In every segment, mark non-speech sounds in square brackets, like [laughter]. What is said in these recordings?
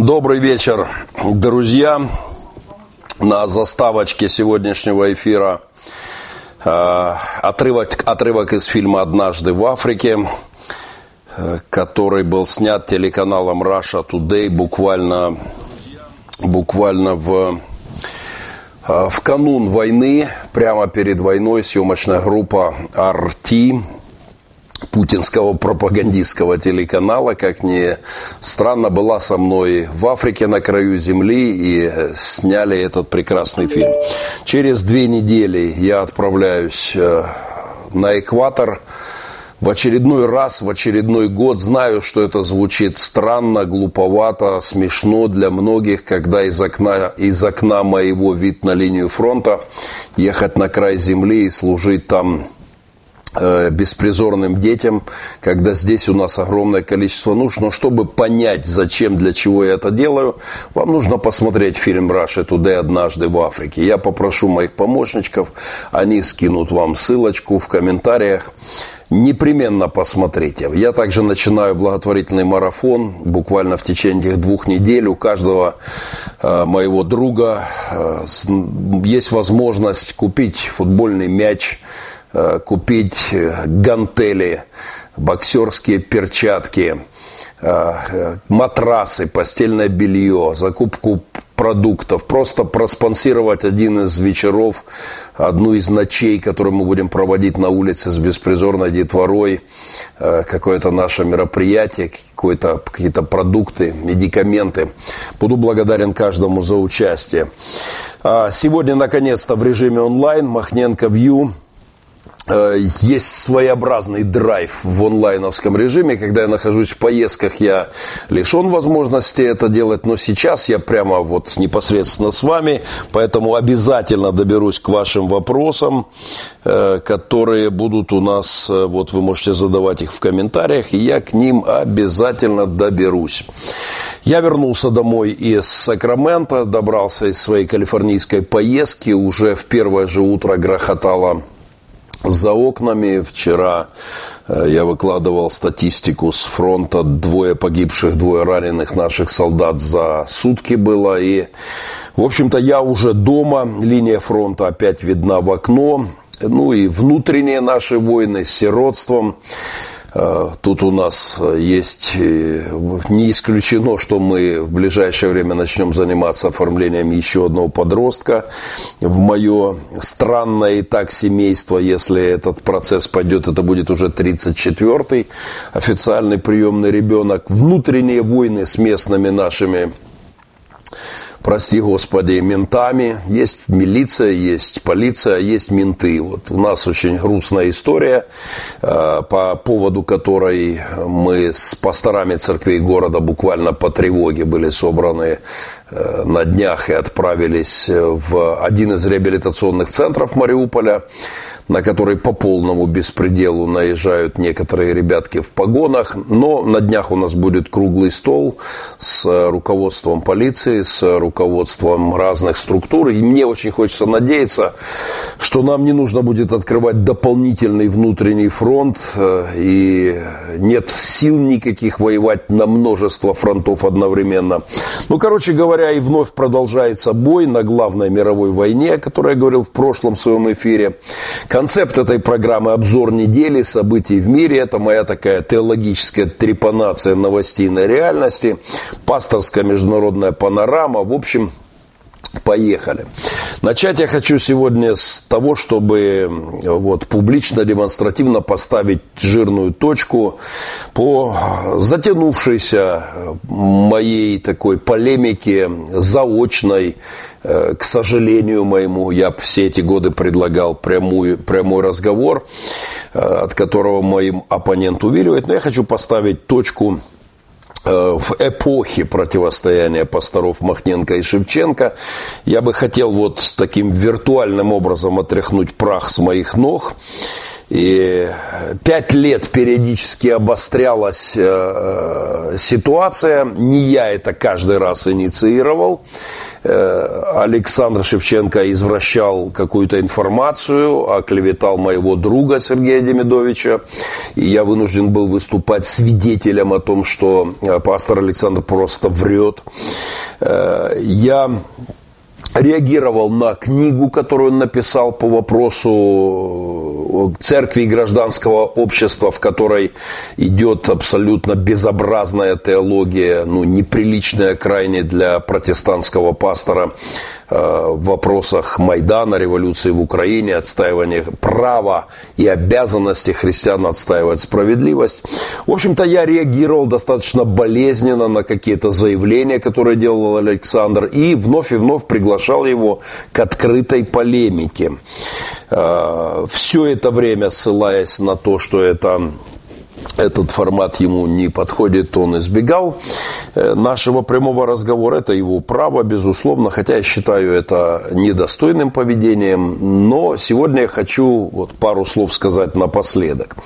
Добрый вечер, друзья. На заставочке сегодняшнего эфира э, отрывок, отрывок из фильма «Однажды в Африке», э, который был снят телеканалом Russia Today буквально, буквально в, э, в канун войны, прямо перед войной съемочная группа RT путинского пропагандистского телеканала, как ни странно, была со мной в Африке на краю земли и сняли этот прекрасный фильм. Через две недели я отправляюсь э, на экватор в очередной раз, в очередной год. Знаю, что это звучит странно, глуповато, смешно для многих, когда из окна, из окна моего вид на линию фронта ехать на край земли и служить там Э, беспризорным детям, когда здесь у нас огромное количество нужд. Но чтобы понять, зачем, для чего я это делаю, вам нужно посмотреть фильм «Russia Today однажды в Африке». Я попрошу моих помощников, они скинут вам ссылочку в комментариях. Непременно посмотрите. Я также начинаю благотворительный марафон буквально в течение двух недель. У каждого э, моего друга э, есть возможность купить футбольный мяч, Э, купить э, гантели, боксерские перчатки, э, матрасы, постельное белье, закупку продуктов, просто проспонсировать один из вечеров, одну из ночей, которую мы будем проводить на улице с беспризорной детворой, какое-то наше мероприятие, какие-то продукты, медикаменты. Буду благодарен каждому за участие. А сегодня, наконец-то, в режиме онлайн Махненко Вью – Э, есть своеобразный драйв в онлайновском режиме. Когда я нахожусь в поездках, я лишен возможности это делать. Но сейчас я прямо вот непосредственно с вами. Поэтому обязательно доберусь к вашим вопросам, э, которые будут у нас. Э, вот вы можете задавать их в комментариях. И я к ним обязательно доберусь. Я вернулся домой из Сакрамента. Добрался из своей калифорнийской поездки. Уже в первое же утро грохотало за окнами. Вчера э, я выкладывал статистику с фронта. Двое погибших, двое раненых наших солдат за сутки было. И, в общем-то, я уже дома. Линия фронта опять видна в окно. Ну и внутренние наши войны с сиротством. Э, тут у нас э, есть, э, не исключено, что мы в ближайшее время начнем заниматься оформлением еще одного подростка в мое странное и так семейство. Если этот процесс пойдет, это будет уже 34-й официальный приемный ребенок. Внутренние войны с местными нашими прости господи, ментами. Есть милиция, есть полиция, есть менты. Вот у нас очень грустная история, э, по поводу которой мы с пасторами церквей города буквально по тревоге были собраны э, на днях и отправились в один из реабилитационных центров Мариуполя на который по полному беспределу наезжают некоторые ребятки в погонах. Но на днях у нас будет круглый стол с руководством полиции, с руководством разных структур. И мне очень хочется надеяться, что нам не нужно будет открывать дополнительный внутренний фронт. Э, и нет сил никаких воевать на множество фронтов одновременно. Ну, короче говоря, и вновь продолжается бой на главной мировой войне, о которой я говорил в прошлом своем эфире. Концепт этой программы «Обзор недели. Событий в мире» – это моя такая теологическая трепанация новостейной реальности, пасторская международная панорама. В общем, Поехали. Начать я хочу сегодня с того, чтобы вот, публично, демонстративно поставить жирную точку по затянувшейся моей такой полемике заочной, э, к сожалению моему, я все эти годы предлагал прямую, прямой разговор, э, от которого моим оппонент увиливает, но я хочу поставить точку в эпохе противостояния пасторов Махненко и Шевченко. Я бы хотел вот таким виртуальным образом отряхнуть прах с моих ног. И пять лет периодически обострялась э, э, ситуация. Не я это каждый раз инициировал. Э, Александр Шевченко извращал какую-то информацию, оклеветал моего друга Сергея Демидовича. И я вынужден был выступать свидетелем о том, что э, пастор Александр просто врет. Э, я реагировал на книгу, которую он написал по вопросу церкви и гражданского общества, в которой идет абсолютно безобразная теология, ну, неприличная крайне для протестантского пастора. Э, в вопросах Майдана, революции в Украине, отстаивания права и обязанности христиан отстаивать справедливость. В общем-то, я реагировал достаточно болезненно на какие-то заявления, которые делал Александр, и вновь и вновь приглашал его к открытой полемике. Э, Все это время ссылаясь на то, что это этот формат ему не подходит, он избегал э, нашего прямого разговора. Это его право, безусловно, хотя я считаю это недостойным поведением. Но сегодня я хочу вот пару слов сказать напоследок.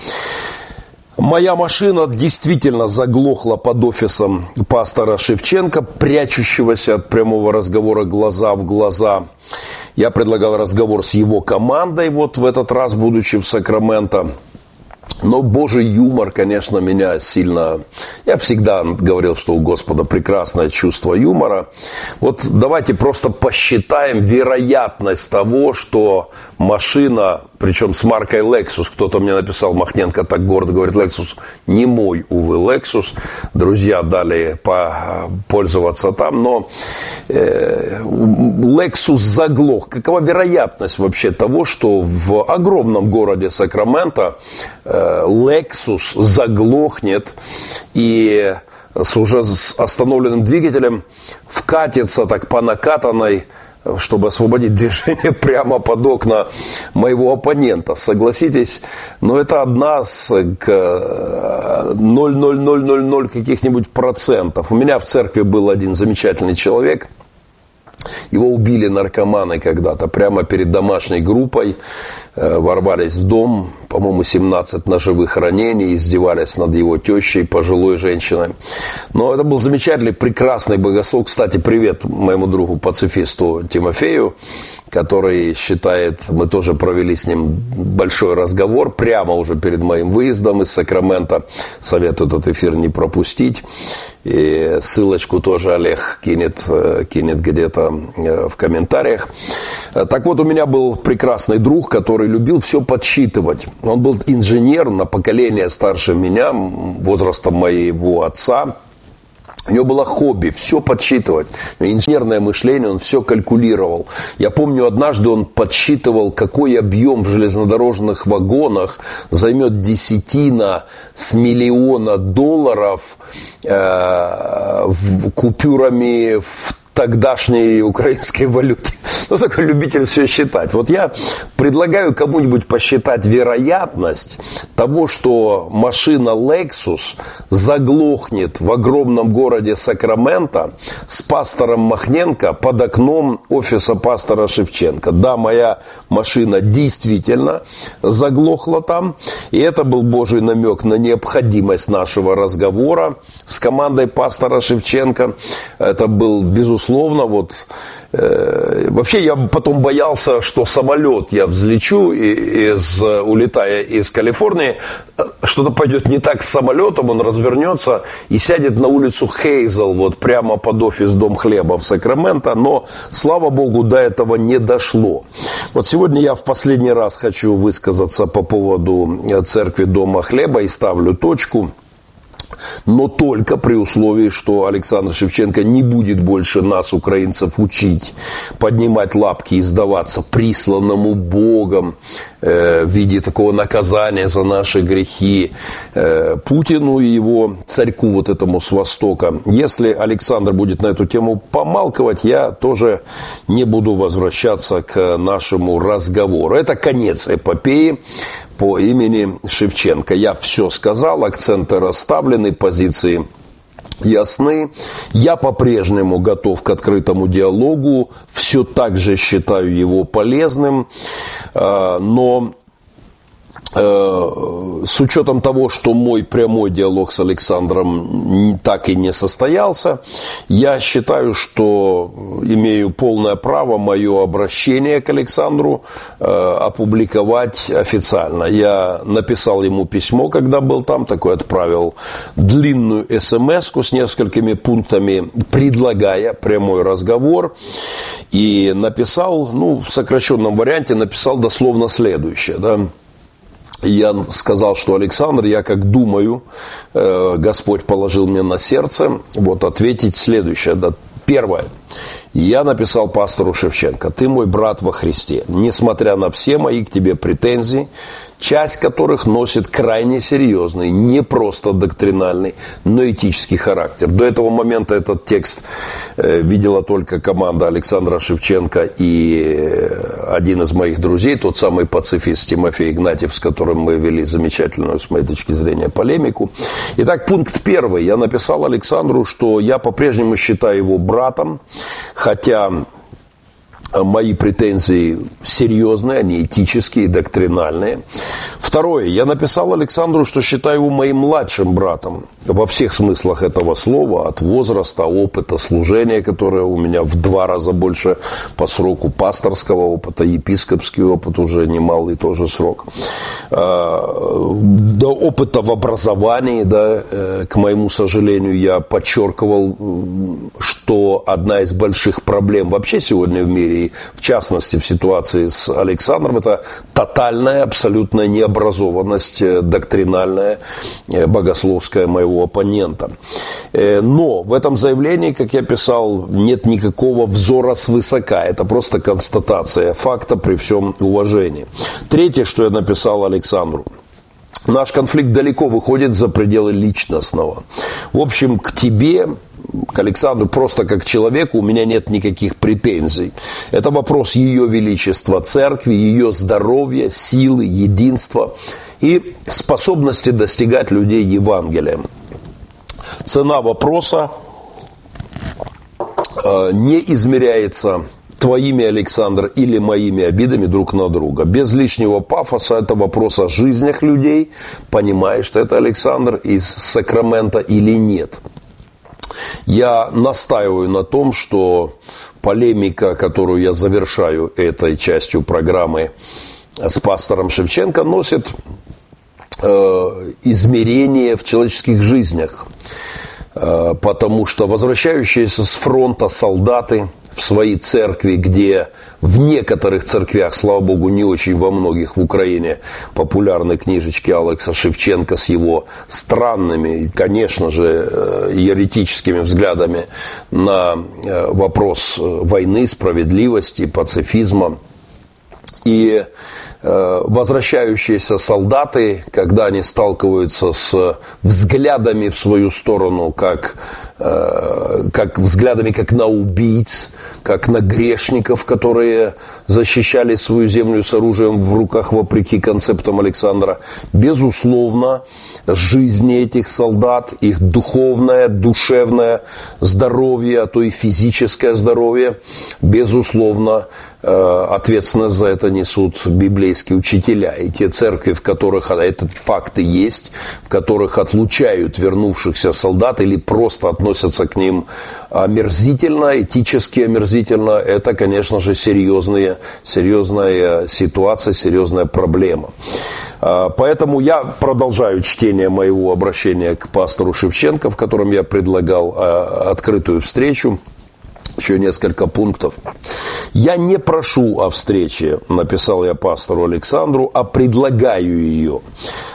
Моя машина действительно заглохла под офисом пастора Шевченко, прячущегося от прямого разговора глаза в глаза. Я предлагал разговор с его командой, вот в этот раз, будучи в Сакраменто. Но Божий юмор, конечно, меня сильно... Я всегда говорил, что у Господа прекрасное чувство юмора. Вот давайте просто посчитаем вероятность того, что машина причем с маркой Lexus. Кто-то мне написал, Махненко так гордо говорит, Lexus не мой, увы, Lexus. Друзья дали пользоваться там, но э, Lexus заглох. Какова вероятность вообще того, что в огромном городе Сакраменто э, Lexus заглохнет и с уже остановленным двигателем вкатится так по накатанной чтобы освободить движение [laughs] прямо под окна моего оппонента. Согласитесь, но это одна с 0,0000 каких-нибудь процентов. У меня в церкви был один замечательный человек – его убили наркоманы когда-то прямо перед домашней группой. Э, ворвались в дом, по-моему, 17 ножевых ранений, издевались над его тещей, пожилой женщиной. Но это был замечательный, прекрасный богослов. Кстати, привет моему другу пацифисту Тимофею, который считает, мы тоже провели с ним большой разговор прямо уже перед моим выездом из Сакрамента. Советую этот эфир не пропустить. И ссылочку тоже Олег кинет, э, кинет где-то э, в комментариях. Так вот, у меня был прекрасный друг, который любил все подсчитывать. Он был инженер на поколение старше меня, возрастом моего отца. У него было хобби все подсчитывать. Инженерное мышление, он все калькулировал. Я помню, однажды он подсчитывал, какой объем в железнодорожных вагонах займет десятина с миллиона долларов э, купюрами в тогдашней украинской валюты. [laughs] Ну, такой любитель все считать. Вот я предлагаю кому-нибудь посчитать вероятность того, что машина Lexus заглохнет в огромном городе Сакраменто с пастором Махненко под окном офиса пастора Шевченко. Да, моя машина действительно заглохла там. И это был Божий намек на необходимость нашего разговора с командой пастора Шевченко. Это был, безусловно, вот Э, вообще я потом боялся, что самолет я взлечу, из, улетая из Калифорнии, что-то пойдет не так с самолетом, он развернется и сядет на улицу Хейзел, вот прямо под офис Дом хлеба в Сакраменто, но, слава богу, до этого не дошло. Вот сегодня я в последний раз хочу высказаться по поводу церкви Дома хлеба и ставлю точку – но только при условии, что Александр Шевченко не будет больше нас, украинцев, учить, поднимать лапки и сдаваться присланному Богом э, в виде такого наказания за наши грехи э, Путину и его царьку вот этому с Востока. Если Александр будет на эту тему помалковать, я тоже не буду возвращаться к нашему разговору. Это конец эпопеи по имени Шевченко. Я все сказал, акценты расставлены, позиции ясны. Я по-прежнему готов к открытому диалогу, все так же считаю его полезным, а, но с учетом того, что мой прямой диалог с Александром так и не состоялся, я считаю, что имею полное право мое обращение к Александру э, опубликовать официально. Я написал ему письмо, когда был там, такой отправил длинную смс с несколькими пунктами, предлагая прямой разговор. И написал, ну, в сокращенном варианте написал дословно следующее, да, я сказал, что Александр, я как думаю, э, Господь положил мне на сердце, вот ответить следующее. Первое. Я написал пастору Шевченко, ты мой брат во Христе, несмотря на все мои к тебе претензии, часть которых носит крайне серьезный, не просто доктринальный, но этический характер. До этого момента этот текст э, видела только команда Александра Шевченко и э, один из моих друзей, тот самый пацифист Тимофей Игнатьев, с которым мы вели замечательную, с моей точки зрения, полемику. Итак, пункт первый. Я написал Александру, что я по-прежнему считаю его братом, хотя мои претензии серьезные, они этические, доктринальные. Второе. Я написал Александру, что считаю его моим младшим братом во всех смыслах этого слова, от возраста, опыта, служения, которое у меня в два раза больше по сроку пасторского опыта, епископский опыт уже немалый тоже срок. А, до опыта в образовании, да, э, к моему сожалению, я подчеркивал, что одна из больших проблем вообще сегодня в мире, и в частности в ситуации с Александром, это тотальная, абсолютная необразованность, э, доктринальная, э, богословская моего своего оппонента. Э, но в этом заявлении, как я писал, нет никакого взора свысока. Это просто констатация факта при всем уважении. Третье, что я написал Александру. Наш конфликт далеко выходит за пределы личностного. В общем, к тебе, к Александру, просто как человеку, у меня нет никаких претензий. Это вопрос ее величества церкви, ее здоровья, силы, единства и способности достигать людей Евангелием. Цена вопроса э, не измеряется твоими, Александр, или моими обидами друг на друга. Без лишнего пафоса это вопрос о жизнях людей. Понимаешь ты это, Александр, из Сакрамента или нет? Я настаиваю на том, что полемика, которую я завершаю этой частью программы с пастором Шевченко, носит измерение в человеческих жизнях. Э, потому что возвращающиеся с фронта солдаты в свои церкви, где в некоторых церквях, слава богу, не очень во многих в Украине, популярны книжечки Алекса Шевченко с его странными, конечно же, э, еретическими взглядами на э, вопрос войны, справедливости, пацифизма. И Э, возвращающиеся солдаты, когда они сталкиваются с взглядами в свою сторону, как, э, как взглядами как на убийц, как на грешников, которые защищали свою землю с оружием в руках вопреки концептам Александра, безусловно, жизни этих солдат, их духовное, душевное здоровье, а то и физическое здоровье, безусловно, ответственность за это несут библейские учителя. И те церкви, в которых этот факт и есть, в которых отлучают вернувшихся солдат или просто относятся к ним омерзительно, этически омерзительно, это, конечно же, серьезная, серьезная ситуация, серьезная проблема. Э, поэтому я продолжаю чтение моего обращения к пастору Шевченко, в котором я предлагал э, открытую встречу еще несколько пунктов. Я не прошу о встрече, написал я пастору Александру, а предлагаю ее.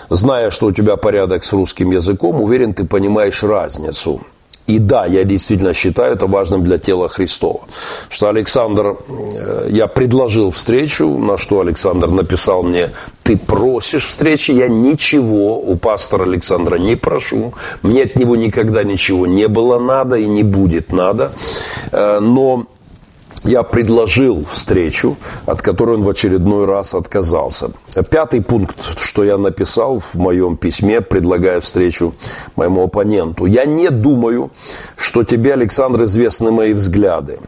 Зная, что у тебя порядок с русским языком, уверен, ты понимаешь разницу. И да, я действительно считаю это важным для тела Христова. Что Александр, э, я предложил встречу, на что Александр написал мне, ты просишь встречи, я ничего у пастора Александра не прошу. Мне от него никогда ничего не было надо и не будет надо. Э, но я предложил встречу, от которой он в очередной раз отказался. Пятый пункт, что я написал в моем письме, предлагая встречу моему оппоненту. Я не думаю, что тебе, Александр, известны мои взгляды.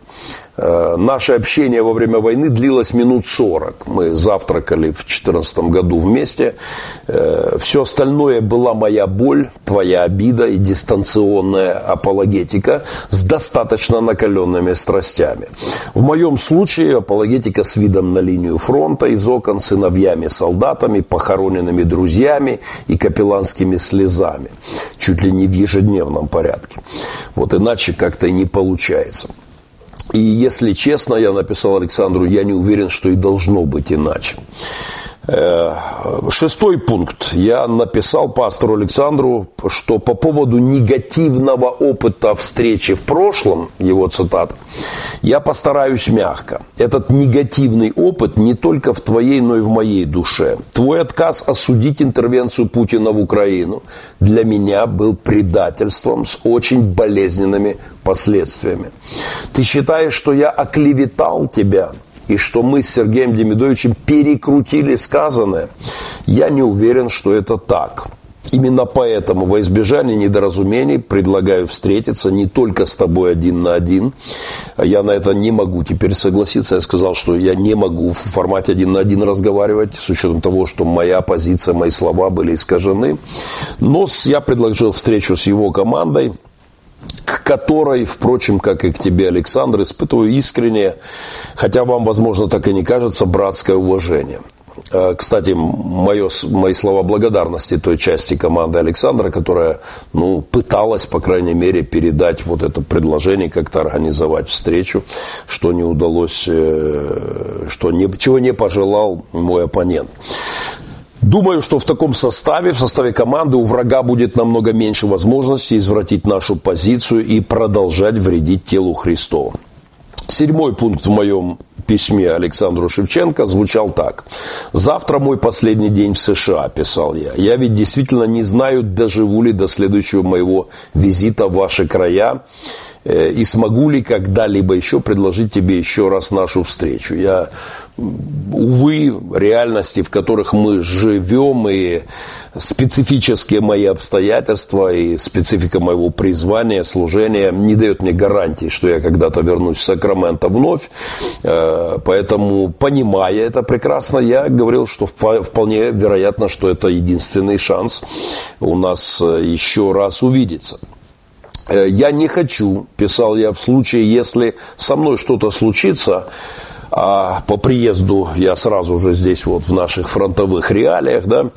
Э, наше общение во время войны длилось минут 40. Мы завтракали в 2014 году вместе. Э, Все остальное была моя боль, твоя обида и дистанционная апологетика с достаточно накаленными страстями. В моем случае апологетика с видом на линию фронта из окон, сыновьями, солдатами, похороненными друзьями и капелланскими слезами. Чуть ли не в ежедневном порядке. Вот иначе как-то не получается. И если честно, я написал Александру, я не уверен, что и должно быть иначе. Э, шестой пункт. Я написал пастору Александру, что по поводу негативного опыта встречи в прошлом, его цитата, я постараюсь мягко. Этот негативный опыт не только в твоей, но и в моей душе. Твой отказ осудить интервенцию Путина в Украину для меня был предательством с очень болезненными последствиями. Ты считаешь, что я оклеветал тебя – и что мы с Сергеем Демидовичем перекрутили сказанное, я не уверен, что это так. Именно поэтому во избежание недоразумений предлагаю встретиться не только с тобой один на один. Я на это не могу теперь согласиться. Я сказал, что я не могу в формате один на один разговаривать, с учетом того, что моя позиция, мои слова были искажены. Но я предложил встречу с его командой которой, впрочем, как и к тебе, Александр, испытываю искреннее, хотя вам, возможно, так и не кажется, братское уважение. Э, кстати, мое, мои слова благодарности той части команды Александра, которая ну, пыталась, по крайней мере, передать вот это предложение, как-то организовать встречу, что не удалось, э, что не, чего не пожелал мой оппонент. Думаю, что в таком составе, в составе команды у врага будет намного меньше возможностей извратить нашу позицию и продолжать вредить телу Христову. Седьмой пункт в моем письме Александру Шевченко звучал так. «Завтра мой последний день в США», – писал я. «Я ведь действительно не знаю, доживу ли до следующего моего визита в ваши края э, и смогу ли когда-либо еще предложить тебе еще раз нашу встречу. Я увы, реальности, в которых мы живем, и специфические мои обстоятельства, и специфика моего призвания, служения не дает мне гарантии, что я когда-то вернусь в Сакраменто вновь. Э, поэтому, понимая это прекрасно, я говорил, что вполне вероятно, что это единственный шанс у нас э, еще раз увидеться. Э, я не хочу, писал я, в случае, если со мной что-то случится, а по приезду я сразу же здесь вот в наших фронтовых реалиях, да,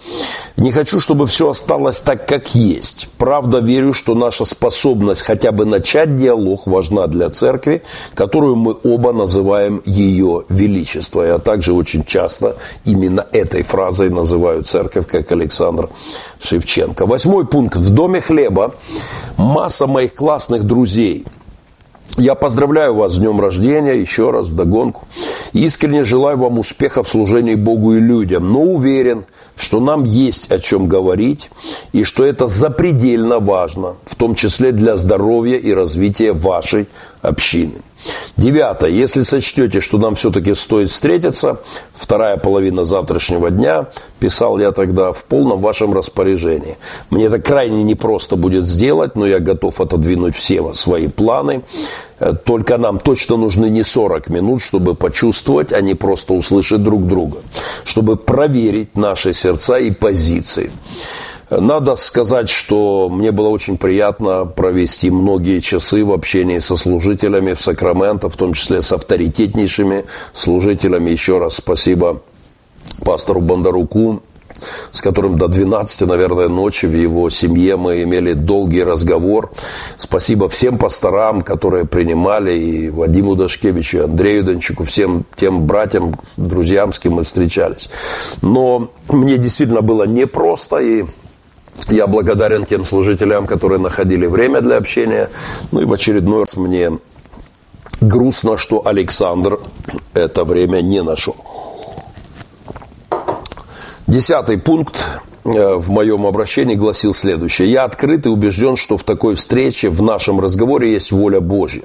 не хочу, чтобы все осталось так, как есть. Правда, верю, что наша способность хотя бы начать диалог важна для церкви, которую мы оба называем ее величество. Я также очень часто именно этой фразой называю церковь, как Александр Шевченко. Восьмой пункт. В доме хлеба масса моих классных друзей – я поздравляю вас с днем рождения, еще раз вдогонку. Искренне желаю вам успеха в служении Богу и людям, но уверен, что нам есть о чем говорить и что это запредельно важно, в том числе для здоровья и развития вашей общины. Девятое. Если сочтете, что нам все-таки стоит встретиться, вторая половина завтрашнего дня, писал я тогда, в полном вашем распоряжении. Мне это крайне непросто будет сделать, но я готов отодвинуть все свои планы. Только нам точно нужны не 40 минут, чтобы почувствовать, а не просто услышать друг друга. Чтобы проверить наши сердца и позиции. Надо сказать, что мне было очень приятно провести многие часы в общении со служителями в Сакраменто, в том числе с авторитетнейшими служителями. Еще раз спасибо пастору Бондаруку, с которым до 12, наверное, ночи в его семье мы имели долгий разговор. Спасибо всем пасторам, которые принимали, и Вадиму Дашкевичу, и Андрею Дончику, всем тем братьям, друзьям, с кем мы встречались. Но мне действительно было непросто, и я благодарен тем служителям, которые находили время для общения. Ну и в очередной раз мне грустно, что Александр это время не нашел. Десятый пункт э, в моем обращении гласил следующее. Я открыт и убежден, что в такой встрече, в нашем разговоре есть воля Божья.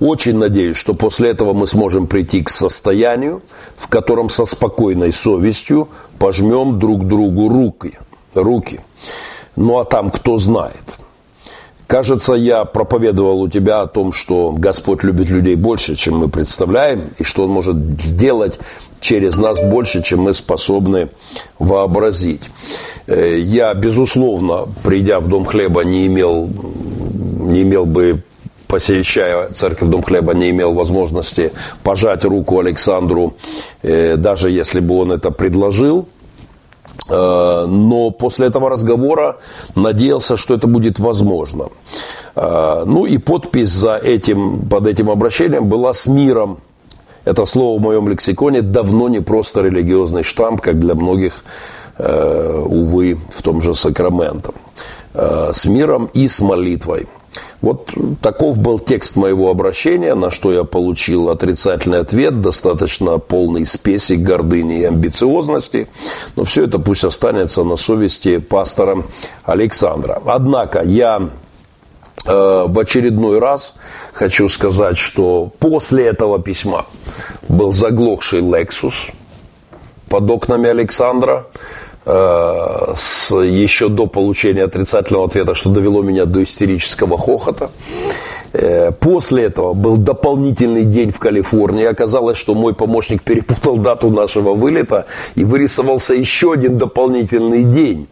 Очень надеюсь, что после этого мы сможем прийти к состоянию, в котором со спокойной совестью пожмем друг другу руки. Руки. Ну а там кто знает. Кажется, я проповедовал у тебя о том, что Господь любит людей больше, чем мы представляем, и что Он может сделать через нас больше, чем мы способны вообразить. Э, я, безусловно, придя в Дом хлеба, не имел, не имел бы посещая церковь Дом Хлеба, не имел возможности пожать руку Александру, э, даже если бы он это предложил. Э, но после этого разговора надеялся, что это будет возможно. Ну и подпись за этим, под этим обращением была с миром это слово в моем лексиконе давно не просто религиозный штамп, как для многих, э, увы, в том же Сакраменто. Э, с миром и с молитвой. Вот таков был текст моего обращения, на что я получил отрицательный ответ, достаточно полный спеси, гордыни и амбициозности. Но все это пусть останется на совести пастора Александра. Однако я Э, в очередной раз хочу сказать, что после этого письма был заглохший Lexus под окнами Александра с, еще до получения отрицательного ответа, что довело меня до истерического хохота. Э, после этого был дополнительный день в Калифорнии. Оказалось, что мой помощник перепутал дату нашего вылета и вырисовался еще один дополнительный день.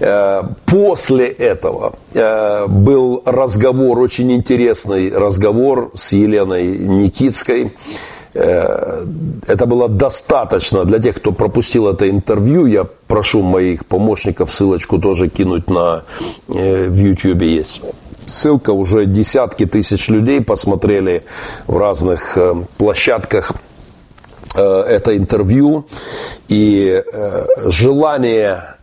Э, после этого э, был разговор, очень интересный разговор с Еленой Никитской. Это было достаточно для тех, кто пропустил это интервью. Я прошу моих помощников ссылочку тоже кинуть на в YouTube есть ссылка, уже десятки тысяч людей посмотрели в разных э, площадках э, это интервью и э, желание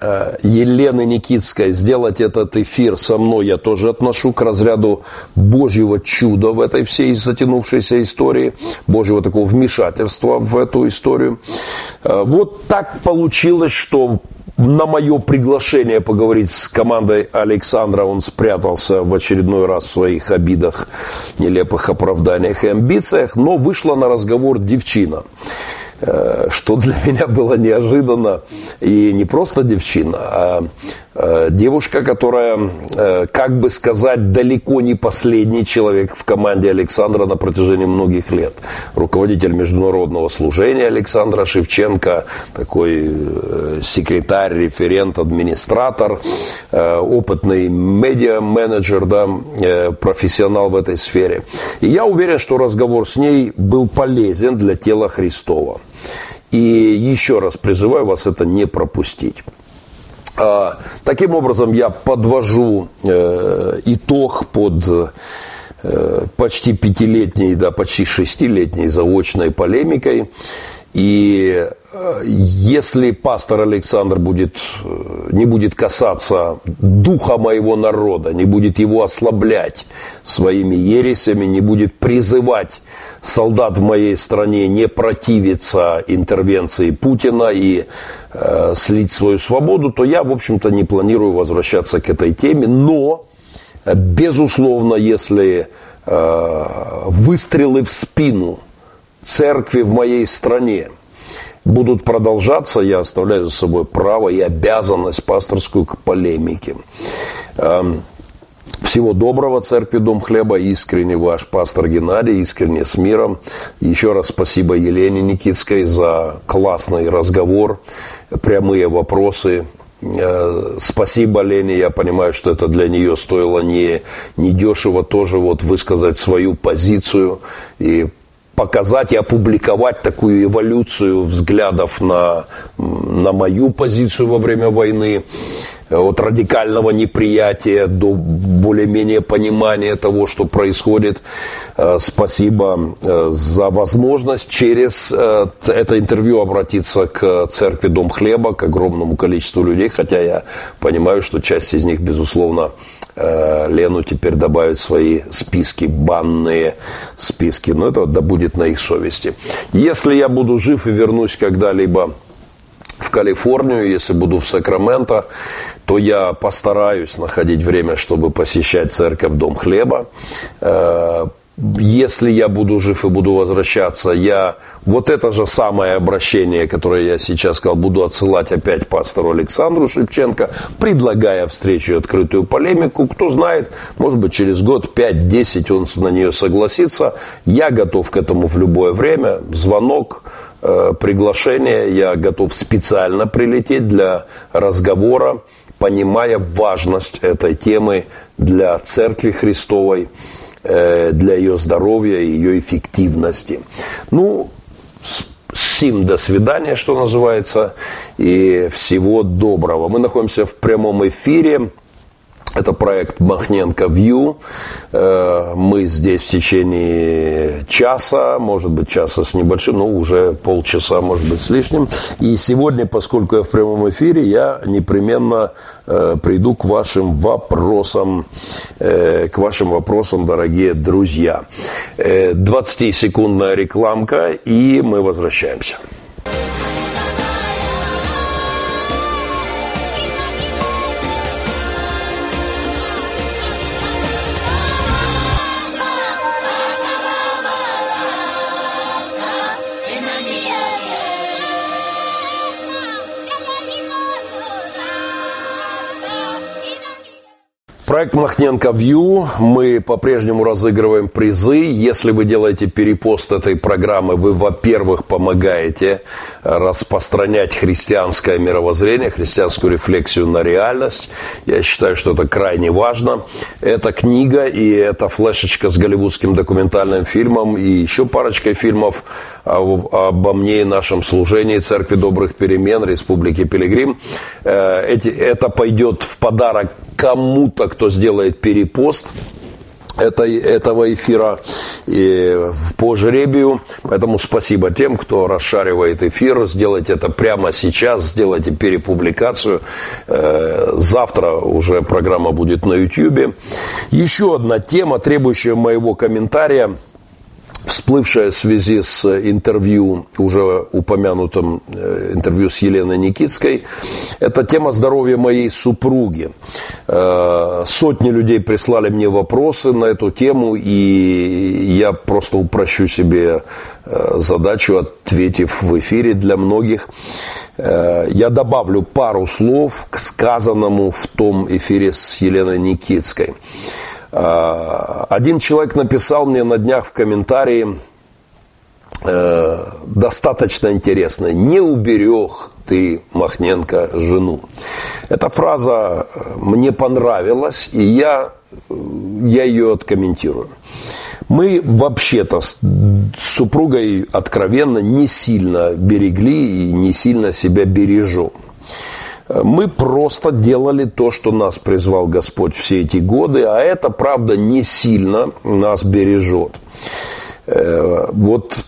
Елены Никитской сделать этот эфир со мной я тоже отношу к разряду Божьего чуда в этой всей затянувшейся истории, Божьего такого вмешательства в эту историю. Вот так получилось, что на мое приглашение поговорить с командой Александра он спрятался в очередной раз в своих обидах, нелепых оправданиях и амбициях, но вышла на разговор девчина. Э, что для [laughs] меня было неожиданно. И не просто девчина, а девушка, которая, э, как бы сказать, далеко не последний человек в команде Александра на протяжении многих лет. Руководитель международного служения Александра Шевченко, такой секретарь, референт, администратор, опытный медиа-менеджер, да, профессионал в этой сфере. И я уверен, что разговор с ней был полезен для тела Христова. И еще раз призываю вас это не пропустить. А, таким образом, я подвожу э, итог под э, почти пятилетней, да, почти шестилетней заочной полемикой. И э, если пастор Александр будет, э, не будет касаться духа моего народа, не будет его ослаблять своими ересями, не будет призывать солдат в моей стране не противиться интервенции Путина и э, слить свою свободу, то я, в общем-то, не планирую возвращаться к этой теме. Но, безусловно, если э, выстрелы в спину – церкви в моей стране будут продолжаться, я оставляю за собой право и обязанность пасторскую к полемике. Эм, всего доброго, Церкви Дом Хлеба, искренне ваш пастор Геннадий, искренне с миром. Еще раз спасибо Елене Никитской за классный разговор, прямые вопросы. Э, спасибо Лене, я понимаю, что это для нее стоило не, не дешево тоже вот высказать свою позицию и показать и опубликовать такую эволюцию взглядов на, на мою позицию во время войны, от радикального неприятия до более-менее понимания того, что происходит. Э, спасибо э, за возможность через э, это интервью обратиться к церкви Дом Хлеба, к огромному количеству людей, хотя я понимаю, что часть из них, безусловно, Э, Лену теперь добавить свои списки, банные списки. Но это да будет на их совести. Если я буду жив и вернусь когда-либо в Калифорнию, если буду в Сакраменто, то я постараюсь находить время, чтобы посещать церковь Дом Хлеба, э, если я буду жив и буду возвращаться, я вот это же самое обращение, которое я сейчас сказал, буду отсылать опять пастору Александру Шевченко, предлагая встречу и открытую полемику. Кто знает, может быть, через год, 5-10 он на нее согласится. Я готов к этому в любое время. Звонок, приглашение, я готов специально прилететь для разговора, понимая важность этой темы для Церкви Христовой – Э, для ее здоровья и ее эффективности. Ну, Сим, до свидания, что называется, и всего доброго. Мы находимся в прямом эфире. Это проект Махненко View. Э, мы здесь в течение часа, может быть, часа с небольшим, но уже полчаса, может быть, с лишним. И сегодня, поскольку я в прямом эфире, я непременно э, приду к вашим вопросам, э, к вашим вопросам, дорогие друзья. 20-секундная рекламка, и мы возвращаемся. Проект Махненко View. Мы по-прежнему разыгрываем призы. Если вы делаете перепост этой программы, вы, во-первых, помогаете распространять христианское мировоззрение, христианскую рефлексию на реальность. Я считаю, что это крайне важно. Эта книга и эта флешечка с голливудским документальным фильмом и еще парочкой фильмов обо мне и нашем служении Церкви Добрых Перемен Республики Пилигрим. Э, это пойдет в подарок кому-то, кто сделает перепост этой, этого эфира и по жребию. Поэтому спасибо тем, кто расшаривает эфир. Сделайте это прямо сейчас, сделайте перепубликацию. Э, завтра уже программа будет на YouTube. Еще одна тема, требующая моего комментария – всплывшая в связи с интервью, уже упомянутым э, интервью с Еленой Никитской, это тема здоровья моей супруги. Э, сотни людей прислали мне вопросы на эту тему, и я просто упрощу себе э, задачу, ответив в эфире для многих. Я добавлю пару слов к сказанному в том эфире с Еленой Никитской. А, один человек написал мне на днях в комментарии э, достаточно интересно. Не уберег ты, Махненко, жену. Эта фраза э, мне понравилась, и я, э, я ее откомментирую. Мы вообще-то с супругой откровенно не сильно берегли и не сильно себя бережем. Мы просто делали то, что нас призвал Господь все эти годы, а это, правда, не сильно нас бережет. Э, вот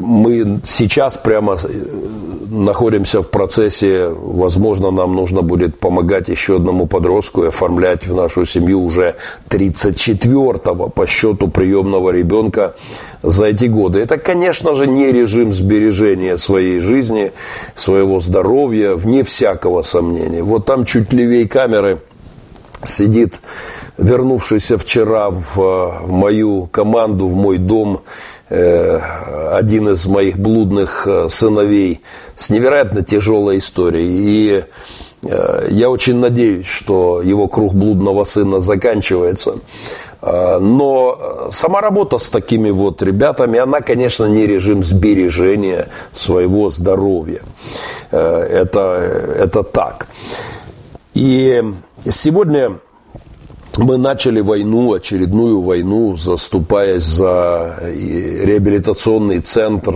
мы сейчас прямо э, находимся в процессе, возможно, нам нужно будет помогать еще одному подростку оформлять в нашу семью уже 34-го по счету приемного ребенка за эти годы. Это, конечно же, не режим сбережения своей жизни, своего здоровья, вне всякого сомнения. Вот там чуть левее камеры сидит вернувшийся вчера в, в мою команду, в мой дом, э, один из моих блудных э, сыновей с невероятно тяжелой историей. И э, я очень надеюсь, что его круг блудного сына заканчивается. Э, но сама работа с такими вот ребятами, она, конечно, не режим сбережения своего здоровья. Это, это так. И сегодня мы начали войну, очередную войну, заступаясь за реабилитационный центр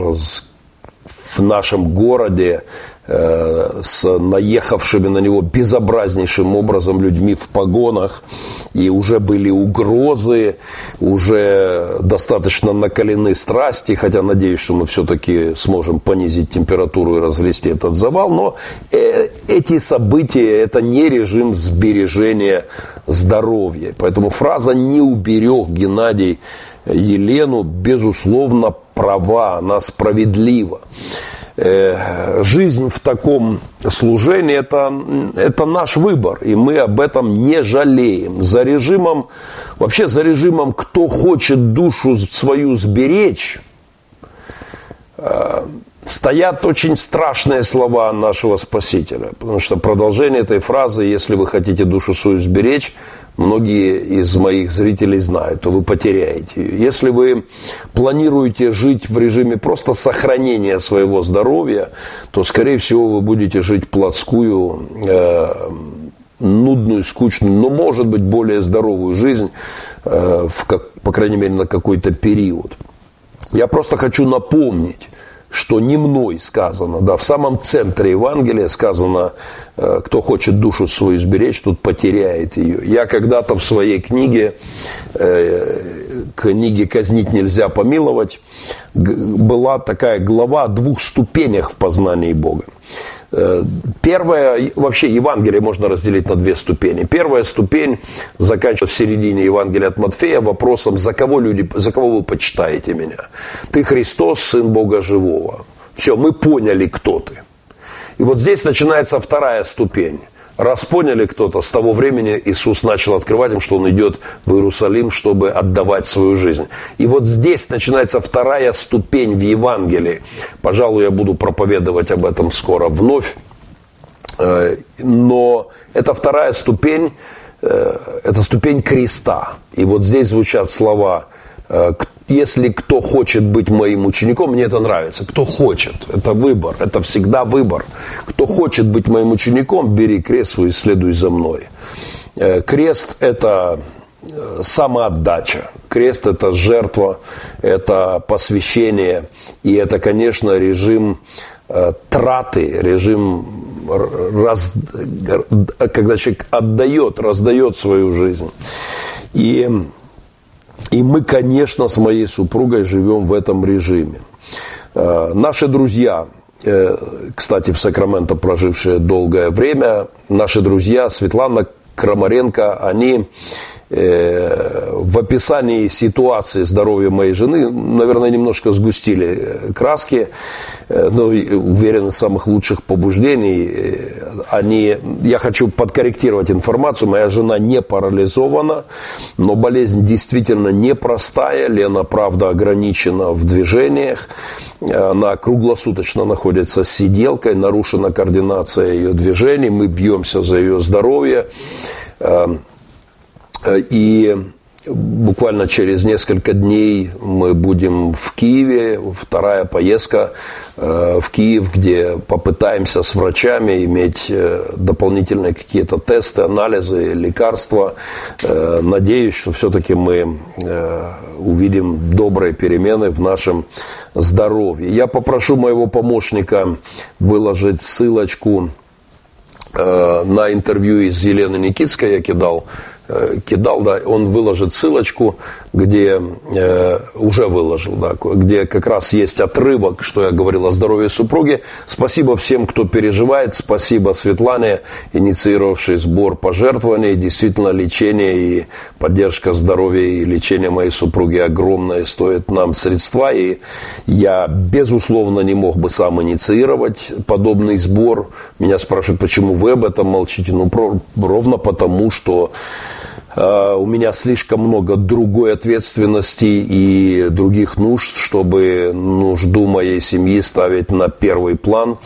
в нашем городе, Э, с наехавшими на него безобразнейшим образом людьми в погонах, и уже были угрозы, уже достаточно накалены страсти, хотя надеюсь, что мы все-таки сможем понизить температуру и разгрести этот завал, но э, эти события – это не режим сбережения здоровья. Поэтому фраза «не уберег Геннадий Елену» безусловно права, она справедлива. Э, жизнь в таком служении это, это наш выбор, и мы об этом не жалеем. За режимом, вообще за режимом, кто хочет душу свою сберечь, э, стоят очень страшные слова нашего Спасителя. Потому что продолжение этой фразы, если вы хотите душу свою сберечь, многие из моих зрителей знают, то вы потеряете ее. Если вы планируете жить в режиме просто сохранения своего здоровья, то, скорее всего, вы будете жить плотскую, э, нудную, скучную, но, может быть, более здоровую жизнь, э, в, как, по крайней мере, на какой-то период. Я просто хочу напомнить, что не мной сказано, да, в самом центре Евангелия сказано, э, кто хочет душу свою сберечь, тот потеряет ее. Я когда-то в своей книге, э, книге «Казнить нельзя помиловать», была такая глава о двух ступенях в познании Бога. Э, первое, вообще Евангелие можно разделить на две ступени. Первая ступень заканчивается в середине Евангелия от Матфея вопросом, за кого, люди, за кого вы почитаете меня? Ты Христос, Сын Бога Живого. Все, мы поняли, кто ты. И вот здесь начинается вторая ступень. Раз поняли кто-то, с того времени Иисус начал открывать им, что Он идет в Иерусалим, чтобы отдавать свою жизнь. И вот здесь начинается вторая ступень в Евангелии. Пожалуй, я буду проповедовать об этом скоро вновь. Э, но это вторая ступень, э, это ступень креста. И вот здесь звучат слова если кто хочет быть моим учеником, мне это нравится. Кто хочет, это выбор, это всегда выбор. Кто хочет быть моим учеником, бери крест свой и следуй за мной. Э, крест – это э, самоотдача. Крест – это жертва, это посвящение, и это, конечно, режим э, траты, режим, раз, когда человек отдает, раздает свою жизнь. И и мы, конечно, с моей супругой живем в этом режиме. Э, наши друзья, э, кстати, в Сакраменто прожившие долгое время, наши друзья Светлана Крамаренко, они в описании ситуации здоровья моей жены, наверное, немножко сгустили э, краски, э, но уверен, из самых лучших побуждений. Они, я хочу подкорректировать информацию, моя жена не парализована, но болезнь действительно непростая, Лена, правда, ограничена в движениях, она круглосуточно находится с сиделкой, нарушена координация ее движений, мы бьемся за ее здоровье, Э, и буквально через несколько дней мы будем в Киеве. Вторая поездка э, в Киев, где попытаемся с врачами иметь э, дополнительные какие-то тесты, анализы, лекарства. Надеюсь, что все-таки мы увидим добрые перемены в нашем здоровье. Я попрошу моего помощника выложить ссылочку на интервью из Елены Никитской, я кидал Э, кидал, да, он выложит ссылочку, где э, уже выложил, да, где как раз есть отрывок, что я говорил о здоровье супруги. Спасибо всем, кто переживает, спасибо Светлане, инициировавшей сбор пожертвований. Действительно, лечение и поддержка здоровья и лечение моей супруги огромное стоит нам средства, и я, безусловно, не мог бы сам инициировать подобный сбор. Меня спрашивают, почему вы об этом молчите? Ну, ровно потому, что Э, у меня слишком много другой ответственности и других нужд, чтобы нужду моей семьи ставить на первый план.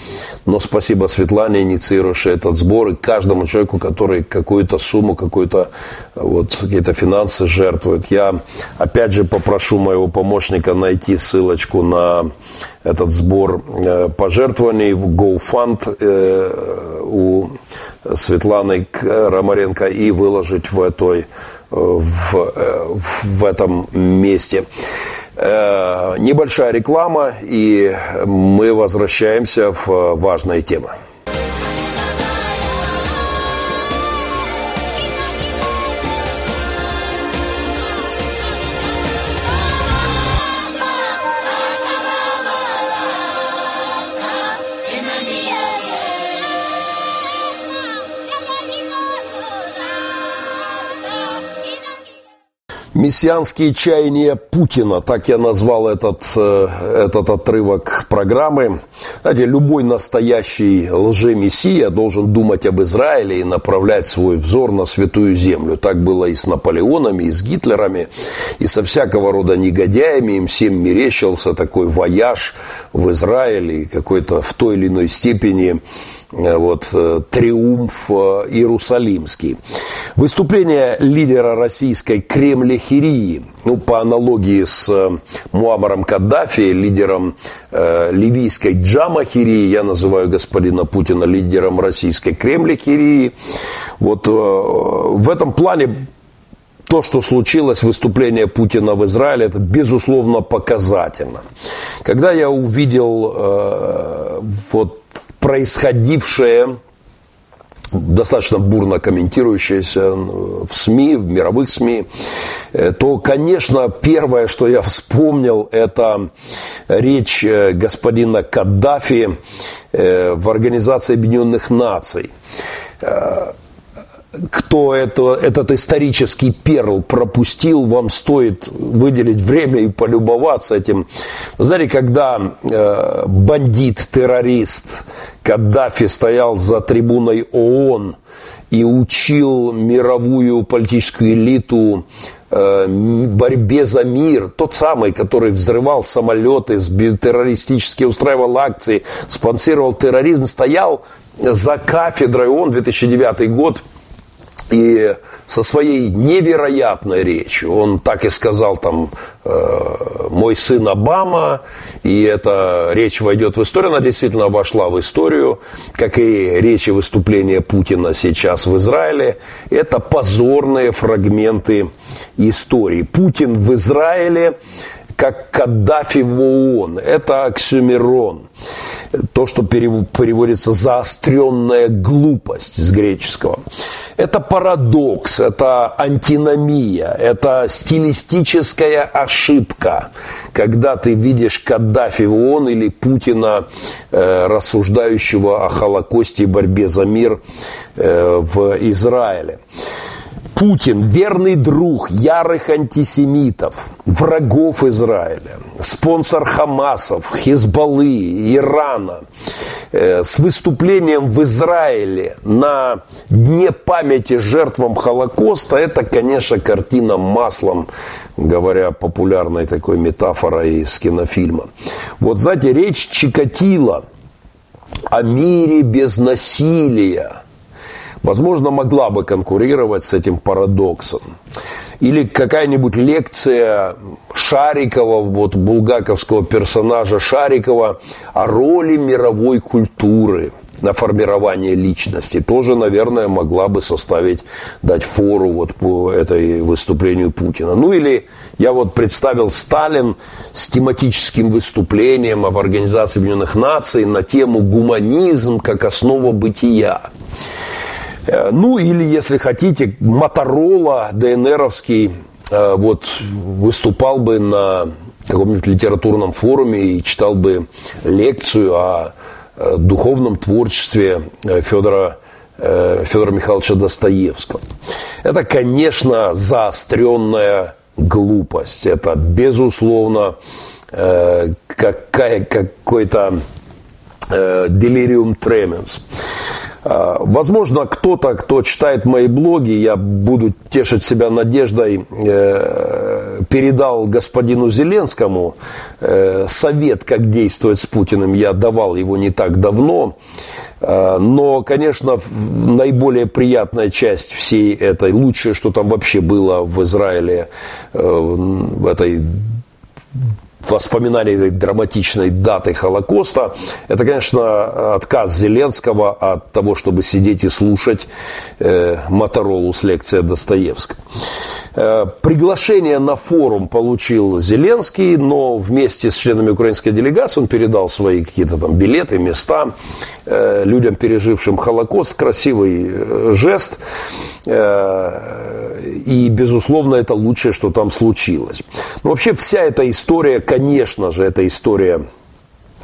Но спасибо Светлане, инициировавшей этот сбор, и каждому человеку, который какую-то сумму, какую-то вот какие-то финансы жертвует. Я опять же попрошу моего помощника найти ссылочку на этот сбор э, пожертвований в GoFund э, у Светланы Ромаренко и выложить в, этой, э, в, в этом месте. Небольшая реклама, и мы возвращаемся в важные темы. «Мессианские чаяния Путина», так я назвал этот, э, этот отрывок программы. Знаете, любой настоящий лжемессия должен думать об Израиле и направлять свой взор на святую землю. Так было и с Наполеонами, и с Гитлерами, и со всякого рода негодяями. Им всем мерещился такой вояж в Израиле, какой-то в той или иной степени вот, э, триумф э, Иерусалимский. Выступление лидера российской кремлехерии, ну, по аналогии с Муамаром Каддафи, лидером э, ливийской Джамахирии, я называю господина Путина лидером российской кремлехерии. Вот э, в этом плане то, что случилось, выступление Путина в Израиле, это безусловно показательно. Когда я увидел э, вот происходившее достаточно бурно комментирующееся в СМИ, в мировых СМИ, э, то, конечно, первое, что я вспомнил, это речь э, господина Каддафи э, в Организации Объединенных Наций кто это, этот исторический перл пропустил, вам стоит выделить время и полюбоваться этим. Знаете, когда э, бандит, террорист Каддафи стоял за трибуной ООН и учил мировую политическую элиту э, борьбе за мир, тот самый, который взрывал самолеты, террористически устраивал акции, спонсировал терроризм, стоял за кафедрой ООН, 2009 год – и со своей невероятной речью, он так и сказал там, э, мой сын Обама, и эта речь войдет в историю, она действительно вошла в историю, как и речи выступления Путина сейчас в Израиле. Это позорные фрагменты истории. Путин в Израиле как Каддафи в ООН. Это оксюмерон. То, что переводится заостренная глупость с греческого. Это парадокс, это антиномия, это стилистическая ошибка, когда ты видишь Каддафи в ООН или Путина, э, рассуждающего о Холокосте и борьбе за мир э, в Израиле. Путин – верный друг ярых антисемитов, врагов Израиля, спонсор Хамасов, Хизбаллы, Ирана, э, с выступлением в Израиле на Дне памяти жертвам Холокоста, это, конечно, картина маслом, говоря популярной такой метафорой из кинофильма. Вот, знаете, речь Чикатила о мире без насилия – возможно, могла бы конкурировать с этим парадоксом. Или какая-нибудь лекция Шарикова, вот булгаковского персонажа Шарикова о роли мировой культуры на формирование личности тоже, наверное, могла бы составить, дать фору вот по этой выступлению Путина. Ну или я вот представил Сталин с тематическим выступлением об Организации Объединенных Наций на тему гуманизм как основа бытия. Э, ну или, если хотите, Моторола ДНРовский э, вот, выступал бы на каком-нибудь литературном форуме и читал бы лекцию о э, духовном творчестве Федора, Федора Михайловича Достоевского. Это, конечно, заостренная глупость. Это, безусловно, какая, какой-то делириум тременс. А, возможно, кто-то, кто читает мои блоги, я буду тешить себя надеждой, э, передал господину Зеленскому э, совет, как действовать с Путиным. Я давал его не так давно. А, но, конечно, наиболее приятная часть всей этой, лучшее, что там вообще было в Израиле, э, в этой воспоминания этой драматичной даты Холокоста, это, конечно, отказ Зеленского от того, чтобы сидеть и слушать э, Моторолу с лекцией Достоевского. Э, приглашение на форум получил Зеленский, но вместе с членами украинской делегации он передал свои какие-то там билеты, места э, людям, пережившим Холокост. Красивый э, жест. И, безусловно, это лучшее, что там случилось. Но вообще вся эта история, конечно же, это история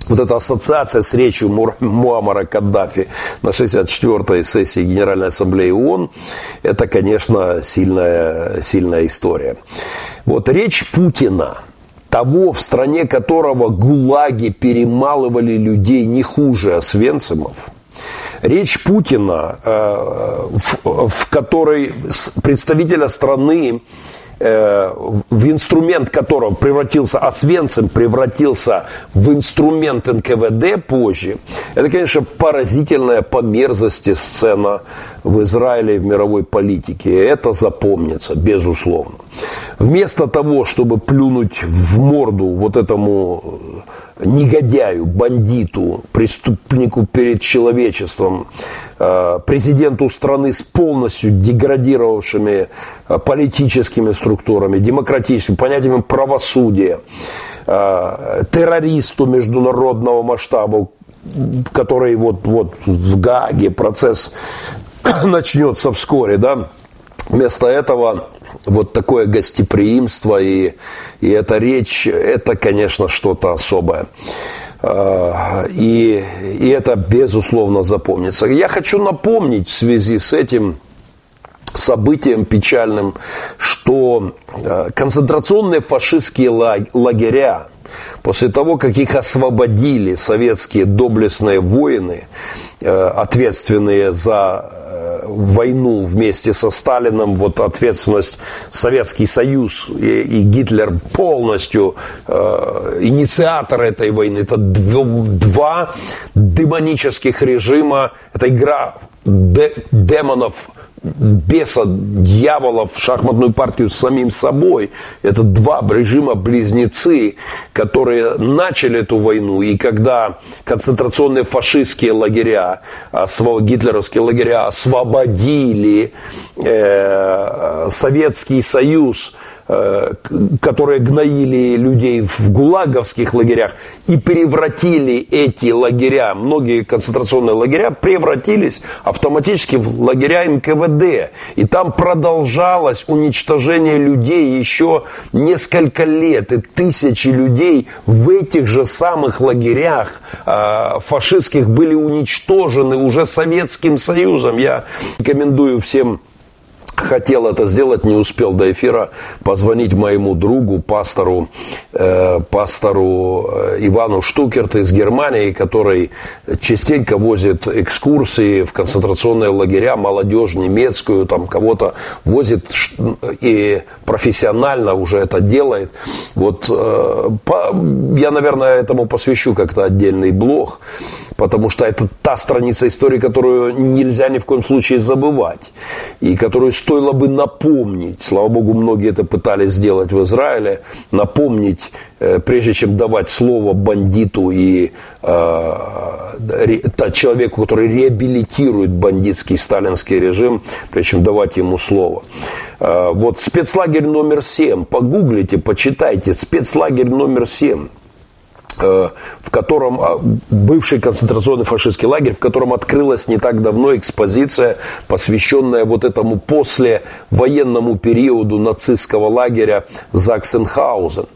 вот эта ассоциация с речью Муаммара Каддафи на 64-й сессии Генеральной Ассамблеи ООН, это, конечно, сильная, сильная история. Вот речь Путина, того, в стране которого гулаги перемалывали людей не хуже Освенцимов, речь Путина, э, в, в которой представителя страны Э, в инструмент которого превратился Освенцим, превратился в инструмент НКВД позже, это, конечно, поразительная по мерзости сцена в Израиле и в мировой политике. Это запомнится, безусловно. Вместо того, чтобы плюнуть в морду вот этому негодяю, бандиту, преступнику перед человечеством, э, президенту страны с полностью деградировавшими э, политическими структурами, демократическими понятиями правосудия, э, террористу международного масштаба, который вот, вот в Гаге процесс [clears throat] начнется вскоре, да, вместо этого вот такое гостеприимство и, и эта речь, это, конечно, что-то особое. А, и, и это, безусловно, запомнится. Я хочу напомнить в связи с этим событием печальным, что а, концентрационные фашистские лагеря, после того, как их освободили советские доблестные воины, ответственные за войну вместе со Сталином, вот ответственность Советский Союз и, и Гитлер полностью э, инициатор этой войны. Это два демонических режима, это игра демонов беса, дьявола в шахматную партию с самим собой. Это два режима-близнецы, которые начали эту войну. И когда концентрационные фашистские лагеря, гитлеровские лагеря освободили э, Советский Союз которые гноили людей в гулаговских лагерях и превратили эти лагеря, многие концентрационные лагеря превратились автоматически в лагеря НКВД. И там продолжалось уничтожение людей еще несколько лет. И тысячи людей в этих же самых лагерях э, фашистских были уничтожены уже Советским Союзом. Я рекомендую всем хотел это сделать, не успел до эфира позвонить моему другу, пастору, э, пастору э, Ивану Штукерт из Германии, который частенько возит экскурсии в концентрационные лагеря, молодежь немецкую, там кого-то возит и профессионально уже это делает. Вот э, по, я, наверное, этому посвящу как-то отдельный блог потому что это та страница истории, которую нельзя ни в коем случае забывать, и которую стоило бы напомнить. Слава Богу, многие это пытались сделать в Израиле, напомнить, э, прежде чем давать слово бандиту и э, человеку, который реабилитирует бандитский сталинский режим, прежде чем давать ему слово. Э, вот спецлагерь номер 7, погуглите, почитайте, спецлагерь номер 7 Э, в котором а, бывший концентрационный фашистский лагерь, в котором открылась не так давно экспозиция, посвященная вот этому после военному периоду нацистского лагеря Заксенхаузен.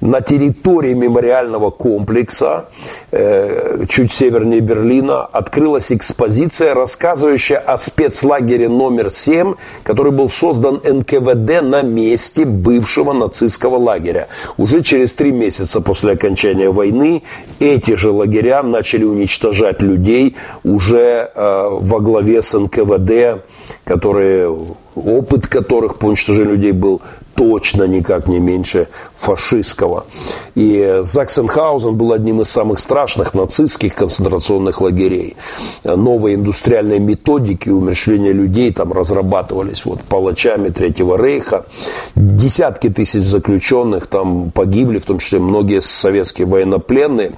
На территории мемориального комплекса, э, чуть севернее Берлина, открылась экспозиция, рассказывающая о спецлагере номер 7, который был создан НКВД на месте бывшего нацистского лагеря. Уже через три месяца после окончания войны войны эти же лагеря начали уничтожать людей уже э, во главе с НКВД, которые, опыт которых по уничтожению людей был точно никак не меньше фашистского. И Заксенхаузен был одним из самых страшных нацистских концентрационных лагерей. Новые индустриальные методики умерщвления людей там разрабатывались вот, палачами Третьего Рейха. Десятки тысяч заключенных там погибли, в том числе многие советские военнопленные.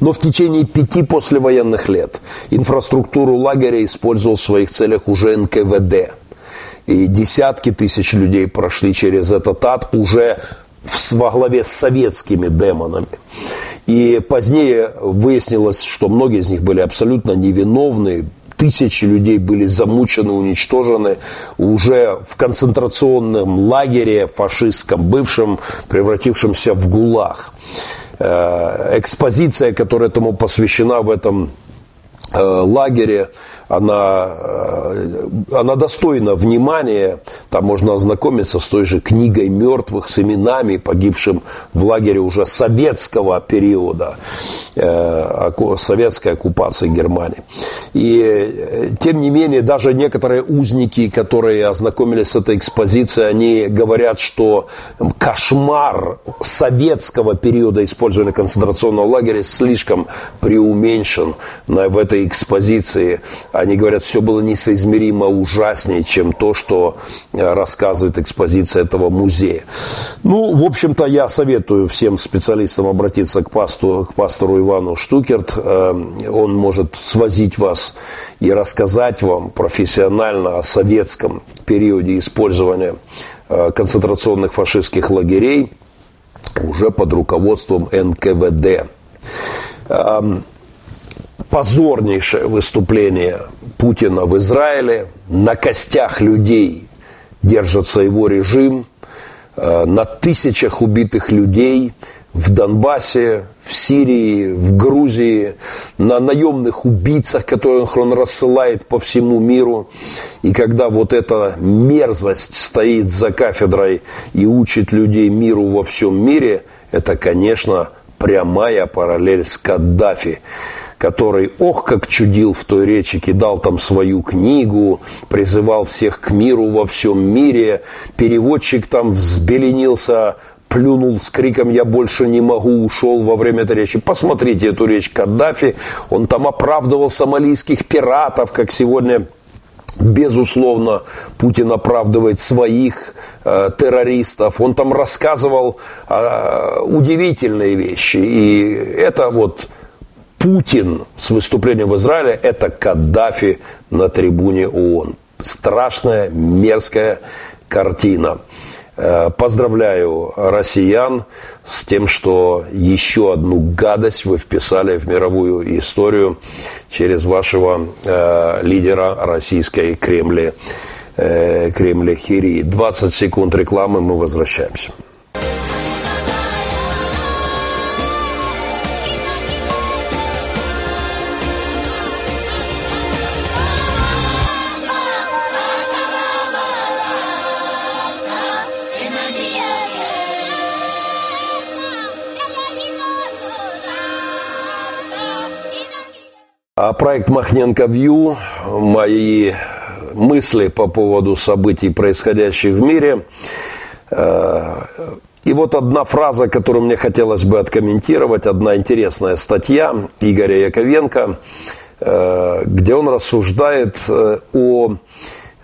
Но в течение пяти послевоенных лет инфраструктуру лагеря использовал в своих целях уже НКВД – и десятки тысяч людей прошли через этот ад уже во главе с советскими демонами. И позднее выяснилось, что многие из них были абсолютно невиновны, тысячи людей были замучены, уничтожены уже в концентрационном лагере фашистском, бывшем, превратившемся в ГУЛАГ. экспозиция, которая этому посвящена в этом лагере, она, э, она достойна внимания. Там можно ознакомиться с той же книгой мертвых, с именами погибшим в лагере уже советского периода, э, советской оккупации Германии. И э, тем не менее, даже некоторые узники, которые ознакомились с этой экспозицией, они говорят, что кошмар советского периода использования концентрационного лагеря слишком преуменьшен в этой экспозиции они говорят, все было несоизмеримо ужаснее, чем то, что э, рассказывает экспозиция этого музея. Ну, в общем-то, я советую всем специалистам обратиться к, пасту, к пастору Ивану Штукерт. Э, он может свозить вас и рассказать вам профессионально о советском периоде использования э, концентрационных фашистских лагерей уже под руководством НКВД. Позорнейшее выступление Путина в Израиле. На костях людей держится его режим. Э, на тысячах убитых людей в Донбассе, в Сирии, в Грузии, на наемных убийцах, которых он рассылает по всему миру. И когда вот эта мерзость стоит за кафедрой и учит людей миру во всем мире, это, конечно, прямая параллель с Каддафи который, ох, как чудил в той речи, кидал там свою книгу, призывал всех к миру во всем мире, переводчик там взбеленился, плюнул с криком «Я больше не могу», ушел во время этой речи. Посмотрите эту речь Каддафи, он там оправдывал сомалийских пиратов, как сегодня Безусловно, Путин оправдывает своих э, террористов. Он там рассказывал э, удивительные вещи. И это вот Путин с выступлением в Израиле – это Каддафи на трибуне ООН. Страшная, мерзкая картина. Э, поздравляю россиян с тем, что еще одну гадость вы вписали в мировую историю через вашего э, лидера российской Кремля, э, Кремля Хири. 20 секунд рекламы, мы возвращаемся. Проект Махненко Вью, мои мысли по поводу событий, происходящих в мире. Э, и вот одна фраза, которую мне хотелось бы откомментировать, одна интересная статья Игоря Яковенко, э, где он рассуждает э, о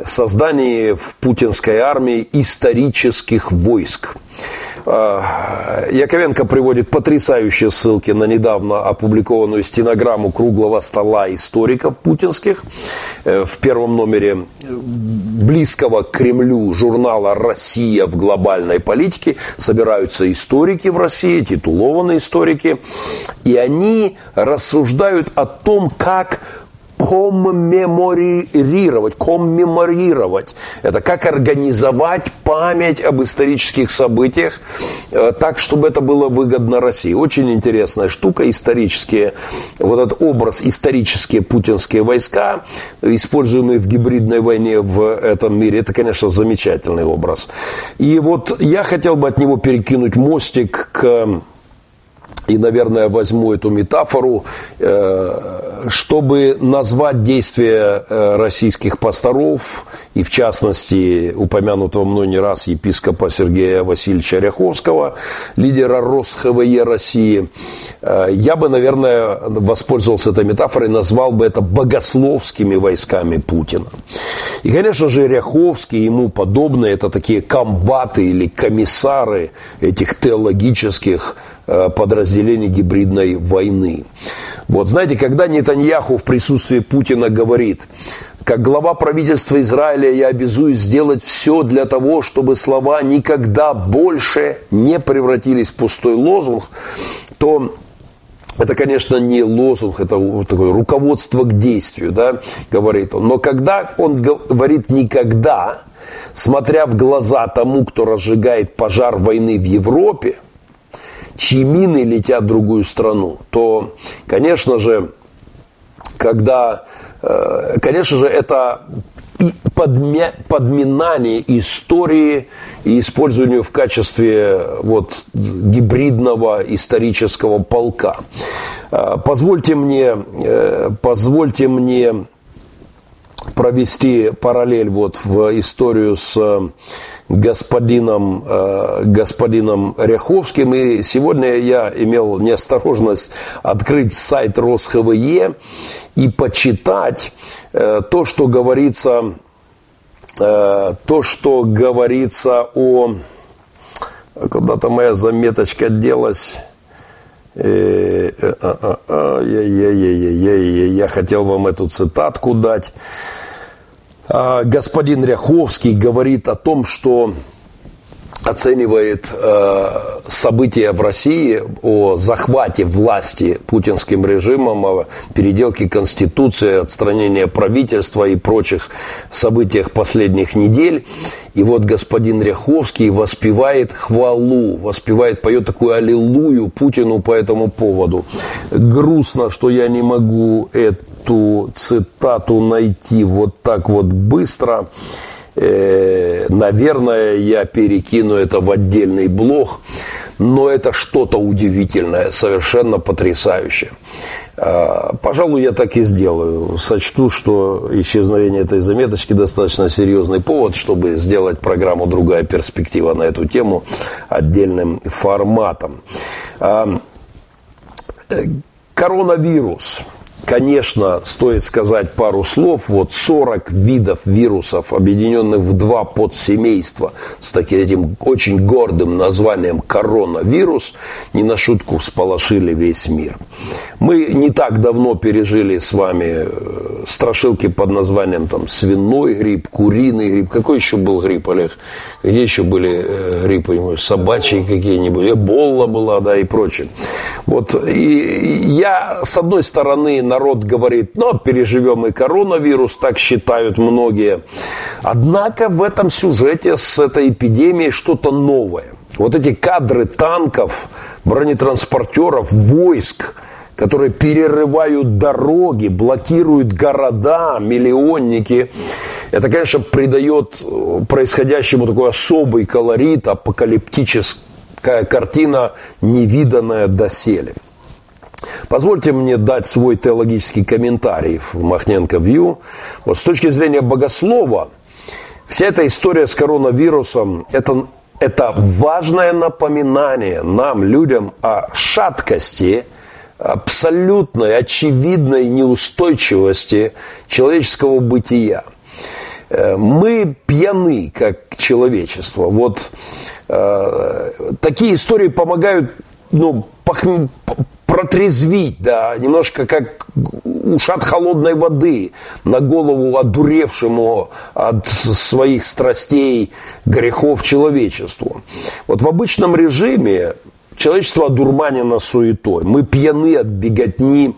создании в путинской армии исторических войск. А, Яковенко приводит потрясающие ссылки на недавно опубликованную стенограмму круглого стола историков путинских э, в первом номере близкого к Кремлю журнала «Россия в глобальной политике». Собираются историки в России, титулованные историки, и они рассуждают о том, как коммеморировать, коммеморировать. Это как организовать память об исторических событиях э, так, чтобы это было выгодно России. Очень интересная штука, исторические, вот этот образ, исторические путинские войска, используемые в гибридной войне в этом мире, это, конечно, замечательный образ. И вот я хотел бы от него перекинуть мостик к и, наверное, возьму эту метафору, э, чтобы назвать действия э, российских пасторов, и в частности упомянутого мной не раз епископа Сергея Васильевича Ряховского, лидера РосХВЕ России, э, я бы, наверное, воспользовался этой метафорой, назвал бы это богословскими войсками Путина. И, конечно же, Ряховский и ему подобные, это такие комбаты или комиссары этих теологических подразделений гибридной войны. Вот знаете, когда Нетаньяху в присутствии Путина говорит, как глава правительства Израиля я обязуюсь сделать все для того, чтобы слова никогда больше не превратились в пустой лозунг, то это, конечно, не лозунг, это такое руководство к действию, да, говорит он. Но когда он говорит никогда, смотря в глаза тому, кто разжигает пожар войны в Европе – чьи мины летят в другую страну, то, конечно же, когда, э, конечно же, это подмя, подминание истории и использование в качестве вот, гибридного исторического полка. Э, позвольте мне, э, позвольте мне провести параллель вот в историю с господином, э, господином Ряховским. И сегодня я имел неосторожность открыть сайт РосХВЕ и почитать э, то, что говорится, э, то, что говорится о... Куда-то моя заметочка делась... Я хотел вам эту цитатку дать. А, господин Ряховский говорит о том, что оценивает э, события в России о захвате власти путинским режимом, о переделке Конституции, отстранении правительства и прочих событиях последних недель. И вот господин Ряховский воспевает хвалу, воспевает, поет такую аллилуйю Путину по этому поводу. Грустно, что я не могу эту цитату найти вот так вот быстро. Э, наверное, я перекину это в отдельный блог, но это что-то удивительное, совершенно потрясающее. Э, пожалуй, я так и сделаю. Сочту, что исчезновение этой заметочки достаточно серьезный повод, чтобы сделать программу «Другая перспектива» на эту тему отдельным форматом. Э, коронавирус – Конечно, стоит сказать пару слов. Вот 40 видов вирусов, объединенных в два подсемейства с таким этим очень гордым названием коронавирус, не на шутку всполошили весь мир. Мы не так давно пережили с вами э, страшилки под названием там, свиной грипп, куриный грипп. Какой еще был грипп, Олег? Где еще были э, гриппы? Собачьи какие-нибудь? Эбола была, да, и прочее. Вот, и я, с одной стороны, народ говорит, ну, переживем и коронавирус, так считают многие. Однако в этом сюжете с этой эпидемией что-то новое. Вот эти кадры танков, бронетранспортеров, войск, которые перерывают дороги, блокируют города, миллионники. Это, конечно, придает происходящему такой особый колорит, апокалиптическая картина, невиданная доселе. Позвольте мне дать свой теологический комментарий в Махненко Вью. Вот с точки зрения богослова, вся эта история с коронавирусом – это, это важное напоминание нам, людям, о шаткости, абсолютной, очевидной неустойчивости человеческого бытия. Э, мы пьяны, как человечество. Вот э, такие истории помогают ну, пох, протрезвить, да, немножко как ушат холодной воды на голову одуревшему от своих страстей, грехов человечеству. Вот в обычном режиме человечество одурманено суетой. Мы пьяны от беготни,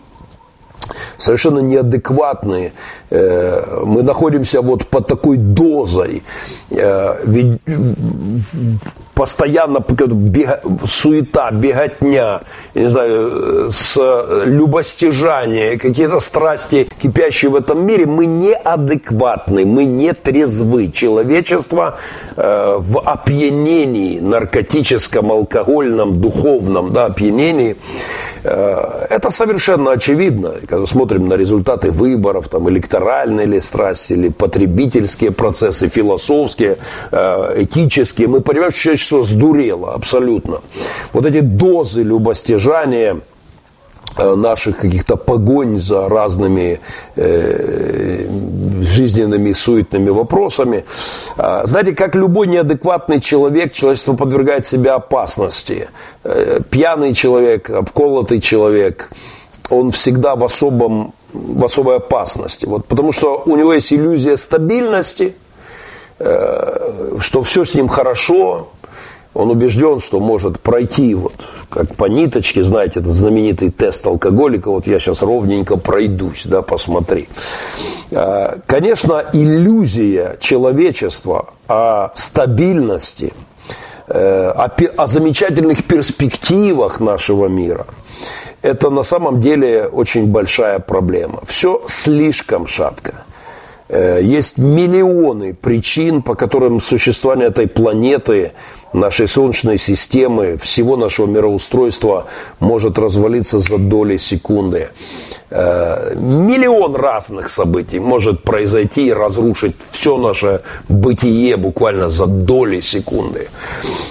совершенно неадекватные. Э, мы находимся вот под такой дозой. Э, ведь постоянно бега, суета, беготня, не знаю, с любостяжания, какие-то страсти, кипящие в этом мире, мы неадекватны, мы не трезвы. Человечество э, в опьянении наркотическом, алкогольном, духовном да, опьянении, э, это совершенно очевидно. Когда смотрим на результаты выборов, там, электоральные ли страсти, или потребительские процессы, философские, э, этические, мы понимаем, что человечество сдурело абсолютно. Вот эти дозы любостяжания э, наших каких-то погонь за разными э, жизненными суетными вопросами. Э, знаете, как любой неадекватный человек, человечество подвергает себя опасности. Э, пьяный человек, обколотый человек, он всегда в особом в особой опасности. Вот, потому что у него есть иллюзия стабильности, э, что все с ним хорошо, он убежден, что может пройти вот как по ниточке, знаете, этот знаменитый тест алкоголика, вот я сейчас ровненько пройдусь, да, посмотри. А, конечно, иллюзия человечества о стабильности, э, о, о замечательных перспективах нашего мира, это на самом деле очень большая проблема. Все слишком шатко. Э, есть миллионы причин, по которым существование этой планеты, нашей Солнечной системы, всего нашего мироустройства может развалиться за доли секунды. Э, миллион разных событий может произойти и разрушить все наше бытие буквально за доли секунды.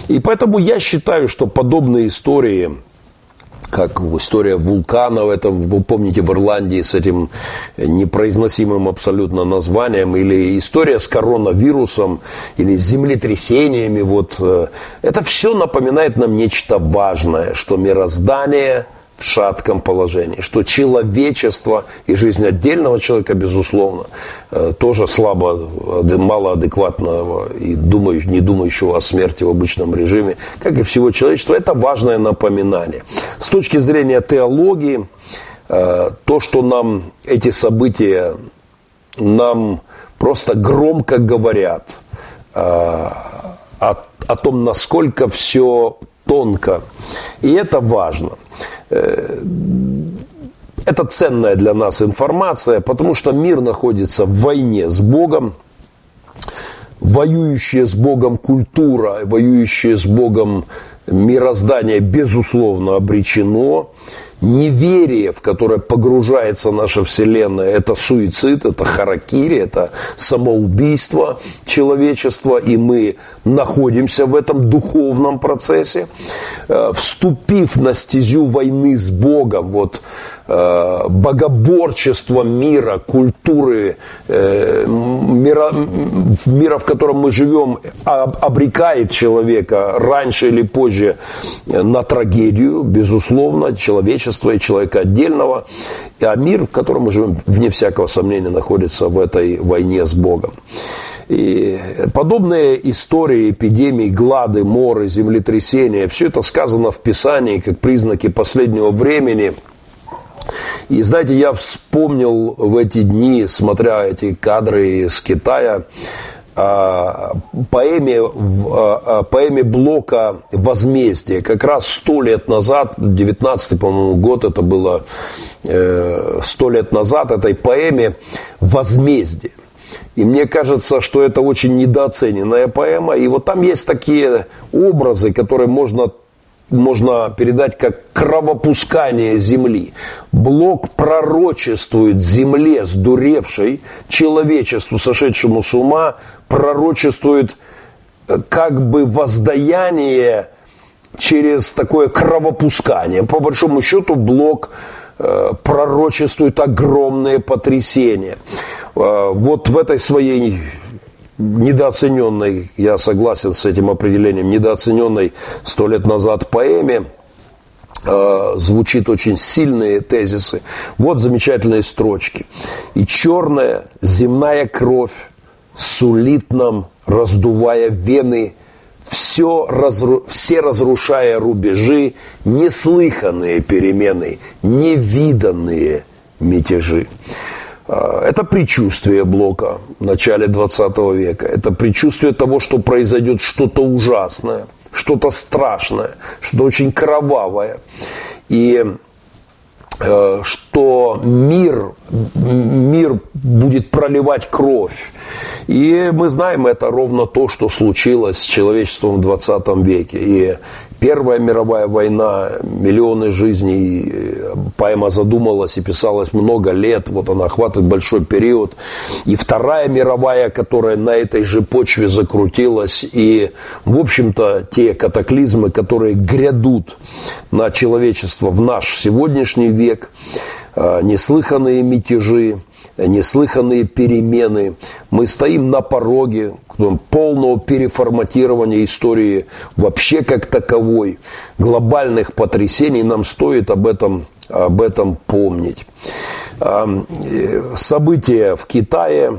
И поэтому я считаю, что подобные истории как история вулкана в этом, вы помните, в Ирландии с этим непроизносимым абсолютно названием, или история с коронавирусом, или с землетрясениями, вот, э, это все напоминает нам нечто важное, что мироздание – в шатком положении, что человечество и жизнь отдельного человека, безусловно, э, тоже слабо, малоадекватного и думающего, не думающего о смерти в обычном режиме, как и всего человечества, это важное напоминание. С точки зрения теологии, э, то, что нам эти события нам просто громко говорят э, о, о том, насколько все тонко. И это важно. Э, это ценная для нас информация, потому что мир находится в войне с Богом. Воюющая с Богом культура, воюющая с Богом мироздание, безусловно, обречено неверие, в которое погружается наша Вселенная, это суицид, это харакири, это самоубийство человечества, и мы находимся в этом духовном процессе. Э, вступив на стезю войны с Богом, вот Э, богоборчество мира, культуры, э, мира, мира, в котором мы живем, обрекает человека раньше или позже на трагедию, безусловно, человечества и человека отдельного. А мир, в котором мы живем, вне всякого сомнения, находится в этой войне с Богом. И подобные истории эпидемий, глады, моры, землетрясения, все это сказано в Писании как признаки последнего времени – и знаете, я вспомнил в эти дни, смотря эти кадры из Китая, поэме, поэме Блока «Возмездие». Как раз сто лет назад, 19 по-моему, год, это было э, сто лет назад, этой поэме «Возмездие». И мне кажется, что это очень недооцененная поэма. И вот там есть такие образы, которые можно можно передать как кровопускание земли. Блок пророчествует земле, сдуревшей, человечеству, сошедшему с ума, пророчествует э, как бы воздаяние через такое кровопускание. По большому счету Блок э, пророчествует огромные потрясения. Э, вот в этой своей недооцененной, я согласен с этим определением, недооцененной сто лет назад поэме, э, звучит очень сильные тезисы. Вот замечательные строчки. «И черная земная кровь сулит нам, раздувая вены, все, разру, все разрушая рубежи, неслыханные перемены, невиданные мятежи». А, это предчувствие Блока в начале 20 века. Это предчувствие того, что произойдет что-то ужасное, что-то страшное, что-то очень кровавое. И э, что мир, мир будет проливать кровь. И мы знаем, это ровно то, что случилось с человечеством в 20 веке. И Первая мировая война, миллионы жизней, поэма задумалась и писалась много лет, вот она охватывает большой период. И Вторая мировая, которая на этой же почве закрутилась, и, в общем-то, те катаклизмы, которые грядут на человечество в наш сегодняшний век, а, неслыханные мятежи, неслыханные перемены. Мы стоим на пороге полного переформатирования истории вообще как таковой, глобальных потрясений. Нам стоит об этом, об этом помнить. Э, события в Китае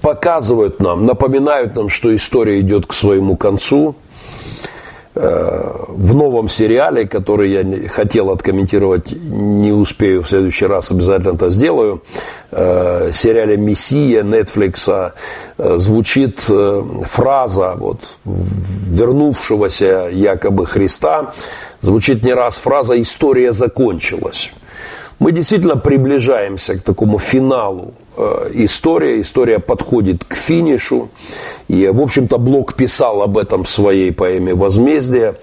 показывают нам, напоминают нам, что история идет к своему концу. В новом сериале, который я хотел откомментировать, не успею в следующий раз, обязательно это сделаю, э, сериале «Мессия» Netflix э, звучит э, фраза вот, вернувшегося якобы Христа, звучит не раз фраза «история закончилась». Мы действительно приближаемся к такому финалу э, истории. История подходит к финишу. И, в общем-то, Блок писал об этом в своей поэме «Возмездие».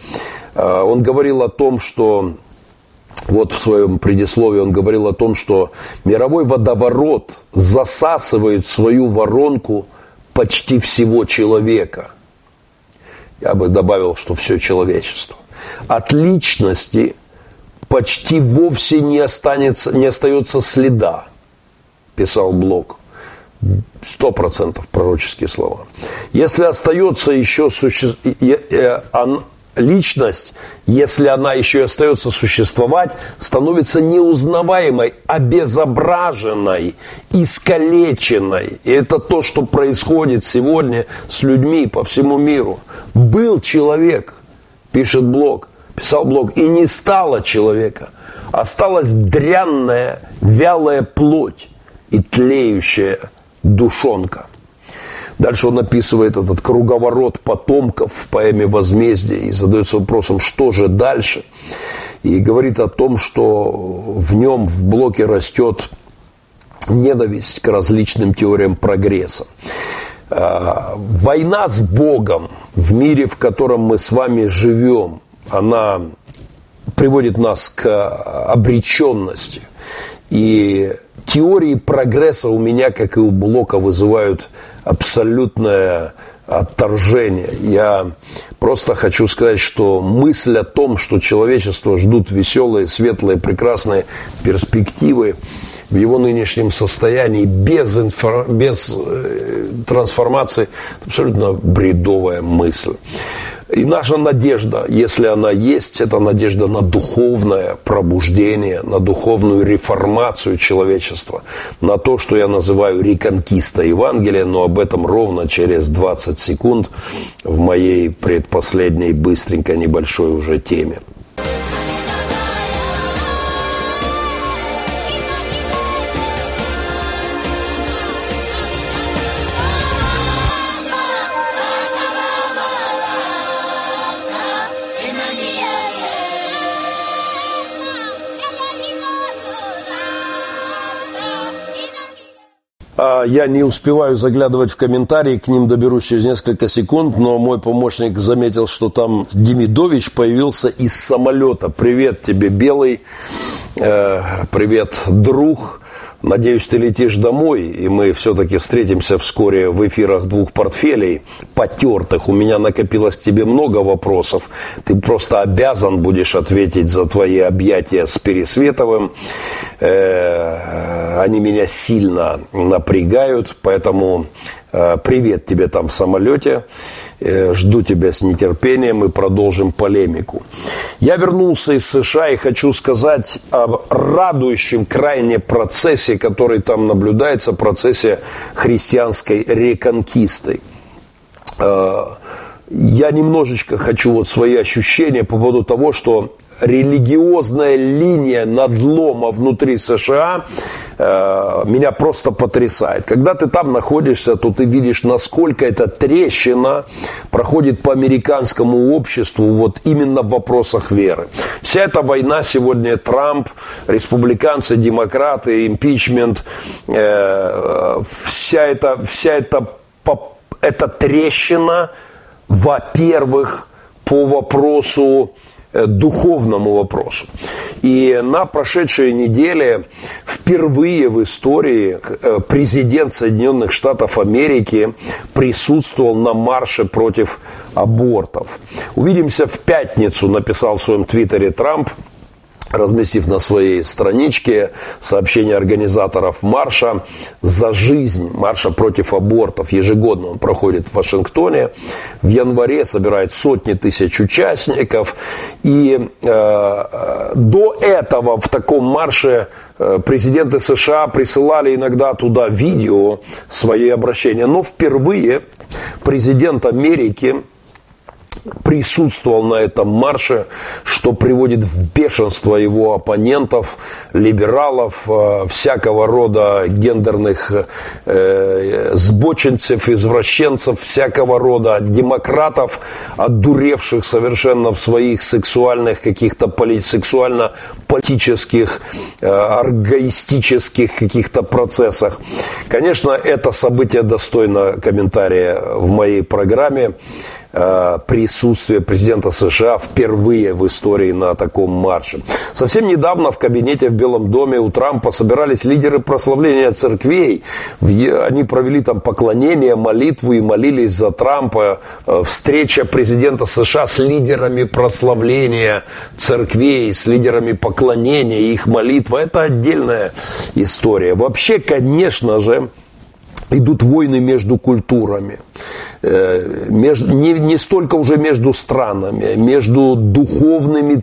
Э, он говорил о том, что вот в своем предисловии он говорил о том, что мировой водоворот засасывает свою воронку почти всего человека. Я бы добавил, что все человечество. От личности почти вовсе не, останется, не остается следа, писал Блок. Сто процентов пророческие слова. Если остается еще суще... личность, если она еще и остается существовать, становится неузнаваемой, обезображенной, искалеченной. И это то, что происходит сегодня с людьми по всему миру. Был человек, пишет Блок, писал блог, и не стало человека. Осталась дрянная, вялая плоть и тлеющая душонка. Дальше он описывает этот круговорот потомков в поэме «Возмездие» и задается вопросом, что же дальше. И говорит о том, что в нем в блоке растет ненависть к различным теориям прогресса. А, война с Богом в мире, в котором мы с вами живем, она приводит нас к обреченности. И теории прогресса у меня, как и у Блока, вызывают абсолютное отторжение. Я просто хочу сказать, что мысль о том, что человечество ждут веселые, светлые, прекрасные перспективы в его нынешнем состоянии без, инфор... без э, трансформации, абсолютно бредовая мысль. И наша надежда, если она есть, это надежда на духовное пробуждение, на духовную реформацию человечества, на то, что я называю реконкиста Евангелия, но об этом ровно через 20 секунд в моей предпоследней быстренько небольшой уже теме. Я не успеваю заглядывать в комментарии, к ним доберусь через несколько секунд, но мой помощник заметил, что там Демидович появился из самолета. Привет тебе, Белый, э, привет, друг. Надеюсь, ты летишь домой, и мы все-таки встретимся вскоре в эфирах двух портфелей, потертых. У меня накопилось к тебе много вопросов. Ты просто обязан будешь ответить за твои объятия с Пересветовым. Э, они меня сильно напрягают, поэтому э, привет тебе там в самолете. Э, жду тебя с нетерпением и продолжим полемику. Я вернулся из США и хочу сказать о радующем крайне процессе, который там наблюдается, процессе христианской реконкисты. Э, я немножечко хочу вот свои ощущения по поводу того, что религиозная линия надлома внутри США э, меня просто потрясает. Когда ты там находишься, то ты видишь, насколько эта трещина проходит по американскому обществу вот именно в вопросах веры. Вся эта война сегодня Трамп, республиканцы, демократы, импичмент, э, вся эта, вся эта, эта трещина, во-первых, по вопросу духовному вопросу. И на прошедшей неделе впервые в истории э, президент Соединенных Штатов Америки присутствовал на марше против абортов. Увидимся в пятницу, написал в своем твиттере Трамп разместив на своей страничке сообщение организаторов марша «За жизнь», марша против абортов. Ежегодно он проходит в Вашингтоне. В январе собирает сотни тысяч участников. И э, э до этого в таком марше э, президенты США присылали иногда туда видео, свои обращения. Но впервые президент Америки присутствовал на этом марше, что приводит в бешенство его оппонентов, либералов, э, всякого рода гендерных э, сбочинцев, извращенцев, всякого рода демократов, отдуревших совершенно в своих сексуальных каких-то поли, сексуально-политических, э, аргоистических каких-то процессах. Конечно, это событие достойно комментария в моей программе. Э, присутствие президента США впервые в истории на таком марше. Совсем недавно в кабинете в Белом доме у Трампа собирались лидеры прославления церквей. Они провели там поклонение, молитву и молились за Трампа. Э, встреча президента США с лидерами прославления церквей, с лидерами поклонения, их молитва – это отдельная история. Вообще, конечно же, идут войны между культурами. Э, между, не, не столько уже между странами, между духовными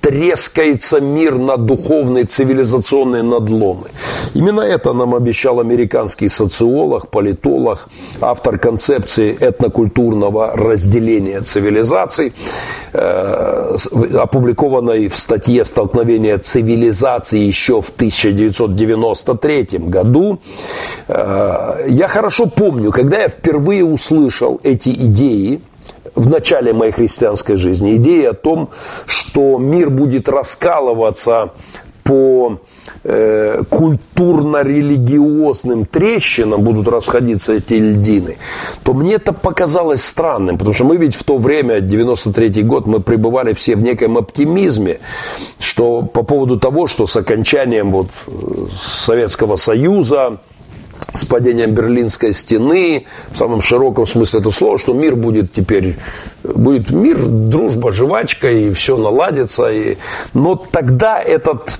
трескается мир на духовные цивилизационные надломы. Именно это нам обещал американский социолог, политолог, автор концепции этнокультурного разделения цивилизаций, э, опубликованной в статье «Столкновение цивилизаций» еще в 1993 году. Э, я хорошо помню, когда я впервые услышал эти идеи, в начале моей христианской жизни. Идея о том, что мир будет раскалываться по э, культурно-религиозным трещинам будут расходиться эти льдины, то мне это показалось странным, потому что мы ведь в то время, 93 год, мы пребывали все в неком оптимизме, что по поводу того, что с окончанием вот э, Советского Союза, с падением Берлинской стены, в самом широком смысле этого слова, что мир будет теперь, будет мир, дружба, жвачка, и все наладится. И... Но тогда этот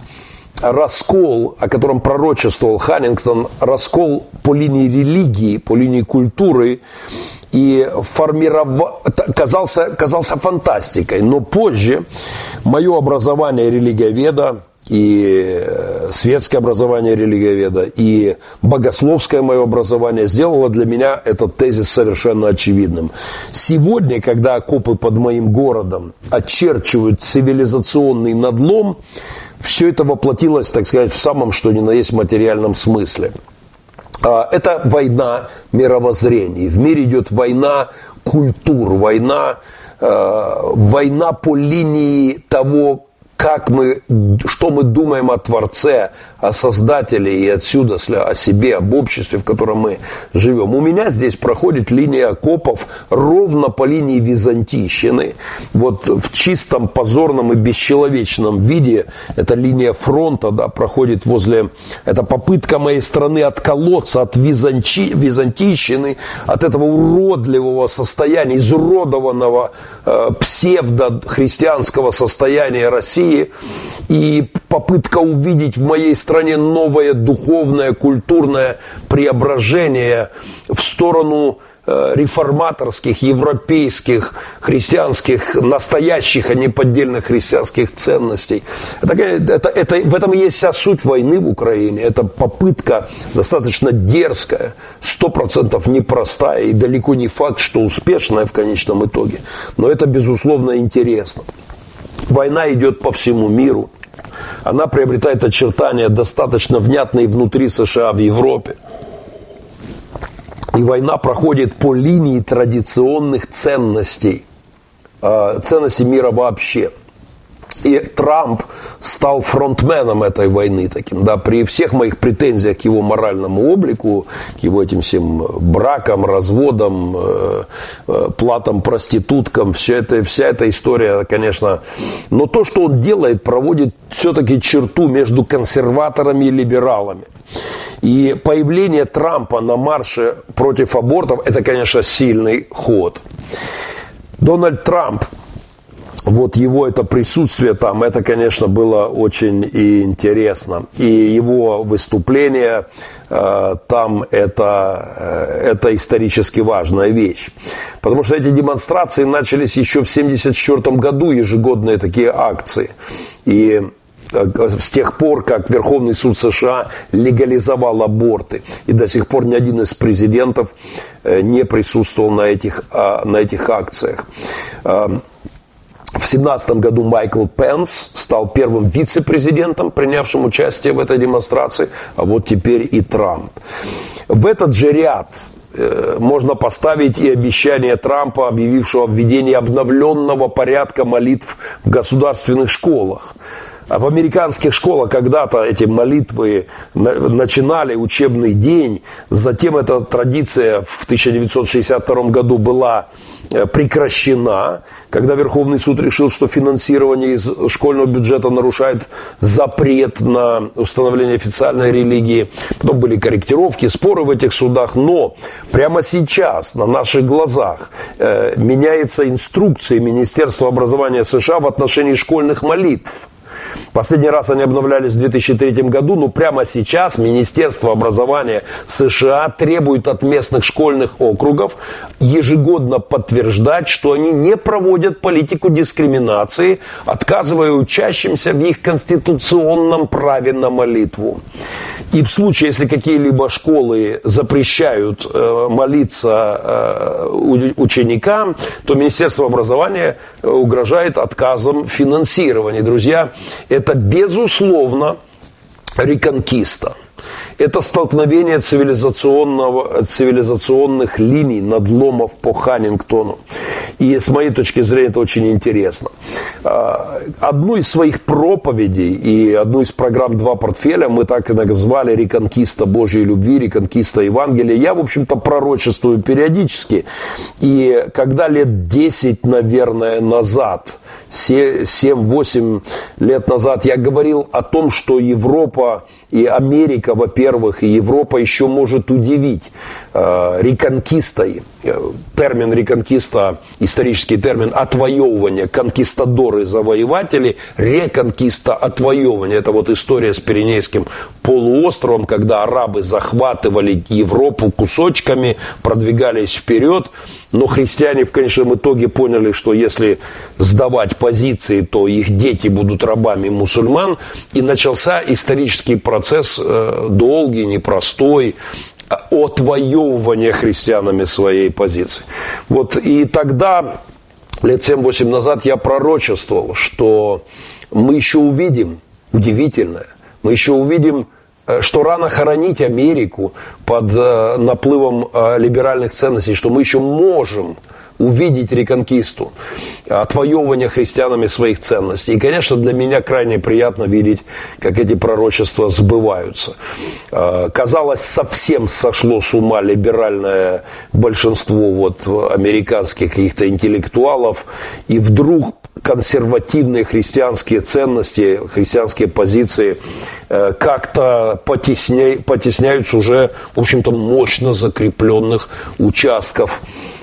раскол, о котором пророчествовал Ханнингтон, раскол по линии религии, по линии культуры, и формировал, казался, казался фантастикой. Но позже мое образование религиоведа, и э, светское образование религиоведа, и богословское мое образование сделало для меня этот тезис совершенно очевидным. Сегодня, когда окопы под моим городом очерчивают цивилизационный надлом, все это воплотилось, так сказать, в самом что ни на есть материальном смысле. А, это война мировоззрений. В мире идет война культур, война, э, война по линии того, как мы, что мы думаем о Творце, о Создателе и отсюда о себе, об обществе, в котором мы живем. У меня здесь проходит линия окопов ровно по линии Византийщины. Вот в чистом, позорном и бесчеловечном виде эта линия фронта да, проходит возле... Это попытка моей страны отколоться от Византи, Византийщины, от этого уродливого состояния, изуродованного э, псевдо-христианского состояния России России и попытка увидеть в моей стране новое духовное, культурное преображение в сторону э, реформаторских, европейских, христианских, настоящих, а не поддельных христианских ценностей. Это, это, это, в этом и есть вся суть войны в Украине. Это попытка достаточно дерзкая, сто процентов непростая и далеко не факт, что успешная в конечном итоге. Но это, безусловно, интересно. Война идет по всему миру. Она приобретает очертания достаточно внятные внутри США, в Европе. И война проходит по линии традиционных ценностей, а, ценностей мира вообще – и Трамп стал фронтменом этой войны таким, да, при всех моих претензиях к его моральному облику, к его этим всем бракам, разводам, э, э, платам проституткам, все это, вся эта история, конечно, но то, что он делает, проводит все-таки черту между консерваторами и либералами. И появление Трампа на марше против абортов, это, конечно, сильный ход. Дональд Трамп вот его это присутствие там, это, конечно, было очень интересно. И его выступление э, там это, э, это исторически важная вещь. Потому что эти демонстрации начались еще в 1974 году, ежегодные такие акции. И с тех пор, как Верховный суд США легализовал аборты. И до сих пор ни один из президентов не присутствовал на этих, а, на этих акциях. В 2017 году Майкл Пенс стал первым вице-президентом, принявшим участие в этой демонстрации, а вот теперь и Трамп. В этот же ряд э, можно поставить и обещание Трампа, объявившего введение обновленного порядка молитв в государственных школах. А в американских школах когда-то эти молитвы начинали учебный день, затем эта традиция в 1962 году была э, прекращена, когда Верховный суд решил, что финансирование из школьного бюджета нарушает запрет на установление официальной религии. Потом были корректировки, споры в этих судах, но прямо сейчас на наших глазах э, меняется инструкция Министерства образования США в отношении школьных молитв. Последний раз они обновлялись в 2003 году, но прямо сейчас Министерство образования США требует от местных школьных округов ежегодно подтверждать, что они не проводят политику дискриминации, отказывая учащимся в их конституционном праве на молитву. И в случае, если какие-либо школы запрещают э, молиться э, ученикам, то Министерство образования э, угрожает отказом финансирования. Друзья, это безусловно реконкиста. Это столкновение цивилизационного, цивилизационных линий, надломов по Хантингтону. И с моей точки зрения это очень интересно. А, одну из своих проповедей и одну из программ «Два портфеля» мы так и назвали «Реконкиста Божьей любви», «Реконкиста Евангелия». Я, в общем-то, пророчествую периодически. И когда лет 10, наверное, назад – 7-8 лет назад я говорил о том, что Европа и Америка, во-первых, и Европа еще может удивить э, реконкистой. Э, термин реконкиста, исторический термин отвоевывания, конкистадоры, завоеватели, реконкиста, отвоевывание. Это вот история с Пиренейским полуостровом, когда арабы захватывали Европу кусочками, продвигались вперед, но христиане в конечном итоге поняли, что если сдавать позиции, то их дети будут рабами мусульман. И начался исторический процесс э, долгий, непростой, отвоевывания христианами своей позиции. Вот и тогда, лет 7-8 назад, я пророчествовал, что мы еще увидим удивительное, мы еще увидим Э, что рано хоронить Америку под э, наплывом э, либеральных ценностей, что мы еще можем увидеть реконкисту, отвоевывание христианами своих ценностей. И, конечно, для меня крайне приятно видеть, как эти пророчества сбываются. Казалось, совсем сошло с ума либеральное большинство вот американских каких-то интеллектуалов, и вдруг консервативные христианские ценности, христианские позиции э, как-то потесня, потесняются уже, в общем-то, мощно закрепленных участков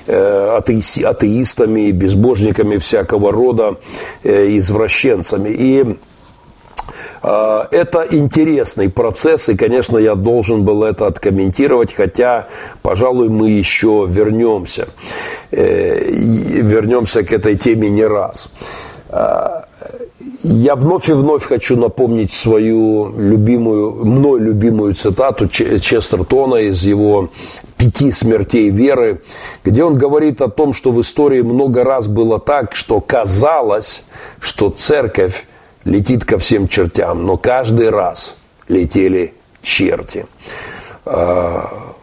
э, атеи, атеистами, безбожниками всякого рода, э, извращенцами. И это интересный процесс, и, конечно, я должен был это откомментировать, хотя, пожалуй, мы еще вернемся, вернемся к этой теме не раз. Я вновь и вновь хочу напомнить свою любимую, мной любимую цитату Честертона из его «Пяти смертей веры», где он говорит о том, что в истории много раз было так, что казалось, что церковь летит ко всем чертям, но каждый раз летели черти. А,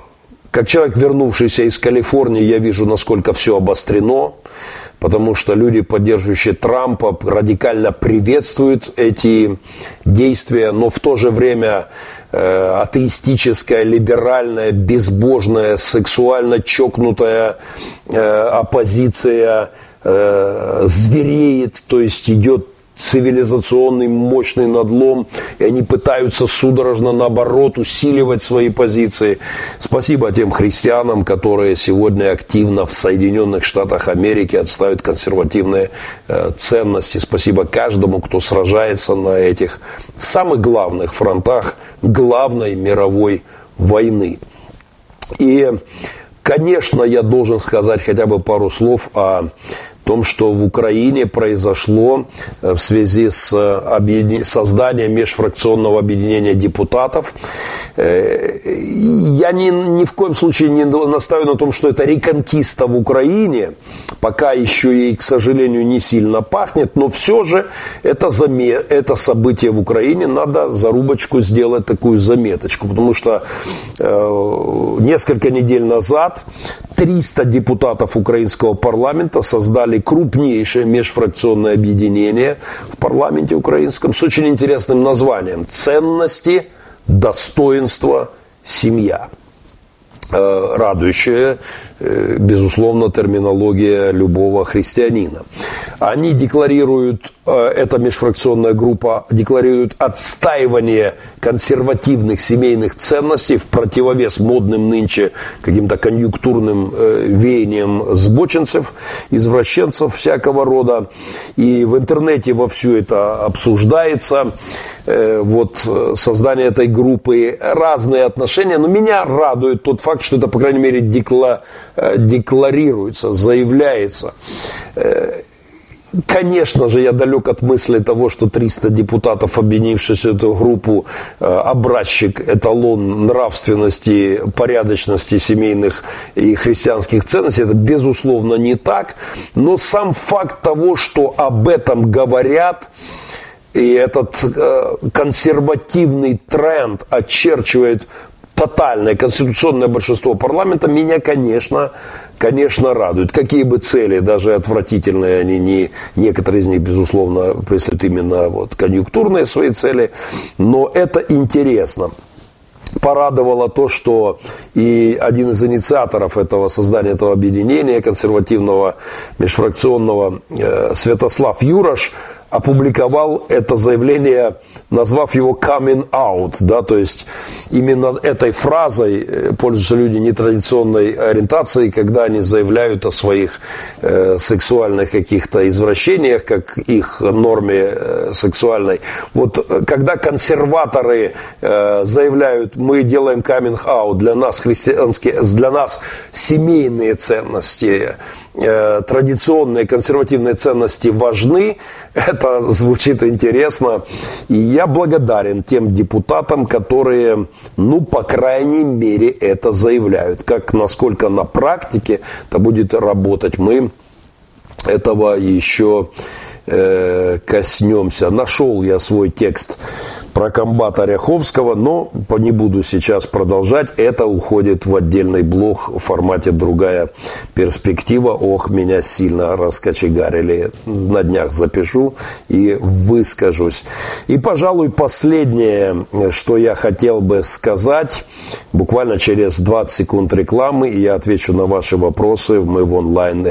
как человек, вернувшийся из Калифорнии, я вижу, насколько все обострено, потому что люди, поддерживающие Трампа, радикально приветствуют эти действия, но в то же время э, атеистическая, либеральная, безбожная, сексуально чокнутая э, оппозиция э, звереет, то есть идет цивилизационный мощный надлом, и они пытаются судорожно, наоборот, усиливать свои позиции. Спасибо тем христианам, которые сегодня активно в Соединенных Штатах Америки отставят консервативные э, ценности. Спасибо каждому, кто сражается на этих самых главных фронтах главной мировой войны. И Конечно, я должен сказать хотя бы пару слов о том, что в Украине произошло в связи с созданием межфракционного объединения депутатов. Я ни, ни в коем случае не настаиваю на том, что это реконкиста в Украине, пока еще ей, к сожалению, не сильно пахнет, но все же это, заме... это событие в Украине, надо зарубочку сделать такую заметочку, потому что э, несколько недель назад 300 депутатов украинского парламента создали крупнейшее межфракционное объединение в парламенте украинском с очень интересным названием «Ценности, достоинство, семья». Э, радующая, э, безусловно, терминология любого христианина. Они декларируют, э, эта межфракционная группа декларирует отстаивание консервативных семейных ценностей в противовес модным нынче каким-то конъюнктурным веяниям сбоченцев, извращенцев всякого рода. И в интернете во все это обсуждается. Вот создание этой группы, разные отношения. Но меня радует тот факт, что это, по крайней мере, декла, э, декларируется, заявляется. Э, конечно же, я далек от мысли того, что 300 депутатов, объединившись в эту группу, э, образчик, эталон нравственности, порядочности семейных и христианских ценностей. Это, безусловно, не так. Но сам факт того, что об этом говорят, и этот консервативный тренд очерчивает тотальное конституционное большинство парламента меня, конечно, конечно, радует. Какие бы цели, даже отвратительные они не, некоторые из них, безусловно, преследуют именно вот конъюнктурные свои цели, но это интересно порадовало то, что и один из инициаторов этого создания этого объединения консервативного межфракционного э, Святослав Юрош опубликовал это заявление, назвав его coming out, да, то есть именно этой фразой э, пользуются люди нетрадиционной ориентации, когда они заявляют о своих э, сексуальных каких-то извращениях, как их норме э, сексуальной. Вот э, когда консерваторы э, заявляют, мы делаем coming out, для нас христианские, для нас семейные ценности, Э, традиционные консервативные ценности важны. Это звучит интересно. И я благодарен тем депутатам, которые, ну, по крайней мере, это заявляют. Как, насколько на практике это будет работать, мы этого еще э, коснемся. Нашел я свой текст про комбата Ряховского, но не буду сейчас продолжать. Это уходит в отдельный блог в формате другая перспектива. Ох, меня сильно раскочегарили. На днях запишу и выскажусь. И, пожалуй, последнее, что я хотел бы сказать, буквально через 20 секунд рекламы, я отвечу на ваши вопросы. Мы в онлайн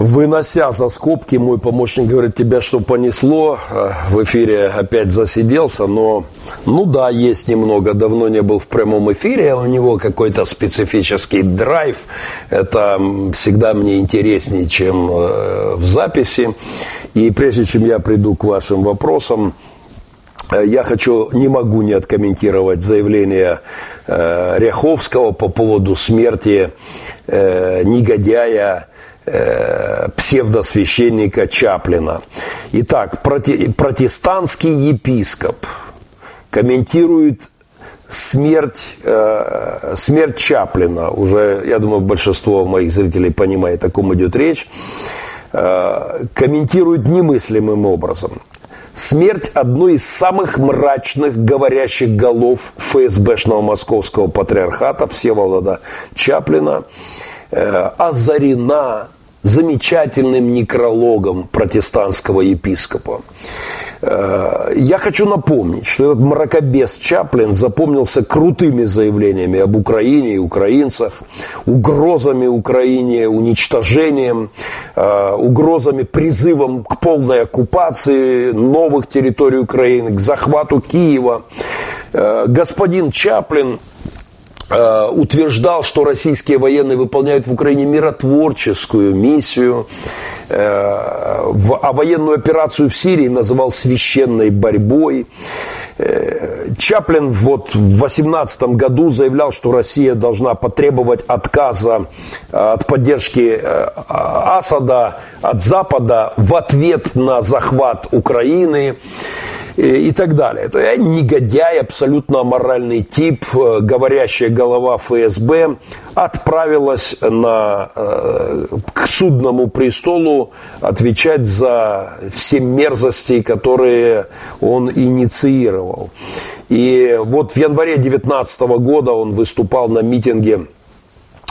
Вынося за скобки, мой помощник говорит, тебя что понесло? Э, в эфире опять засиделся, но, ну да, есть немного. Давно не был в прямом эфире, у него какой-то специфический драйв. Это всегда мне интереснее, чем э, в записи. И прежде чем я приду к вашим вопросам, э, я хочу, не могу не откомментировать заявление э, Ряховского по поводу смерти негодяя Э, псевдосвященника Чаплина. Итак, протестантский епископ комментирует смерть, э, смерть Чаплина. Уже, я думаю, большинство моих зрителей понимает, о ком идет речь. Э, комментирует немыслимым образом. Смерть одной из самых мрачных говорящих голов ФСБшного московского патриархата Всеволода Чаплина э, озарена замечательным некрологом протестантского епископа. Э, я хочу напомнить, что этот мракобес Чаплин запомнился крутыми заявлениями об Украине и украинцах, угрозами Украине, уничтожением, э, угрозами, призывом к полной оккупации новых территорий Украины, к захвату Киева. Э, господин Чаплин утверждал, что российские военные выполняют в Украине миротворческую миссию, э, а военную операцию в Сирии называл священной борьбой. Э, Чаплин вот в 2018 году заявлял, что Россия должна потребовать отказа от поддержки Асада от Запада в ответ на захват Украины и так далее. Это я негодяй, абсолютно аморальный тип, э, говорящая голова ФСБ отправилась на, э, к судному престолу отвечать за все мерзости, которые он инициировал. И вот в январе 2019 года он выступал на митинге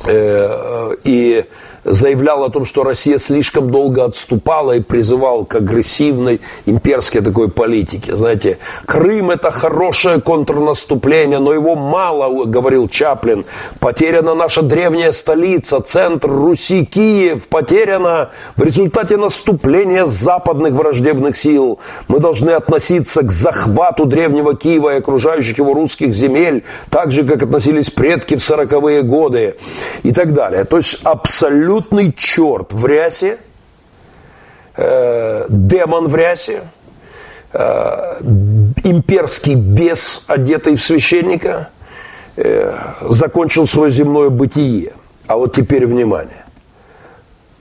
э, и заявлял о том, что Россия слишком долго отступала и призывал к агрессивной имперской такой политике. Знаете, Крым это хорошее контрнаступление, но его мало, говорил Чаплин. Потеряна наша древняя столица, центр Руси, Киев, потеряна в результате наступления западных враждебных сил. Мы должны относиться к захвату древнего Киева и окружающих его русских земель, так же, как относились предки в сороковые годы и так далее. То есть абсолютно абсолютный черт в рясе, э, демон в рясе, э, имперский бес, одетый в священника, э, закончил свое земное бытие. А вот теперь внимание.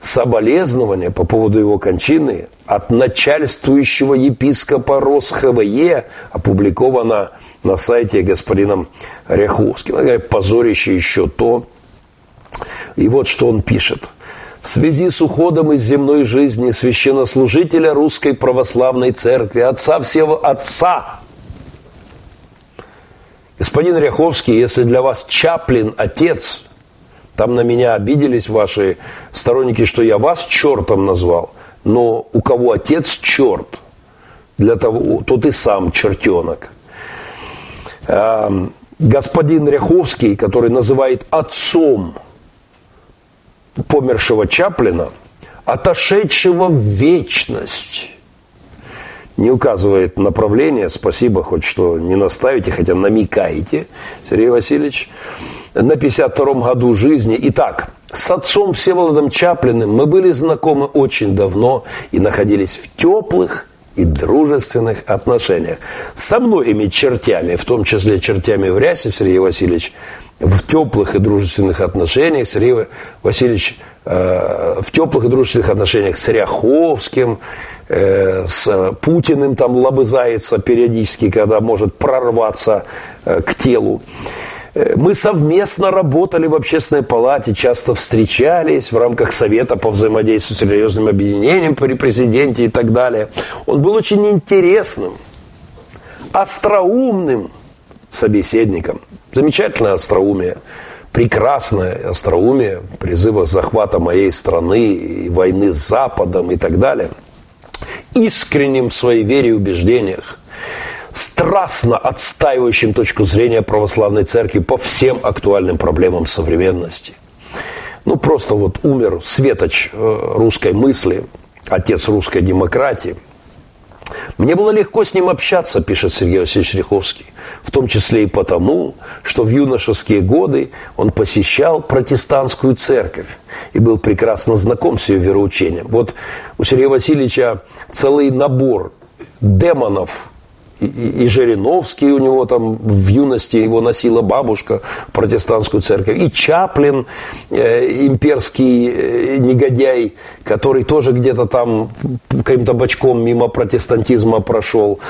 Соболезнования по поводу его кончины от начальствующего епископа Росхве опубликовано на сайте господином Ряховским. Позорище еще то, и вот что он пишет. В связи с уходом из земной жизни священнослужителя Русской Православной Церкви, отца всего отца, господин Ряховский, если для вас Чаплин отец, там на меня обиделись ваши сторонники, что я вас чертом назвал, но у кого отец черт, для того, тот и сам чертенок. Эм, господин Ряховский, который называет отцом помершего Чаплина, отошедшего в вечность. Не указывает направление, спасибо, хоть что не наставите, хотя намекаете, Сергей Васильевич. На 52-м году жизни. Итак, с отцом Всеволодом Чаплиным мы были знакомы очень давно и находились в теплых и дружественных отношениях. Со многими чертями, в том числе чертями в рясе, Сергей Васильевич, в теплых и дружественных отношениях Сергей Васильевич э, в теплых и дружественных отношениях с Ряховским, э, с Путиным там лобызается периодически, когда может прорваться э, к телу. Э, мы совместно работали в общественной палате, часто встречались в рамках Совета по взаимодействию с серьезным объединением при президенте и так далее. Он был очень интересным, остроумным собеседником. Замечательное остроумие, прекрасное остроумие призыва захвата моей страны и войны с Западом и так далее. Искренним в своей вере и убеждениях, страстно отстаивающим точку зрения православной церкви по всем актуальным проблемам современности. Ну, просто вот умер светоч э, русской мысли, отец русской демократии – мне было легко с ним общаться, пишет Сергей Васильевич Риховский, в том числе и потому, что в юношеские годы он посещал протестантскую церковь и был прекрасно знаком с ее вероучением. Вот у Сергея Васильевича целый набор демонов и, и Жириновский у него там в юности его носила бабушка в протестантскую церковь, и Чаплин, э, имперский э, негодяй, который тоже где-то там каким-то бочком мимо протестантизма прошел.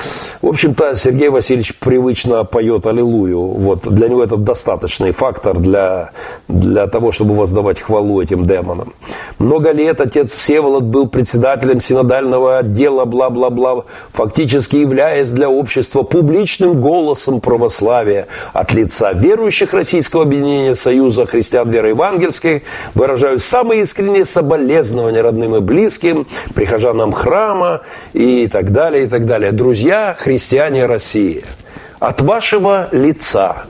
В общем-то, Сергей Васильевич привычно поет Аллилуйю. Вот для него это достаточный фактор для, для того, чтобы воздавать хвалу этим демонам. Много лет отец Всеволод был председателем синодального отдела, бла-бла-бла, фактически являясь для общества публичным голосом православия от лица верующих Российского объединения Союза христиан веры евангельской выражаю самые искренние соболезнования родным и близким, прихожанам храма и так далее, и так далее. Друзья, христиане России, от вашего лица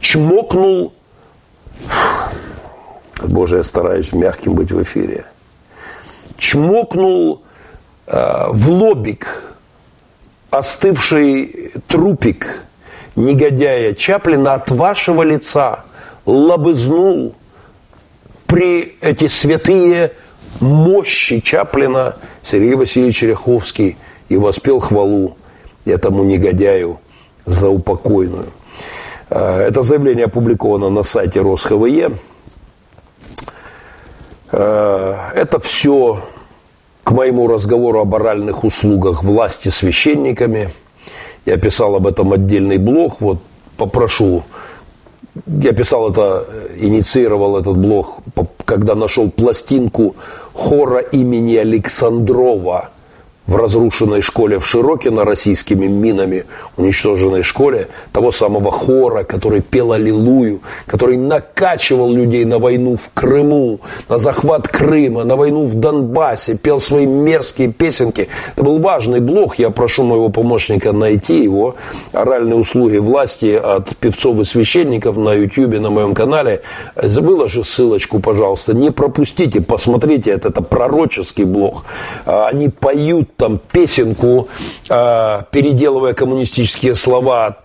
чмокнул Боже, я стараюсь мягким быть в эфире. Чмокнул э, в лобик остывший трупик негодяя Чаплина от вашего лица лобызнул при эти святые мощи Чаплина Сергей Васильевич Ряховский и воспел хвалу этому негодяю за упокойную. Э, это заявление опубликовано на сайте РосХВЕ. Э, это все к моему разговору о баральных услугах власти священниками. Я писал об этом отдельный блог. Вот попрошу я писал это, инициировал этот блог, когда нашел пластинку хора имени Александрова в разрушенной школе в Широкино российскими минами, уничтоженной школе, того самого хора, который пел Аллилуйю, который накачивал людей на войну в Крыму, на захват Крыма, на войну в Донбассе, пел свои мерзкие песенки. Это был важный блог, я прошу моего помощника найти его, оральные услуги власти от певцов и священников на YouTube, на моем канале. Выложи ссылочку, пожалуйста, не пропустите, посмотрите, это, это пророческий блог. А, они поют там песенку, э, переделывая коммунистические слова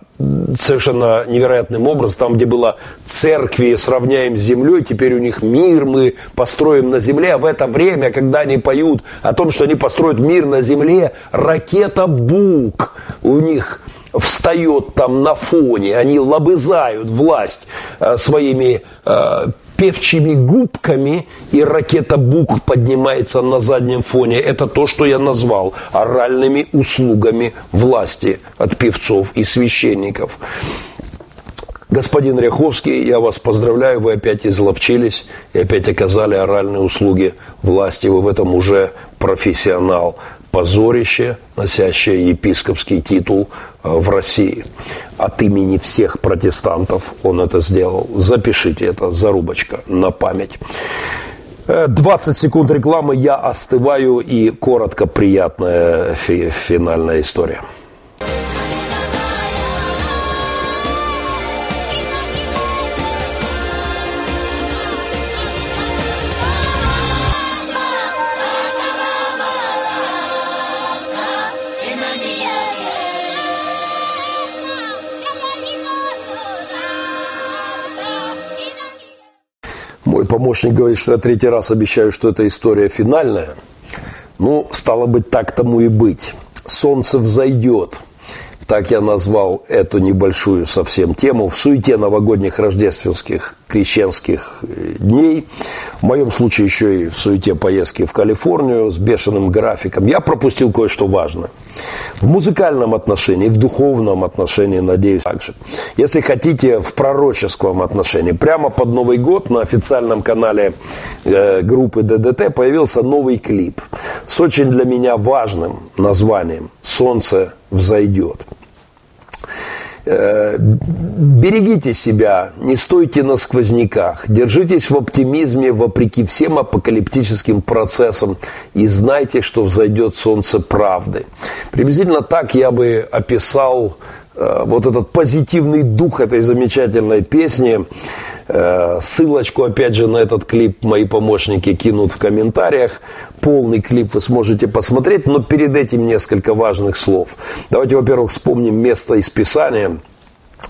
совершенно невероятным образом, там, где было церкви, сравняем с землей, теперь у них мир мы построим на земле, а в это время, когда они поют о том, что они построят мир на земле, ракета Бук у них встает там на фоне, они лобызают власть э, своими э, певчими губками, и ракета Бук поднимается на заднем фоне. Это то, что я назвал оральными услугами власти от певцов и священников. Господин Ряховский, я вас поздравляю, вы опять изловчились и опять оказали оральные услуги власти. Вы в этом уже профессионал позорище, носящее епископский титул э, в России. От имени всех протестантов он это сделал. Запишите это, зарубочка на память. 20 э, секунд рекламы, я остываю и коротко приятная финальная история. Помощник говорит, что я третий раз обещаю, что эта история финальная. Ну, стало быть, так тому и быть. Солнце взойдет. Так я назвал эту небольшую совсем тему. В суете новогодних рождественских крещенских э, дней, в моем случае еще и в суете поездки в Калифорнию с бешеным графиком, я пропустил кое-что важное. В музыкальном отношении, в духовном отношении, надеюсь, также. Если хотите, в пророческом отношении. Прямо под Новый год на официальном канале э, группы ДДТ появился новый клип с очень для меня важным названием «Солнце взойдет». Э, берегите себя, не стойте на сквозняках, держитесь в оптимизме вопреки всем апокалиптическим процессам и знайте, что взойдет солнце правды. Приблизительно так я бы описал э, вот этот позитивный дух этой замечательной песни. Э, ссылочку, опять же, на этот клип мои помощники кинут в комментариях. Полный клип вы сможете посмотреть, но перед этим несколько важных слов. Давайте, во-первых, вспомним место из Писания –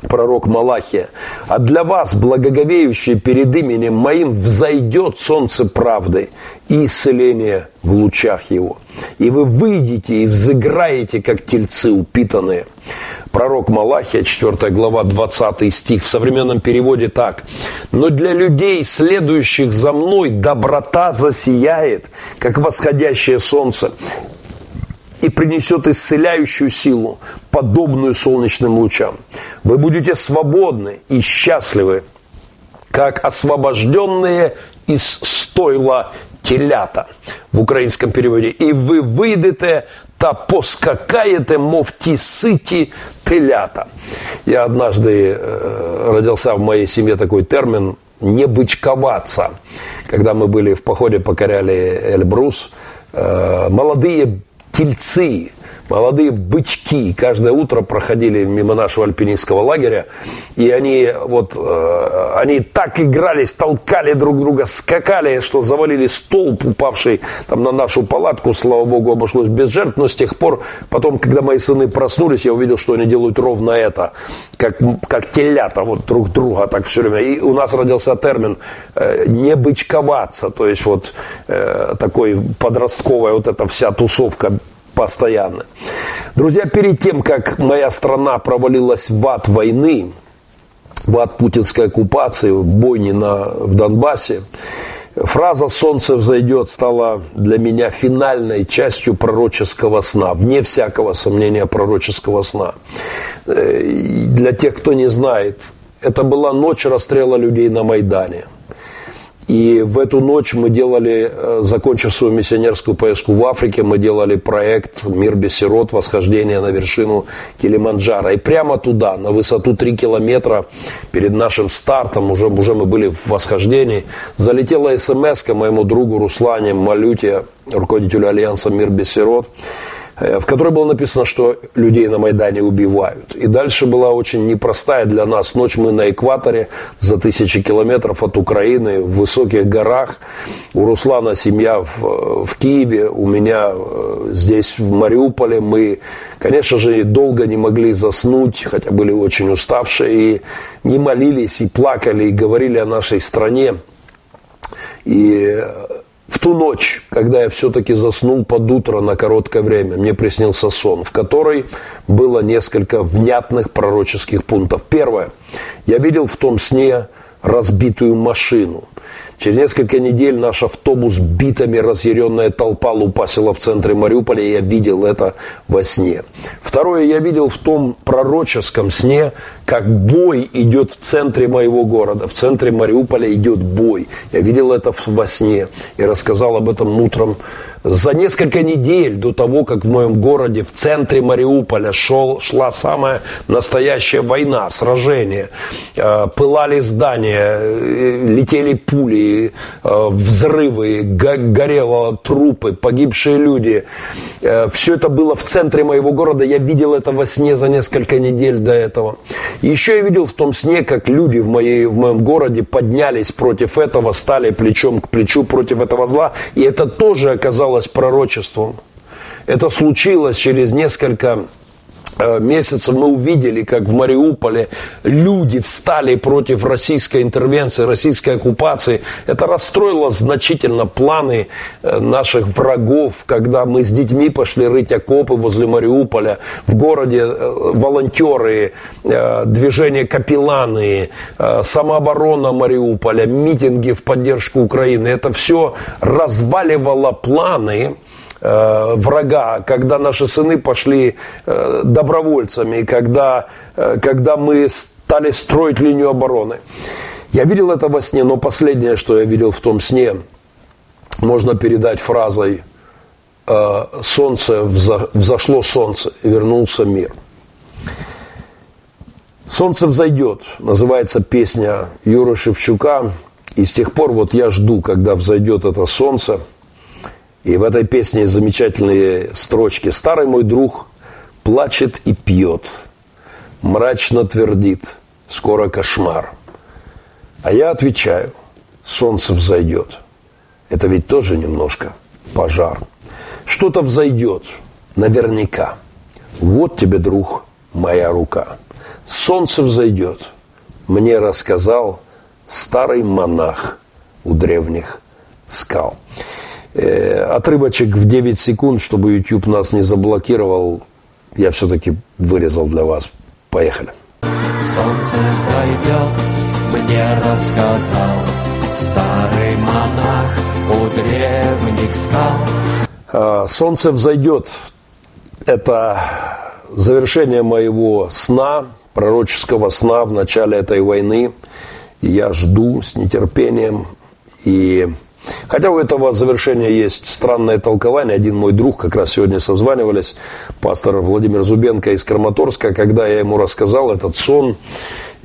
пророк Малахия. «А для вас, благоговеющие перед именем моим, взойдет солнце правды и исцеление в лучах его. И вы выйдете и взыграете, как тельцы упитанные». Пророк Малахия, 4 глава, 20 стих, в современном переводе так. «Но для людей, следующих за мной, доброта засияет, как восходящее солнце, и принесет исцеляющую силу, подобную солнечным лучам. Вы будете свободны и счастливы, как освобожденные из стойла телята в украинском переводе. И вы выйдете та поскакаете, мов ті сыти телята. Я однажды э, родился в моей семье такой термин «не бычковаться». Когда мы были в походе, покоряли Эльбрус, э, молодые тельцы молодые бычки каждое утро проходили мимо нашего альпинистского лагеря, и они вот, э, они так игрались, толкали друг друга, скакали, что завалили столб, упавший там на нашу палатку, слава богу, обошлось без жертв, но с тех пор, потом, когда мои сыны проснулись, я увидел, что они делают ровно это, как, как телята вот друг друга так все время. И у нас родился термин э, «не бычковаться», то есть вот э, такой подростковая вот эта вся тусовка постоянно. Друзья, перед тем, как моя страна провалилась в ад войны, в ад путинской оккупации, в бойне на, в Донбассе, Фраза «Солнце взойдет» стала для меня финальной частью пророческого сна, вне всякого сомнения пророческого сна. Э, для тех, кто не знает, это была ночь расстрела людей на Майдане – и в эту ночь мы делали, э, закончив свою миссионерскую поездку в Африке, мы делали проект «Мир без сирот. Восхождение на вершину Килиманджаро». И прямо туда, на высоту 3 километра, перед нашим стартом, уже, уже мы были в восхождении, залетела смс моему другу Руслане Малюте, руководителю Альянса «Мир без сирот», в которой было написано, что людей на Майдане убивают. И дальше была очень непростая для нас ночь. Мы на экваторе, за тысячи километров от Украины, в высоких горах. У Руслана семья в, в Киеве, у меня э, здесь, в Мариуполе. Мы, конечно же, долго не могли заснуть, хотя были очень уставшие, и не молились, и плакали, и говорили о нашей стране. И в ту ночь, когда я все-таки заснул под утро на короткое время, мне приснился сон, в который было несколько внятных пророческих пунктов. Первое. Я видел в том сне разбитую машину – Через несколько недель наш автобус битами разъяренная толпа лупасила в центре Мариуполя, и я видел это во сне. Второе, я видел в том пророческом сне, как бой идет в центре моего города. В центре Мариуполя идет бой. Я видел это во сне и рассказал об этом утром за несколько недель до того, как в моем городе, в центре Мариуполя шел, шла самая настоящая война, сражение, э, пылали здания, э, летели пули, э, взрывы, горело трупы, погибшие люди. Все это было в центре моего города. Я видел это во сне за несколько недель до этого. Еще я видел в том сне, как люди в, моей, в моем городе поднялись против этого, стали плечом к плечу против этого зла. И это тоже оказалось пророчеством. Это случилось через несколько э, месяцев мы увидели, как в Мариуполе люди встали против российской интервенции, российской оккупации. Это расстроило значительно планы э, наших врагов, когда мы с детьми пошли рыть окопы возле Мариуполя. В городе э, волонтеры, движение капелланы, самооборона Мариуполя, митинги в поддержку Украины. Это все разваливало планы Э, врага, когда наши сыны пошли э, добровольцами, когда, э, когда мы стали строить линию обороны. Я видел это во сне, но последнее, что я видел в том сне, можно передать фразой «Солнце, взошло солнце, вернулся мир». «Солнце взойдет» называется песня Юры Шевчука. И с тех пор вот я жду, когда взойдет это солнце – и в этой песне замечательные строчки. «Старый мой друг плачет и пьет, мрачно твердит, скоро кошмар». А я отвечаю, солнце взойдет. Это ведь тоже немножко пожар. Что-то взойдет, наверняка. Вот тебе, друг, моя рука. Солнце взойдет, мне рассказал старый монах у древних скал. Э, отрывочек в 9 секунд, чтобы YouTube нас не заблокировал, я все-таки вырезал для вас. Поехали. Солнце зайдет, мне рассказал старый монах у древних скал. А, Солнце взойдет. Это завершение моего сна, пророческого сна в начале этой войны. я жду с нетерпением. И Хотя у этого завершения есть странное толкование. Один мой друг, как раз сегодня созванивались, пастор Владимир Зубенко из Краматорска, когда я ему рассказал этот сон,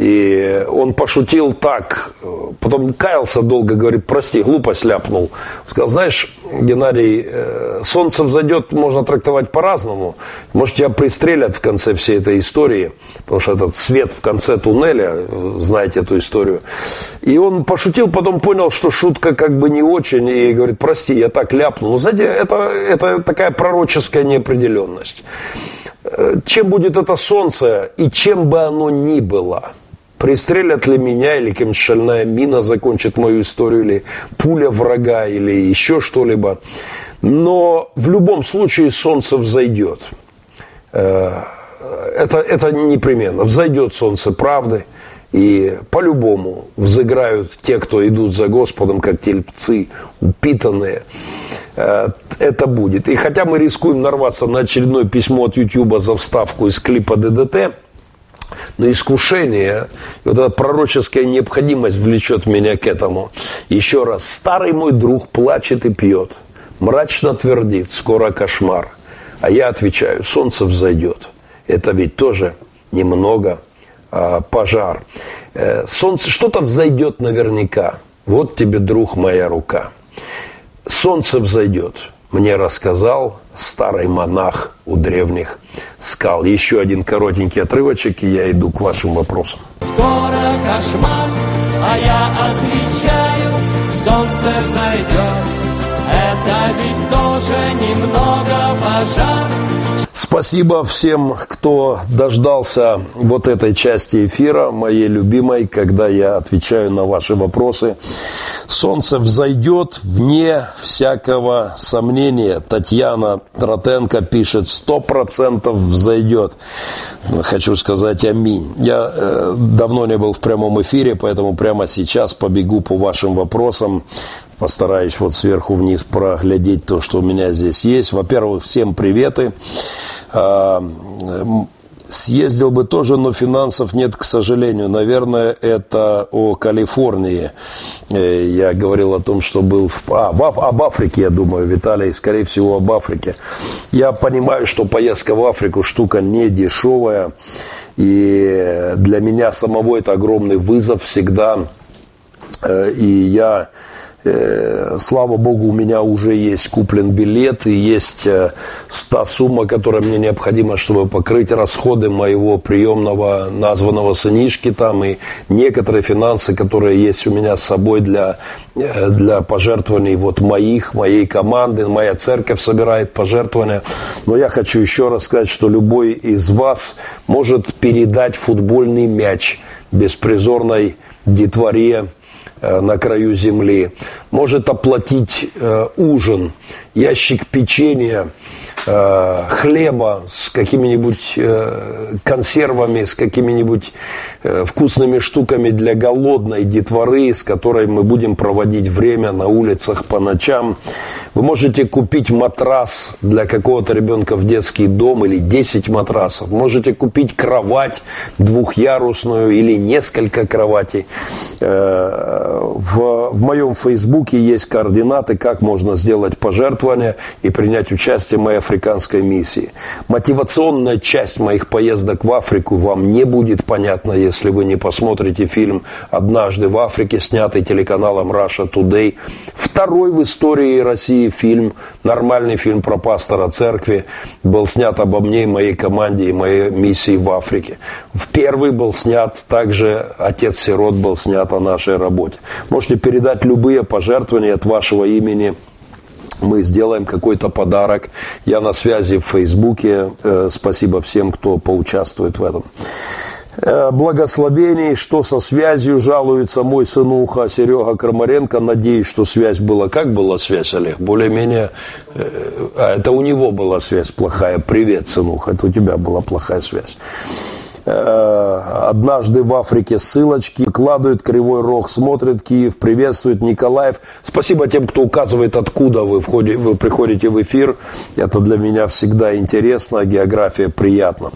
И он пошутил так, потом каялся долго, говорит, прости, глупость ляпнул. Сказал, знаешь, Геннадий, э, солнце взойдет, можно трактовать по-разному. Может, тебя пристрелят в конце всей этой истории, потому что этот свет в конце туннеля, знаете эту историю. И он пошутил, потом понял, что шутка как бы не очень, и говорит, прости, я так ляпнул. Но, знаете, это, это такая пророческая неопределенность. Э, чем будет это солнце, и чем бы оно ни было – Пристрелят ли меня, или какая-нибудь шальная мина закончит мою историю, или пуля врага, или еще что-либо. Но в любом случае солнце взойдет. Э, это, это непременно. Взойдет солнце правды. И по-любому взыграют те, кто идут за Господом, как тельцы упитанные. Э, это будет. И хотя мы рискуем нарваться на очередное письмо от Ютуба за вставку из клипа ДДТ, но искушение, вот эта пророческая необходимость влечет меня к этому. Еще раз, старый мой друг плачет и пьет, мрачно твердит, скоро кошмар. А я отвечаю, солнце взойдет. Это ведь тоже немного а, пожар. Э, солнце, что-то взойдет наверняка. Вот тебе, друг, моя рука. Солнце взойдет мне рассказал старый монах у древних скал. Еще один коротенький отрывочек, и я иду к вашим вопросам. Скоро кошмар, а я отвечаю, солнце взойдет. Это ведь тоже немного пожар. Спасибо всем, кто дождался вот этой части эфира, моей любимой, когда я отвечаю на ваши вопросы. Солнце взойдет вне всякого сомнения. Татьяна Тротенко пишет, сто процентов взойдет. Хочу сказать аминь. Я э, давно не был в прямом эфире, поэтому прямо сейчас побегу по вашим вопросам постараюсь вот сверху вниз проглядеть то, что у меня здесь есть. Во-первых, всем приветы. А, съездил бы тоже, но финансов нет, к сожалению. Наверное, это о Калифорнии. Э, я говорил о том, что был в... А, в, об Африке, я думаю, Виталий, скорее всего, об Африке. Я понимаю, что поездка в Африку штука не дешевая. И для меня самого это огромный вызов всегда. Э, и я слава богу, у меня уже есть куплен билет и есть э, та сумма, которая мне необходима, чтобы покрыть расходы моего приемного названного сынишки там и некоторые финансы, которые есть у меня с собой для, э, для пожертвований вот моих, моей команды. Моя церковь собирает пожертвования. Но я хочу еще раз сказать, что любой из вас может передать футбольный мяч беспризорной детворе, Э, на краю земли, может оплатить э, ужин, ящик печенья, э, хлеба с какими-нибудь э, консервами, с какими-нибудь э, вкусными штуками для голодной детворы, с которой мы будем проводить время на улицах по ночам. Вы можете купить матрас для какого-то ребенка в детский дом или 10 матрасов. Можете купить кровать двухъярусную или несколько кроватей. Э, в, в моем фейсбуке есть координаты, как можно сделать пожертвование и принять участие в моей африканской миссии. Мотивационная часть моих поездок в Африку вам не будет понятна, если вы не посмотрите фильм «Однажды в Африке», снятый телеканалом Russia Today. Второй в истории России фильм, нормальный фильм про пастора церкви, был снят обо мне и моей команде и моей миссии в Африке. В первый был снят также «Отец сирот» был снят о нашей работе. Можете передать любые пожертвования от вашего имени – мы сделаем какой-то подарок. Я на связи в Фейсбуке. Э, спасибо всем, кто поучаствует в этом. Э, благословений, что со связью жалуется мой сынуха Серега Крамаренко. Надеюсь, что связь была. Как была связь, Олег? Более-менее... Э, а, это у него была связь плохая. Привет, сынуха. Это у тебя была плохая связь. Э, однажды в Африке ссылочки, кладывают Кривой Рог, смотрят Киев, приветствуют Николаев. Спасибо тем, кто указывает, откуда вы, входите, вы приходите в эфир. Это для меня всегда интересно, география приятна.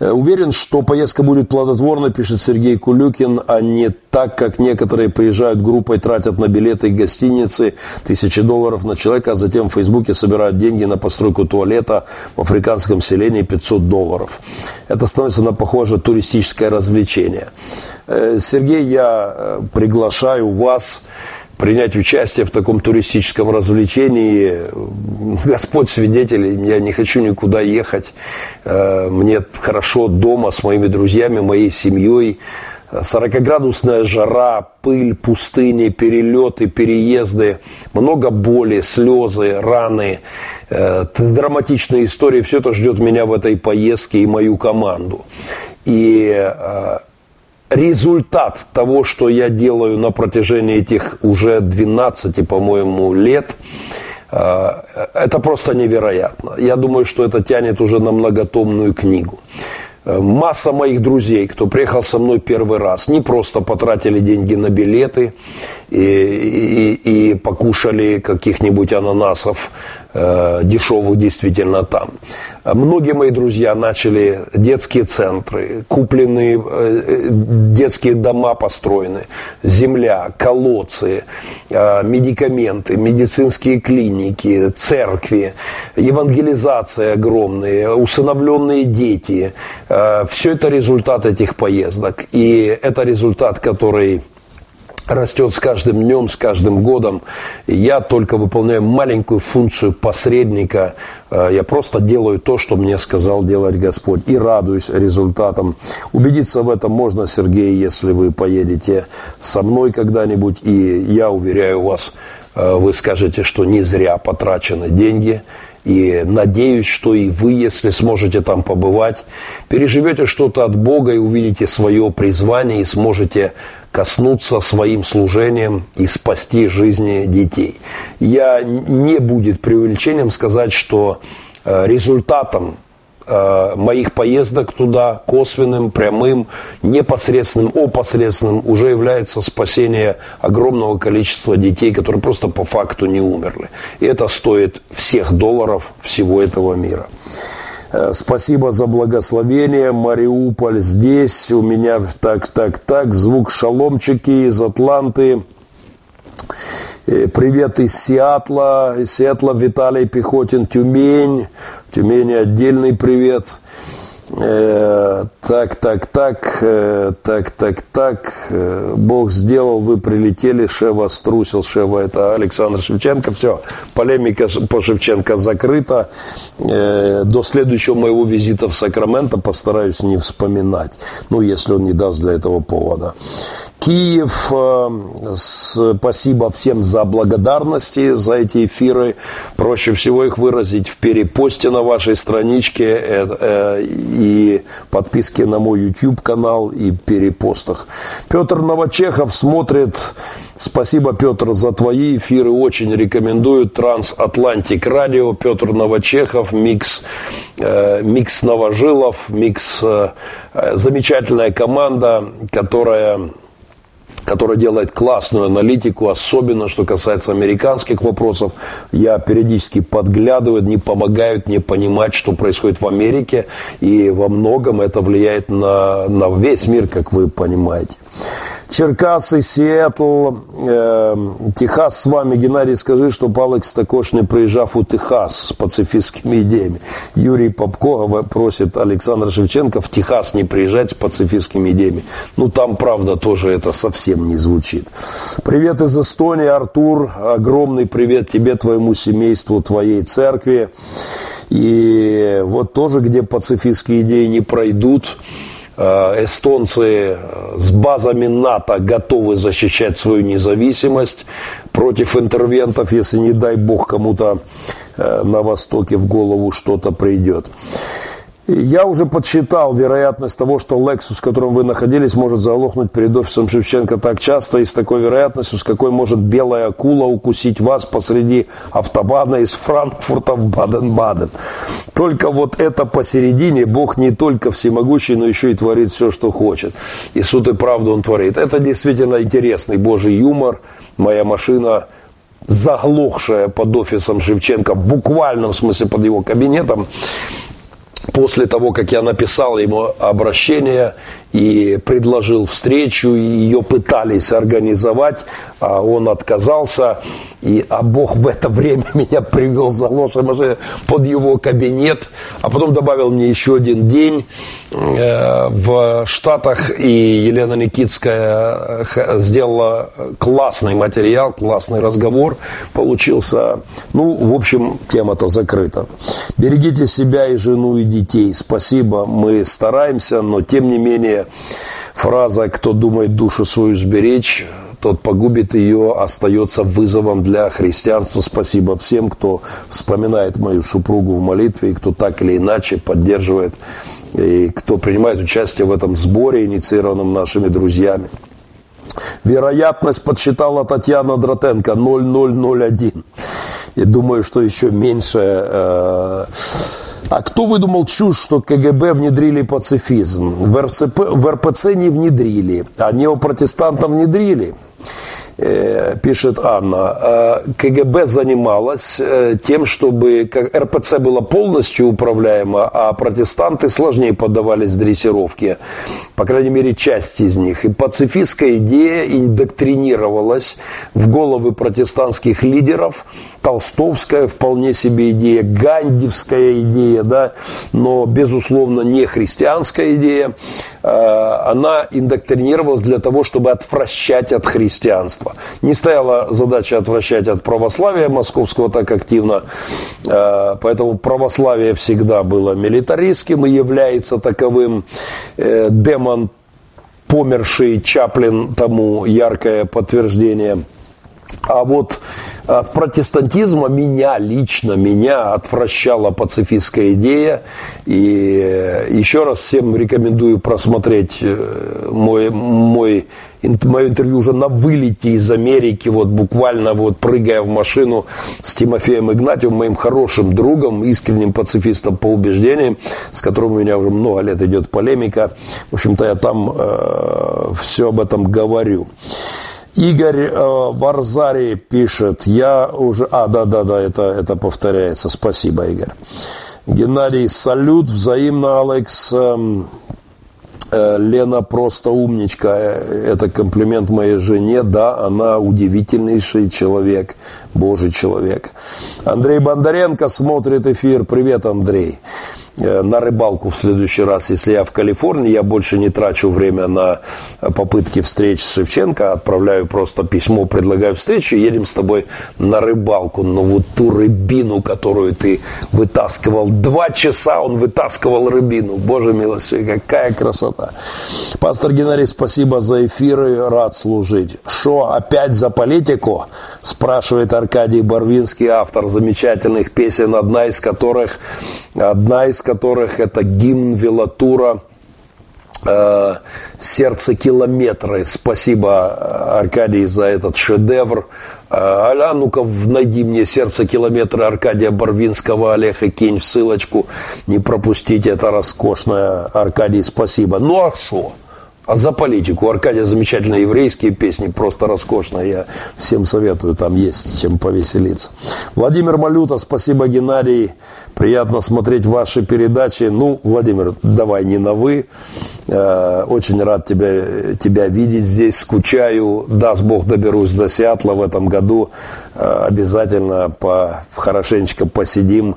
Э, уверен, что поездка будет плодотворной, пишет Сергей Кулюкин, а не так, как некоторые приезжают группой, тратят на билеты и гостиницы тысячи долларов на человека, а затем в Фейсбуке собирают деньги на постройку туалета в африканском селении 500 долларов. Это становится на похоже туристическое развлечение. Э, Сергей, я э, приглашаю вас принять участие в таком туристическом развлечении. Господь свидетель, я не хочу никуда ехать. Э, мне хорошо дома с моими друзьями, моей семьей. 40-градусная жара, пыль, пустыни, перелеты, переезды, много боли, слезы, раны, э, драматичные истории. Все это ждет меня в этой поездке и мою команду. И э, результат того, что я делаю на протяжении этих уже 12, по-моему, лет, э, это просто невероятно. Я думаю, что это тянет уже на многотомную книгу. Э, масса моих друзей, кто приехал со мной первый раз, не просто потратили деньги на билеты и, и, и покушали каких-нибудь ананасов э, дешевых действительно там. Многие мои друзья начали детские центры, куплены э, детские дома построены, земля, колодцы, э, медикаменты, медицинские клиники, церкви, евангелизация огромные, усыновленные дети. Э, все это результат этих поездок. И это результат, который растет с каждым днем, с каждым годом. Я только выполняю маленькую функцию посредника. Э, я просто делаю то, что мне сказал делать Господь. И радуюсь результатам. Убедиться в этом можно, Сергей, если вы поедете со мной когда-нибудь. И я уверяю вас, э, вы скажете, что не зря потрачены деньги. И надеюсь, что и вы, если сможете там побывать, переживете что-то от Бога и увидите свое призвание и сможете коснуться своим служением и спасти жизни детей. Я не будет преувеличением сказать, что э, результатом э, моих поездок туда косвенным, прямым, непосредственным, опосредственным уже является спасение огромного количества детей, которые просто по факту не умерли. И это стоит всех долларов всего этого мира. Э, спасибо за благословение. Мариуполь здесь. У меня так, так, так. Звук шаломчики из Атланты. Э, привет из Сиатла. Из Сиатла Виталий Пехотин, Тюмень. Тюмени отдельный привет. Э, так, так, так, э, так, так, так. Э, Бог сделал, вы прилетели, Шева струсил. Шева это Александр Шевченко. Все, полемика по Шевченко закрыта. До следующего моего визита в Сакраменто постараюсь не вспоминать. Ну, если он не даст для этого повода. Киев. Э, спасибо всем за благодарности, за эти эфиры. Проще всего их выразить в перепосте на вашей страничке э, э, и подписке на мой YouTube-канал и перепостах. Петр Новочехов смотрит. Спасибо, Петр, за твои эфиры. Очень рекомендую. Трансатлантик радио. Петр Новочехов. Микс, микс Новожилов. Микс замечательная команда, которая который делает классную аналитику, особенно что касается американских вопросов. Я периодически подглядываю, не помогают мне понимать, что происходит в Америке, и во многом это влияет на, на весь мир, как вы понимаете. Черкасы, Сиэтл, э, Техас с вами. Геннадий, скажи, что Алекс також не приїжджав у Техас с пацифистскими идеями. Юрий Попко просит Александра Шевченко в Техас не приезжать с пацифистскими идеями. Ну, там, правда, тоже это совсем не звучит. Привет из Эстонии, Артур. Огромный привет тебе, твоему семейству, твоей церкви. И вот тоже, где пацифистские идеи не пройдут, эстонцы э, с базами НАТО готовы защищать свою независимость против интервентов, если не дай бог кому-то э, на Востоке в голову что-то придет. Я уже подсчитал вероятность того, что Lexus, в котором вы находились, может заглохнуть перед офисом Шевченко так часто и с такой вероятностью, с какой может белая акула укусить вас посреди автобана из Франкфурта в Баден-Баден. Только вот это посередине Бог не только всемогущий, но еще и творит все, что хочет. И суд и правду Он творит. Это действительно интересный Божий юмор. Моя машина заглохшая под офисом Шевченко, в буквальном смысле под его кабинетом, после того, как я написал ему обращение и предложил встречу, и ее пытались организовать, а он отказался, и, а Бог в это [laughs] время меня привел за лошадь машиной под его кабинет, а потом добавил мне еще один день э, в Штатах, и Елена Никитская э, сделала классный материал, классный разговор получился. Ну, в общем, тема-то закрыта. Берегите себя и жену, и детей. Спасибо, мы стараемся, но тем не менее фраза «кто думает душу свою сберечь», тот погубит ее, остается вызовом для христианства. Спасибо всем, кто вспоминает мою супругу в молитве, и кто так или иначе поддерживает, и кто принимает участие в этом сборе, инициированном нашими друзьями. Вероятность подсчитала Татьяна Дротенко 0,001. И думаю, что еще меньше э, а кто выдумал чушь, что КГБ внедрили пацифизм? В, РЦП, в РПЦ не внедрили, а неопротестантам внедрили. Э, пишет Анна, э, КГБ занималась э, тем, чтобы РПЦ было полностью управляемо, а протестанты сложнее поддавались дрессировке, по крайней мере, часть из них. И пацифистская идея индоктринировалась в головы протестантских лидеров, толстовская вполне себе идея, гандивская идея, да, но, безусловно, не христианская идея, она индоктринировалась для того, чтобы отвращать от христианства. Москва. Не стояла задача отвращать от православия московского так активно, э, поэтому православие всегда было милитаристским и является таковым. Э, демон, померший Чаплин, тому яркое подтверждение. А вот от протестантизма меня лично, меня отвращала пацифистская идея. И э, еще раз всем рекомендую просмотреть мой, мой мое интервью уже на вылете из Америки, вот буквально вот прыгая в машину с Тимофеем Игнатьевым, моим хорошим другом, искренним пацифистом по убеждениям, с которым у меня уже много лет идет полемика. В общем-то, я там э, все об этом говорю. Игорь э, Варзари пишет, я уже... А, да-да-да, это, это повторяется. Спасибо, Игорь. Геннадий, салют, взаимно, Алекс. Эм, Э, Лена просто умничка. Это комплимент моей жене. Да, она удивительнейший человек, Божий человек. Андрей Бондаренко смотрит эфир. Привет, Андрей. Э, на рыбалку в следующий раз, если я в Калифорнии, я больше не трачу время на попытки встреч с Шевченко, отправляю просто письмо, предлагаю встречу, едем с тобой на рыбалку. Но вот ту рыбину, которую ты вытаскивал, два часа он вытаскивал рыбину. Боже милостивый, какая красота. Пастор Геннадий, спасибо за эфиры, рад служить. Что, опять за политику? Спрашивает Аркадий Барвинский, автор замечательных песен, одна из которых, одна из которых это гимн Велатура э, «Сердце километры». Спасибо, Аркадий, за этот шедевр. Э, Аля, ну-ка, найди мне «Сердце километра» Аркадия Барвинского, Олег и кинь в ссылочку. Не пропустите, это роскошное. Аркадий, спасибо. Ну а что? А за политику. Аркадия замечательные еврейские песни, просто роскошно. Я всем советую, там есть чем повеселиться. Владимир Малюта, спасибо, Геннадий. Приятно смотреть ваши передачи. Ну, Владимир, давай не на «вы». Э, очень рад тебя, тебя видеть здесь. Скучаю. Даст Бог, доберусь до Сиатла в этом году. Э, обязательно по, хорошенечко посидим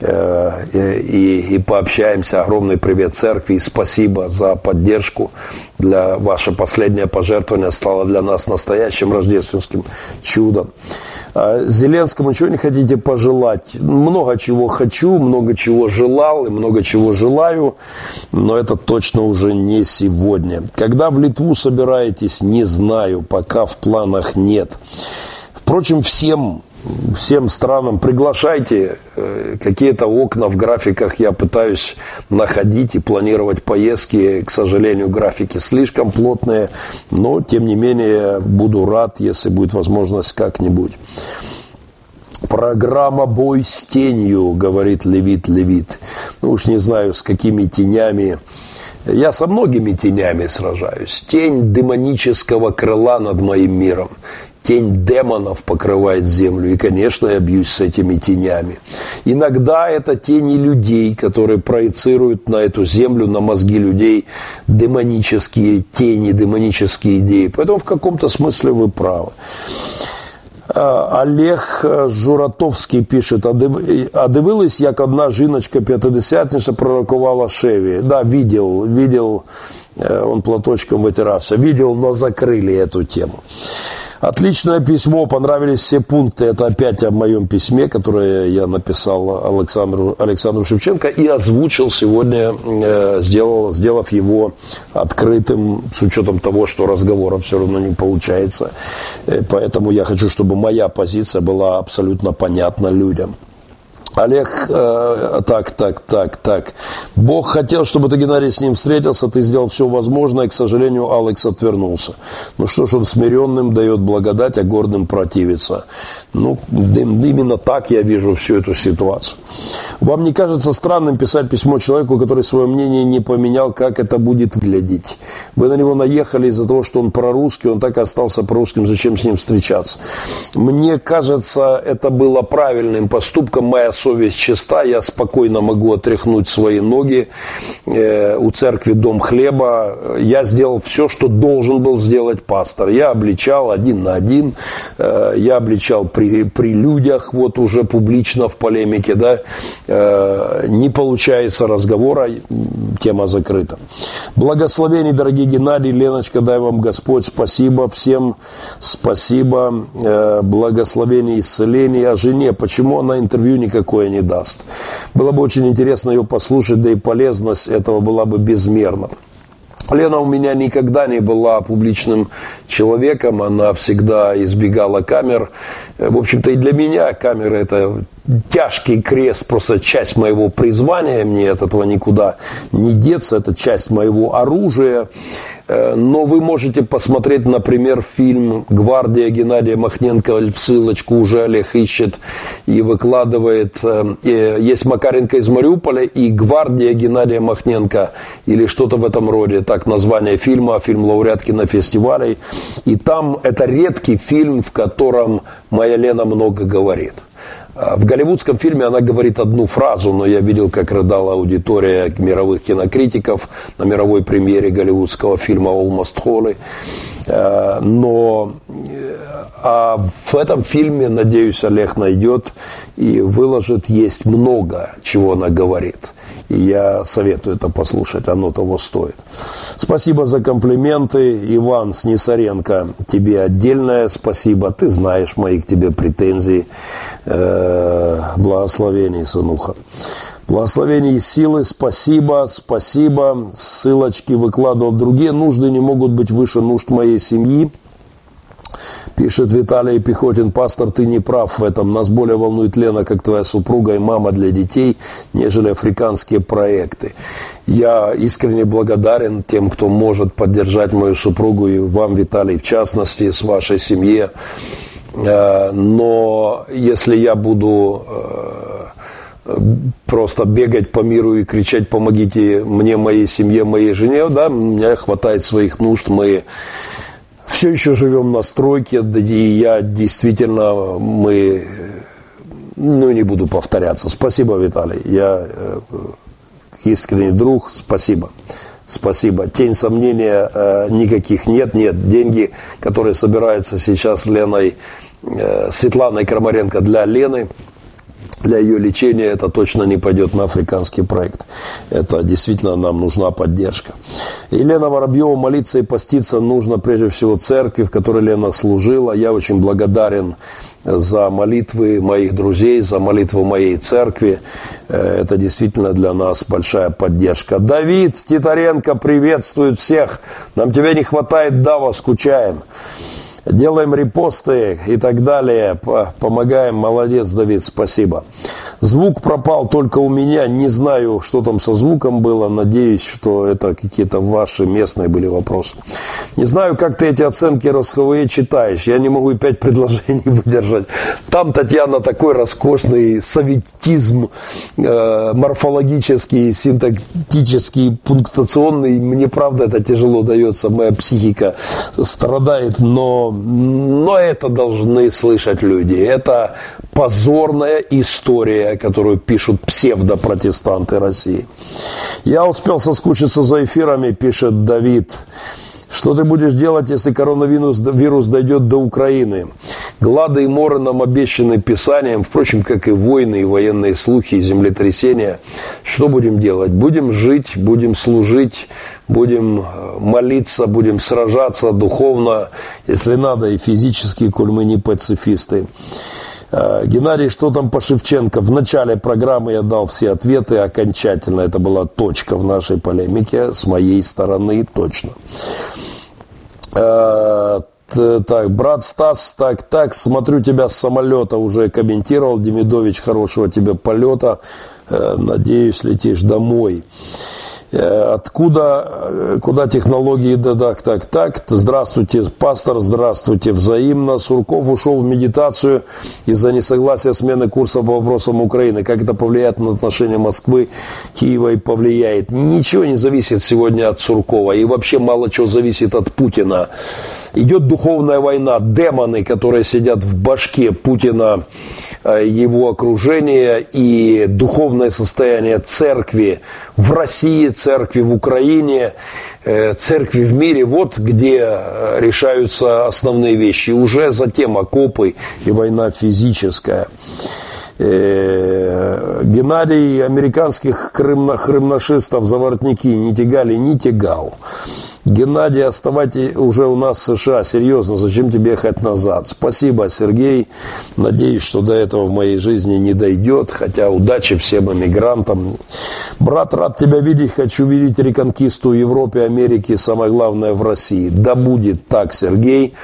и, и пообщаемся. Огромный привет церкви и спасибо за поддержку. Для ваше последнее пожертвование стало для нас настоящим рождественским чудом. А Зеленскому чего не хотите пожелать? Много чего хочу, много чего желал и много чего желаю, но это точно уже не сегодня. Когда в Литву собираетесь, не знаю, пока в планах нет. Впрочем, всем всем странам приглашайте э, какие-то окна в графиках я пытаюсь находить и планировать поездки к сожалению графики слишком плотные но тем не менее буду рад если будет возможность как-нибудь Программа «Бой с тенью», говорит Левит Левит. Ну уж не знаю, с какими тенями. Я со многими тенями сражаюсь. Тень демонического крыла над моим миром тень демонов покрывает землю. И, конечно, я бьюсь с этими тенями. Иногда это тени людей, которые проецируют на эту землю, на мозги людей демонические тени, демонические идеи. Поэтому в каком-то смысле вы правы. А, Олег Журатовський пише, а дивились, як одна жіночка п'ятидесятниця пророкувала Шеві. Да, видел, видел, э, он платочком вытирался, видел, но закрыли эту тему. Отличное письмо, понравились все пункты. Это опять о моем письме, которое я написал Александру, Александру Шевченко и озвучил сегодня, э, сделал, сделав его открытым, с учетом того, что разговора все равно не получается. Э, поэтому я хочу, чтобы моя позиция была абсолютно понятна людям. Олег, э, так, так, так, так. Бог хотел, чтобы ты, Геннадий, с ним встретился, ты сделал все возможное, и, к сожалению, Алекс отвернулся. Ну что ж, он смиренным дает благодать, а гордым противится. Ну, именно так я вижу всю эту ситуацию. Вам не кажется странным писать письмо человеку, который свое мнение не поменял, как это будет выглядеть? Вы на него наехали из-за того, что он прорусский, он так и остался прорусским, зачем с ним встречаться? Мне кажется, это было правильным поступком, моя совесть чиста, я спокойно могу отряхнуть свои ноги. Э, у церкви дом хлеба. Я сделал все, что должен был сделать пастор. Я обличал один на один, э, я обличал при, при людях, вот уже публично в полемике, да. Э, не получается разговора, тема закрыта. Благословений, дорогие Геннадий, Леночка, дай вам Господь спасибо всем, спасибо, благословений, исцеления о жене. Почему она интервью никакой такое не даст. Было бы очень интересно ее послушать, да и полезность этого была бы безмерна. Лена у меня никогда не была публичным человеком, она всегда избегала камер. В общем-то и для меня камеры это тяжкий крест, просто часть моего призвания, мне от этого никуда не деться, это часть моего оружия. Э, но вы можете посмотреть, например, фильм «Гвардия» Геннадия Махненко, в ссылочку уже Олег ищет и выкладывает. Э, есть Макаренко из Мариуполя и «Гвардия» Геннадия Махненко или что-то в этом роде, так название фильма, фильм лауреат кинофестивалей. И там это редкий фильм, в котором моя Лена много говорит. В голливудском фильме она говорит одну фразу, но я видел, как рыдала аудитория мировых кинокритиков на мировой премьере голливудского фильма «Almost Holy». Э, но а в этом фильме, надеюсь, Олег найдет и выложит, есть много, чего она говорит – и я советую это послушать, оно того стоит. Спасибо за комплименты. Иван Снисаренко, тебе отдельное спасибо. Ты знаешь мои к тебе претензии. Э, благословений, сынуха. Благословений силы, спасибо, спасибо. Ссылочки выкладывал. Другие нужды не могут быть выше нужд моей семьи. Пишет Виталий Пехотин, пастор, ты не прав в этом. Нас более волнует Лена, как твоя супруга и мама для детей, нежели африканские проекты. Я искренне благодарен тем, кто может поддержать мою супругу и вам, Виталий, в частности, с вашей семье. Э, но если я буду э, просто бегать по миру и кричать «помогите мне, моей семье, моей жене», да, мне хватает своих нужд, мы все еще живем на стройке, и я действительно, мы, ну не буду повторяться. Спасибо, Виталий, я э, искренний друг, спасибо. Спасибо. Тень сомнения э, никаких нет. Нет. Деньги, которые собираются сейчас Леной, э, Светланой Крамаренко для Лены, для ее лечения это точно не пойдет на африканский проект. Это действительно нам нужна поддержка. Елена Воробьева, молиться и поститься нужно прежде всего церкви, в которой Лена служила. Я очень благодарен за молитвы моих друзей, за молитву моей церкви. Э, это действительно для нас большая поддержка. Давид Титаренко приветствует всех. Нам тебя не хватает, Дава, скучаем делаем репосты и так далее, помогаем, молодец, Давид, спасибо. Звук пропал только у меня, не знаю, что там со звуком было, надеюсь, что это какие-то ваши местные были вопросы. Не знаю, как ты эти оценки РосХВЕ читаешь, я не могу и пять [laughs] предложений выдержать. Там, Татьяна, такой роскошный советизм э, морфологический, синтактический, пунктуационный, мне правда это тяжело дается, моя психика страдает, но но это должны слышать люди. Это позорная история, которую пишут псевдопротестанты России. Я успел соскучиться за эфирами, пишет Давид. Что ты будешь делать, если коронавирус вирус дойдет до Украины? Глады и моры нам обещаны Писанием, впрочем, как и войны, и военные слухи, и землетрясения. Что будем делать? Будем жить, будем служить, будем э, молиться, будем сражаться духовно, если надо, и физически, коль мы не пацифисты. Э, Геннадий, что там по Шевченко? В начале программы я дал все ответы окончательно. Это была точка в нашей полемике с моей стороны точно. Э, так, брат Стас, так, так, смотрю тебя с самолета уже комментировал. Демидович, хорошего тебе полета. Э, надеюсь, летишь домой. Э, откуда, э, куда технологии, да так, так, так. Здравствуйте, пастор, здравствуйте, взаимно. Сурков ушел в медитацию из-за несогласия смены курса по вопросам Украины. Как это повлияет на отношения Москвы, Киева и повлияет? Ничего не зависит сегодня от Суркова. И вообще мало чего зависит от Путина. Идет духовная война. Демоны, которые сидят в башке Путина, э, его окружения и духовное состояние церкви в России, церкви в Украине, э, церкви в мире, вот где э, решаются основные вещи. Уже затем окопы и война физическая. Э, Геннадий американских крымно, крымнашистов за воротники не тягали, не тягал. Геннадий, оставайтесь уже у нас в США. Серьезно, зачем тебе ехать назад? Спасибо, Сергей. Надеюсь, что до этого в моей жизни не дойдет. Хотя удачи всем иммигрантам. Брат, рад тебя видеть. Хочу видеть реконкисту Европы, Америки. Самое главное в России. Да будет так, Сергей.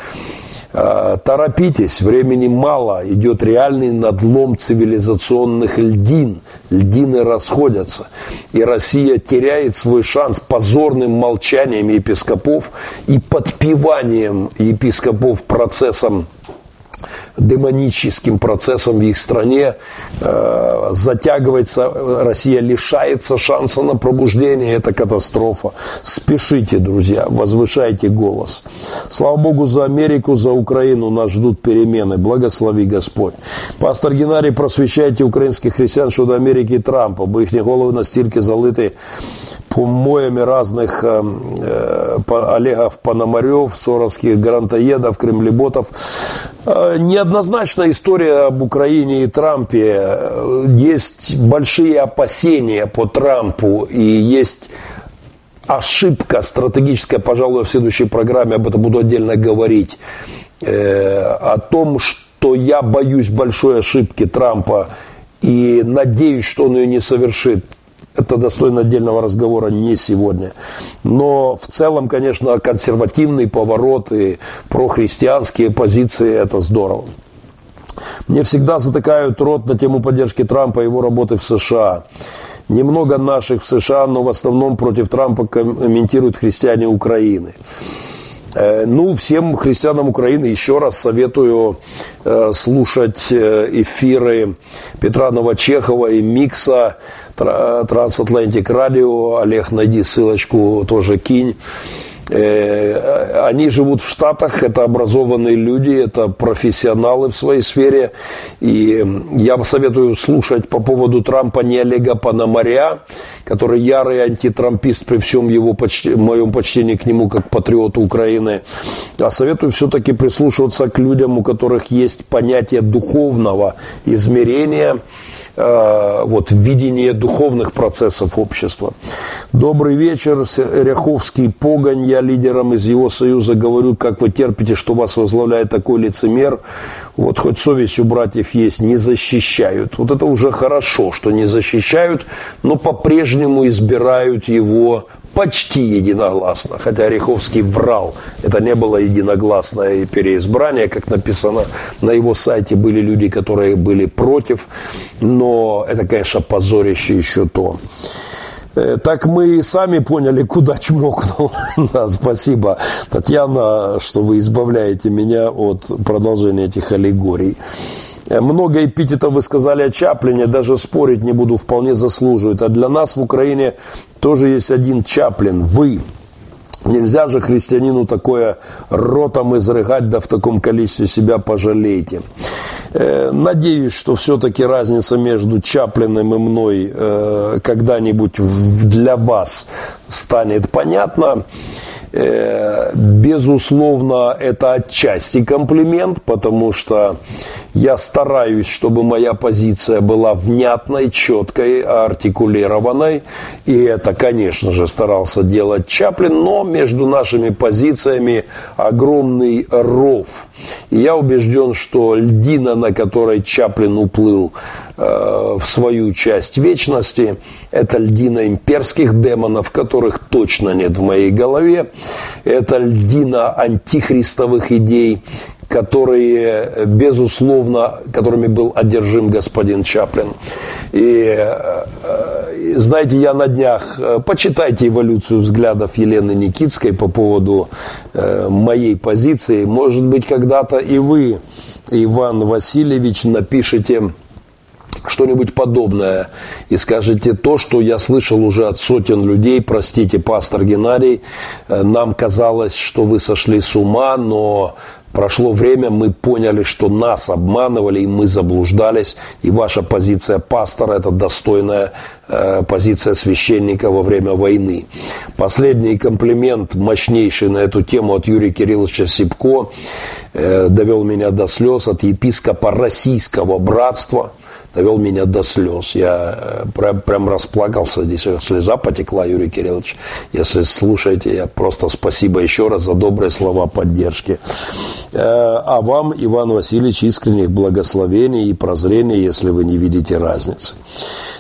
А, торопитесь, времени мало, идет реальный надлом цивилизационных льдин. Льдины расходятся. И Россия теряет свой шанс позорным молчанием епископов и подпеванием епископов процессом демоническим процессом в их стране э, затягивается, Россия лишается шанса на пробуждение, это катастрофа. Спешите, друзья, возвышайте голос. Слава Богу за Америку, за Украину нас ждут перемены. Благослови Господь. Пастор Геннадий, просвещайте украинских христиан щодо Америки и Трампа, бо їхні голови настільки залиті помоями разных э, э, Олегов Пономарев, Соровских грантоедов, кремлеботов. Э, неоднозначная история об Украине и Трампе. Есть большие опасения по Трампу и есть ошибка стратегическая, пожалуй, в следующей программе об этом буду отдельно говорить, э, о том, что я боюсь большой ошибки Трампа и надеюсь, что он ее не совершит это достойно отдельного разговора не сегодня. Но в целом, конечно, консервативный поворот и прохристианские позиции – это здорово. Мне всегда затыкают рот на тему поддержки Трампа и его работы в США. Немного наших в США, но в основном против Трампа комментируют христиане Украины. Э, ну, всем христианам Украины еще раз советую э, слушать э, эфиры Петра Новочехова и Микса Трансатлантик Радио. Олег, найди ссылочку, тоже кинь. Э, они живут в Штатах, это образованные люди, это профессионалы в своей сфере. И я советую слушать по поводу Трампа не Олега Пономаря, который ярый антитрампист при всем его почти, моем почтении к нему как патриоту Украины, а советую все-таки прислушиваться к людям, у которых есть понятие духовного измерения, вот, видение духовных процессов общества. Добрый вечер, Ряховский Погонь, я лидером из его союза говорю, как вы терпите, что вас возглавляет такой лицемер, вот хоть совесть у братьев есть, не защищают. Вот это уже хорошо, что не защищают, но по-прежнему избирают его почти единогласно, хотя Ореховский врал, это не было единогласное переизбрание, как написано на его сайте, были люди, которые были против, но это, конечно, позорище еще то. Э, так мы и сами поняли, куда чмокнул. да, [laughs] спасибо, Татьяна, что вы избавляете меня от продолжения этих аллегорий. Много эпитетов вы сказали о Чаплине, даже спорить не буду, вполне заслуживает. А для нас в Украине тоже есть один Чаплин, вы. Нельзя же христианину такое ротом изрыгать, да в таком количестве себя пожалейте. Э, надеюсь, что все-таки разница между Чаплиным и мной э, когда-нибудь для вас станет понятна. Э, безусловно, это отчасти комплимент, потому что я стараюсь, чтобы моя позиция была внятной, четкой, артикулированной. И это, конечно же, старался делать Чаплин, но между нашими позициями огромный ров. И я убежден, что льдина, на которой Чаплин уплыл э, в свою часть вечности, это льдина имперских демонов, которых точно нет в моей голове. Это льдина антихристовых идей, которые, безусловно, которыми был одержим господин Чаплин. И, э, знаете, я на днях, э, почитайте эволюцию взглядов Елены Никитской по поводу э, моей позиции. Может быть, когда-то и вы, Иван Васильевич, напишите что-нибудь подобное и скажете то, что я слышал уже от сотен людей, простите, пастор Геннадий, нам казалось, что вы сошли с ума, но Прошло время, мы поняли, что нас обманывали, и мы заблуждались. И ваша позиция пастора – это достойная э, позиция священника во время войны. Последний комплимент, мощнейший на эту тему от Юрия Кирилловича Сипко, э, довел меня до слез от епископа Российского братства – довел меня до слез. Я э, прям, прям расплакался, здесь слеза потекла, Юрий Кириллович. Если слушаете, я просто спасибо еще раз за добрые слова поддержки. Э, а вам, Иван Васильевич, искренних благословений и прозрений, если вы не видите разницы.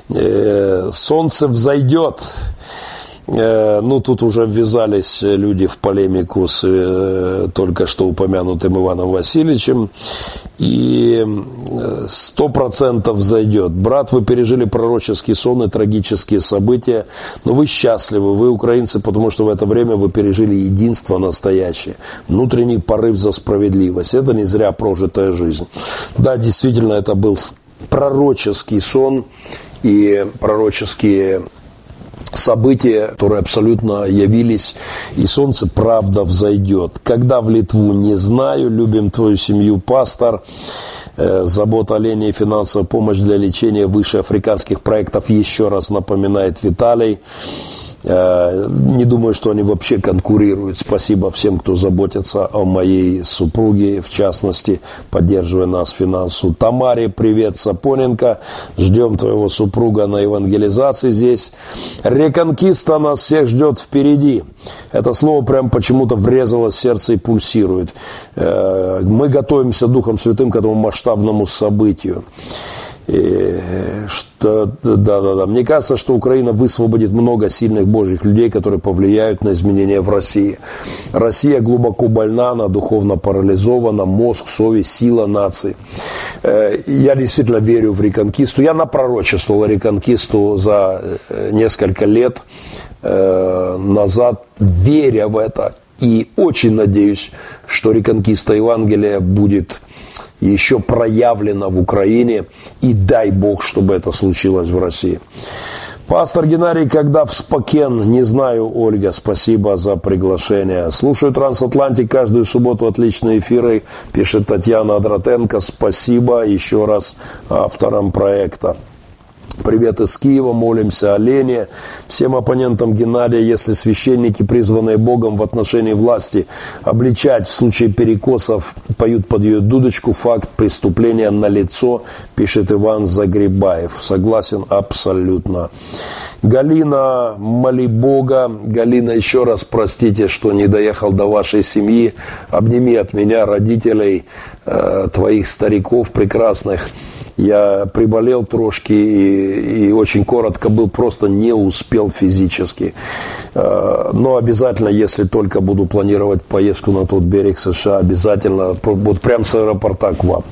Э, солнце взойдет. Э, ну, тут уже ввязались люди в полемику с э, только что упомянутым Иваном Васильевичем. И э, сто процентов зайдет. Брат, вы пережили пророческий сон и трагические события, но вы счастливы, вы украинцы, потому что в это время вы пережили единство настоящее, внутренний порыв за справедливость. Это не зря прожитая жизнь. Да, действительно, это был пророческий сон и пророческие события, которые абсолютно явились, и солнце правда взойдет. Когда в Литву, не знаю, любим твою семью, пастор, э, забота о оленей, финансовая помощь для лечения выше африканских проектов, еще раз напоминает Виталий. Э, не думаю, что они вообще конкурируют. Спасибо всем, кто заботится о моей супруге, в частности, поддерживая нас финансово. Тамаре, привет, Сапоненко. Ждем твоего супруга на евангелизации здесь. Реконкиста нас всех ждет впереди. Это слово прям почему-то врезалось в сердце и пульсирует. Э, мы готовимся Духом Святым к этому масштабному событию. И что, да, да, да. Мне кажется, что Украина высвободит много сильных божьих людей, которые повлияют на изменения в России. Россия глубоко больна, она духовно парализована, мозг, совесть, сила нации. Э, я действительно верю в реконкисту. Я напророчествовал реконкисту за э, несколько лет э, назад, веря в это. И очень надеюсь, что реконкиста Евангелия будет еще проявлено в Украине, и дай Бог, чтобы это случилось в России. Пастор Геннадий, когда в Спокен, не знаю, Ольга, спасибо за приглашение. Слушаю Трансатлантик каждую субботу, отличные эфиры, пишет Татьяна Адратенко, спасибо еще раз авторам проекта. Привет из Киева, молимся о Лене, всем оппонентам Геннадия, если священники, призванные Богом в отношении власти, обличать в случае перекосов, поют под ее дудочку, факт преступления на лицо, пишет Иван Загребаев. Согласен абсолютно. Галина, моли Бога. Галина, еще раз простите, что не доехал до вашей семьи. Обними от меня родителей, э, твоих стариков прекрасных. Я приболел трошки и, и очень коротко был, просто не успел физически. Э, но обязательно, если только буду планировать поездку на тот берег США, обязательно вот прямо с аэропорта к вам.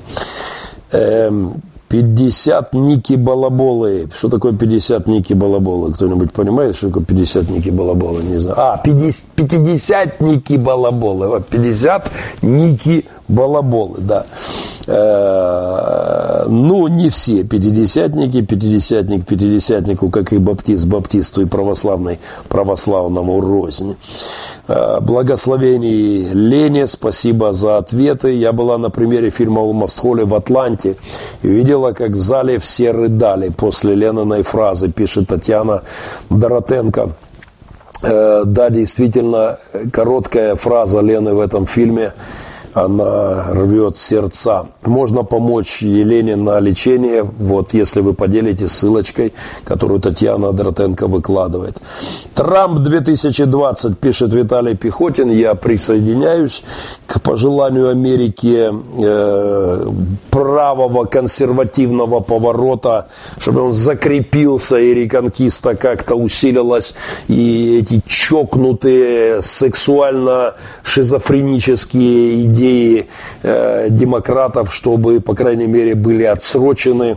Эм, 50 Ники Балаболы. Что такое 50 Ники Балаболы? Кто-нибудь понимает, что такое 50 Ники Балаболы? Не знаю. А, 50, 50 Ники Балаболы. Вот 50 Ники Балаболы, да. Э, ну, не все пятидесятники, пятидесятник пятидесятнику, как и баптист баптисту и православный православному рознь. Э, благословений Лене, спасибо за ответы. Я была на примере фильма «Алмастхолли» в Атланте и видела, как в зале все рыдали после Лениной фразы, пишет Татьяна Доротенко. Э, да, действительно, короткая фраза Лены в этом фильме – она рвет сердца. Можно помочь Елене на лечение, вот если вы поделитесь ссылочкой, которую Татьяна Дротенко выкладывает. Трамп 2020, пишет Виталий Пехотин, я присоединяюсь к пожеланию Америки э, правого консервативного поворота, чтобы он закрепился и реконкиста как-то усилилась, и эти чокнутые сексуально-шизофренические идеи идеи э, демократов, чтобы, по крайней мере, были отсрочены.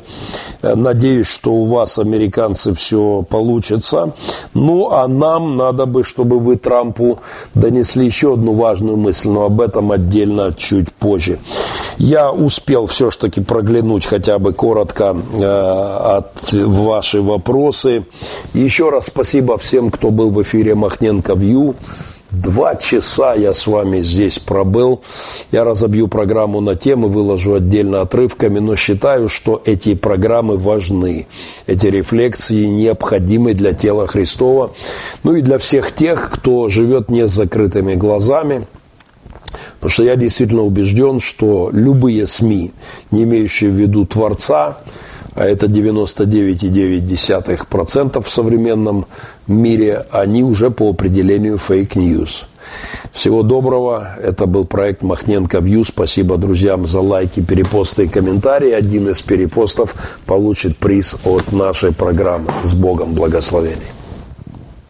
Э, надеюсь, что у вас, американцы, все получится. Ну, а нам надо бы, чтобы вы Трампу донесли еще одну важную мысль, но об этом отдельно чуть позже. Я успел все-таки проглянуть хотя бы коротко э, от ваши вопросы. Еще раз спасибо всем, кто был в эфире Махненко Вью. Два часа я с вами здесь пробыл. Я разобью программу на темы, выложу отдельно отрывками, но считаю, что эти программы важны. Эти рефлексии необходимы для тела Христова. Ну и для всех тех, кто живет не с закрытыми глазами. Потому что я действительно убежден, что любые СМИ, не имеющие в виду Творца, а это 99,9% в современном мире, они уже по определению fake news. Всего доброго. Это был проект Мохненко View. Спасибо друзьям за лайки, перепосты и комментарии. Один из перепостов получит приз от нашей программы. С Богом благословений.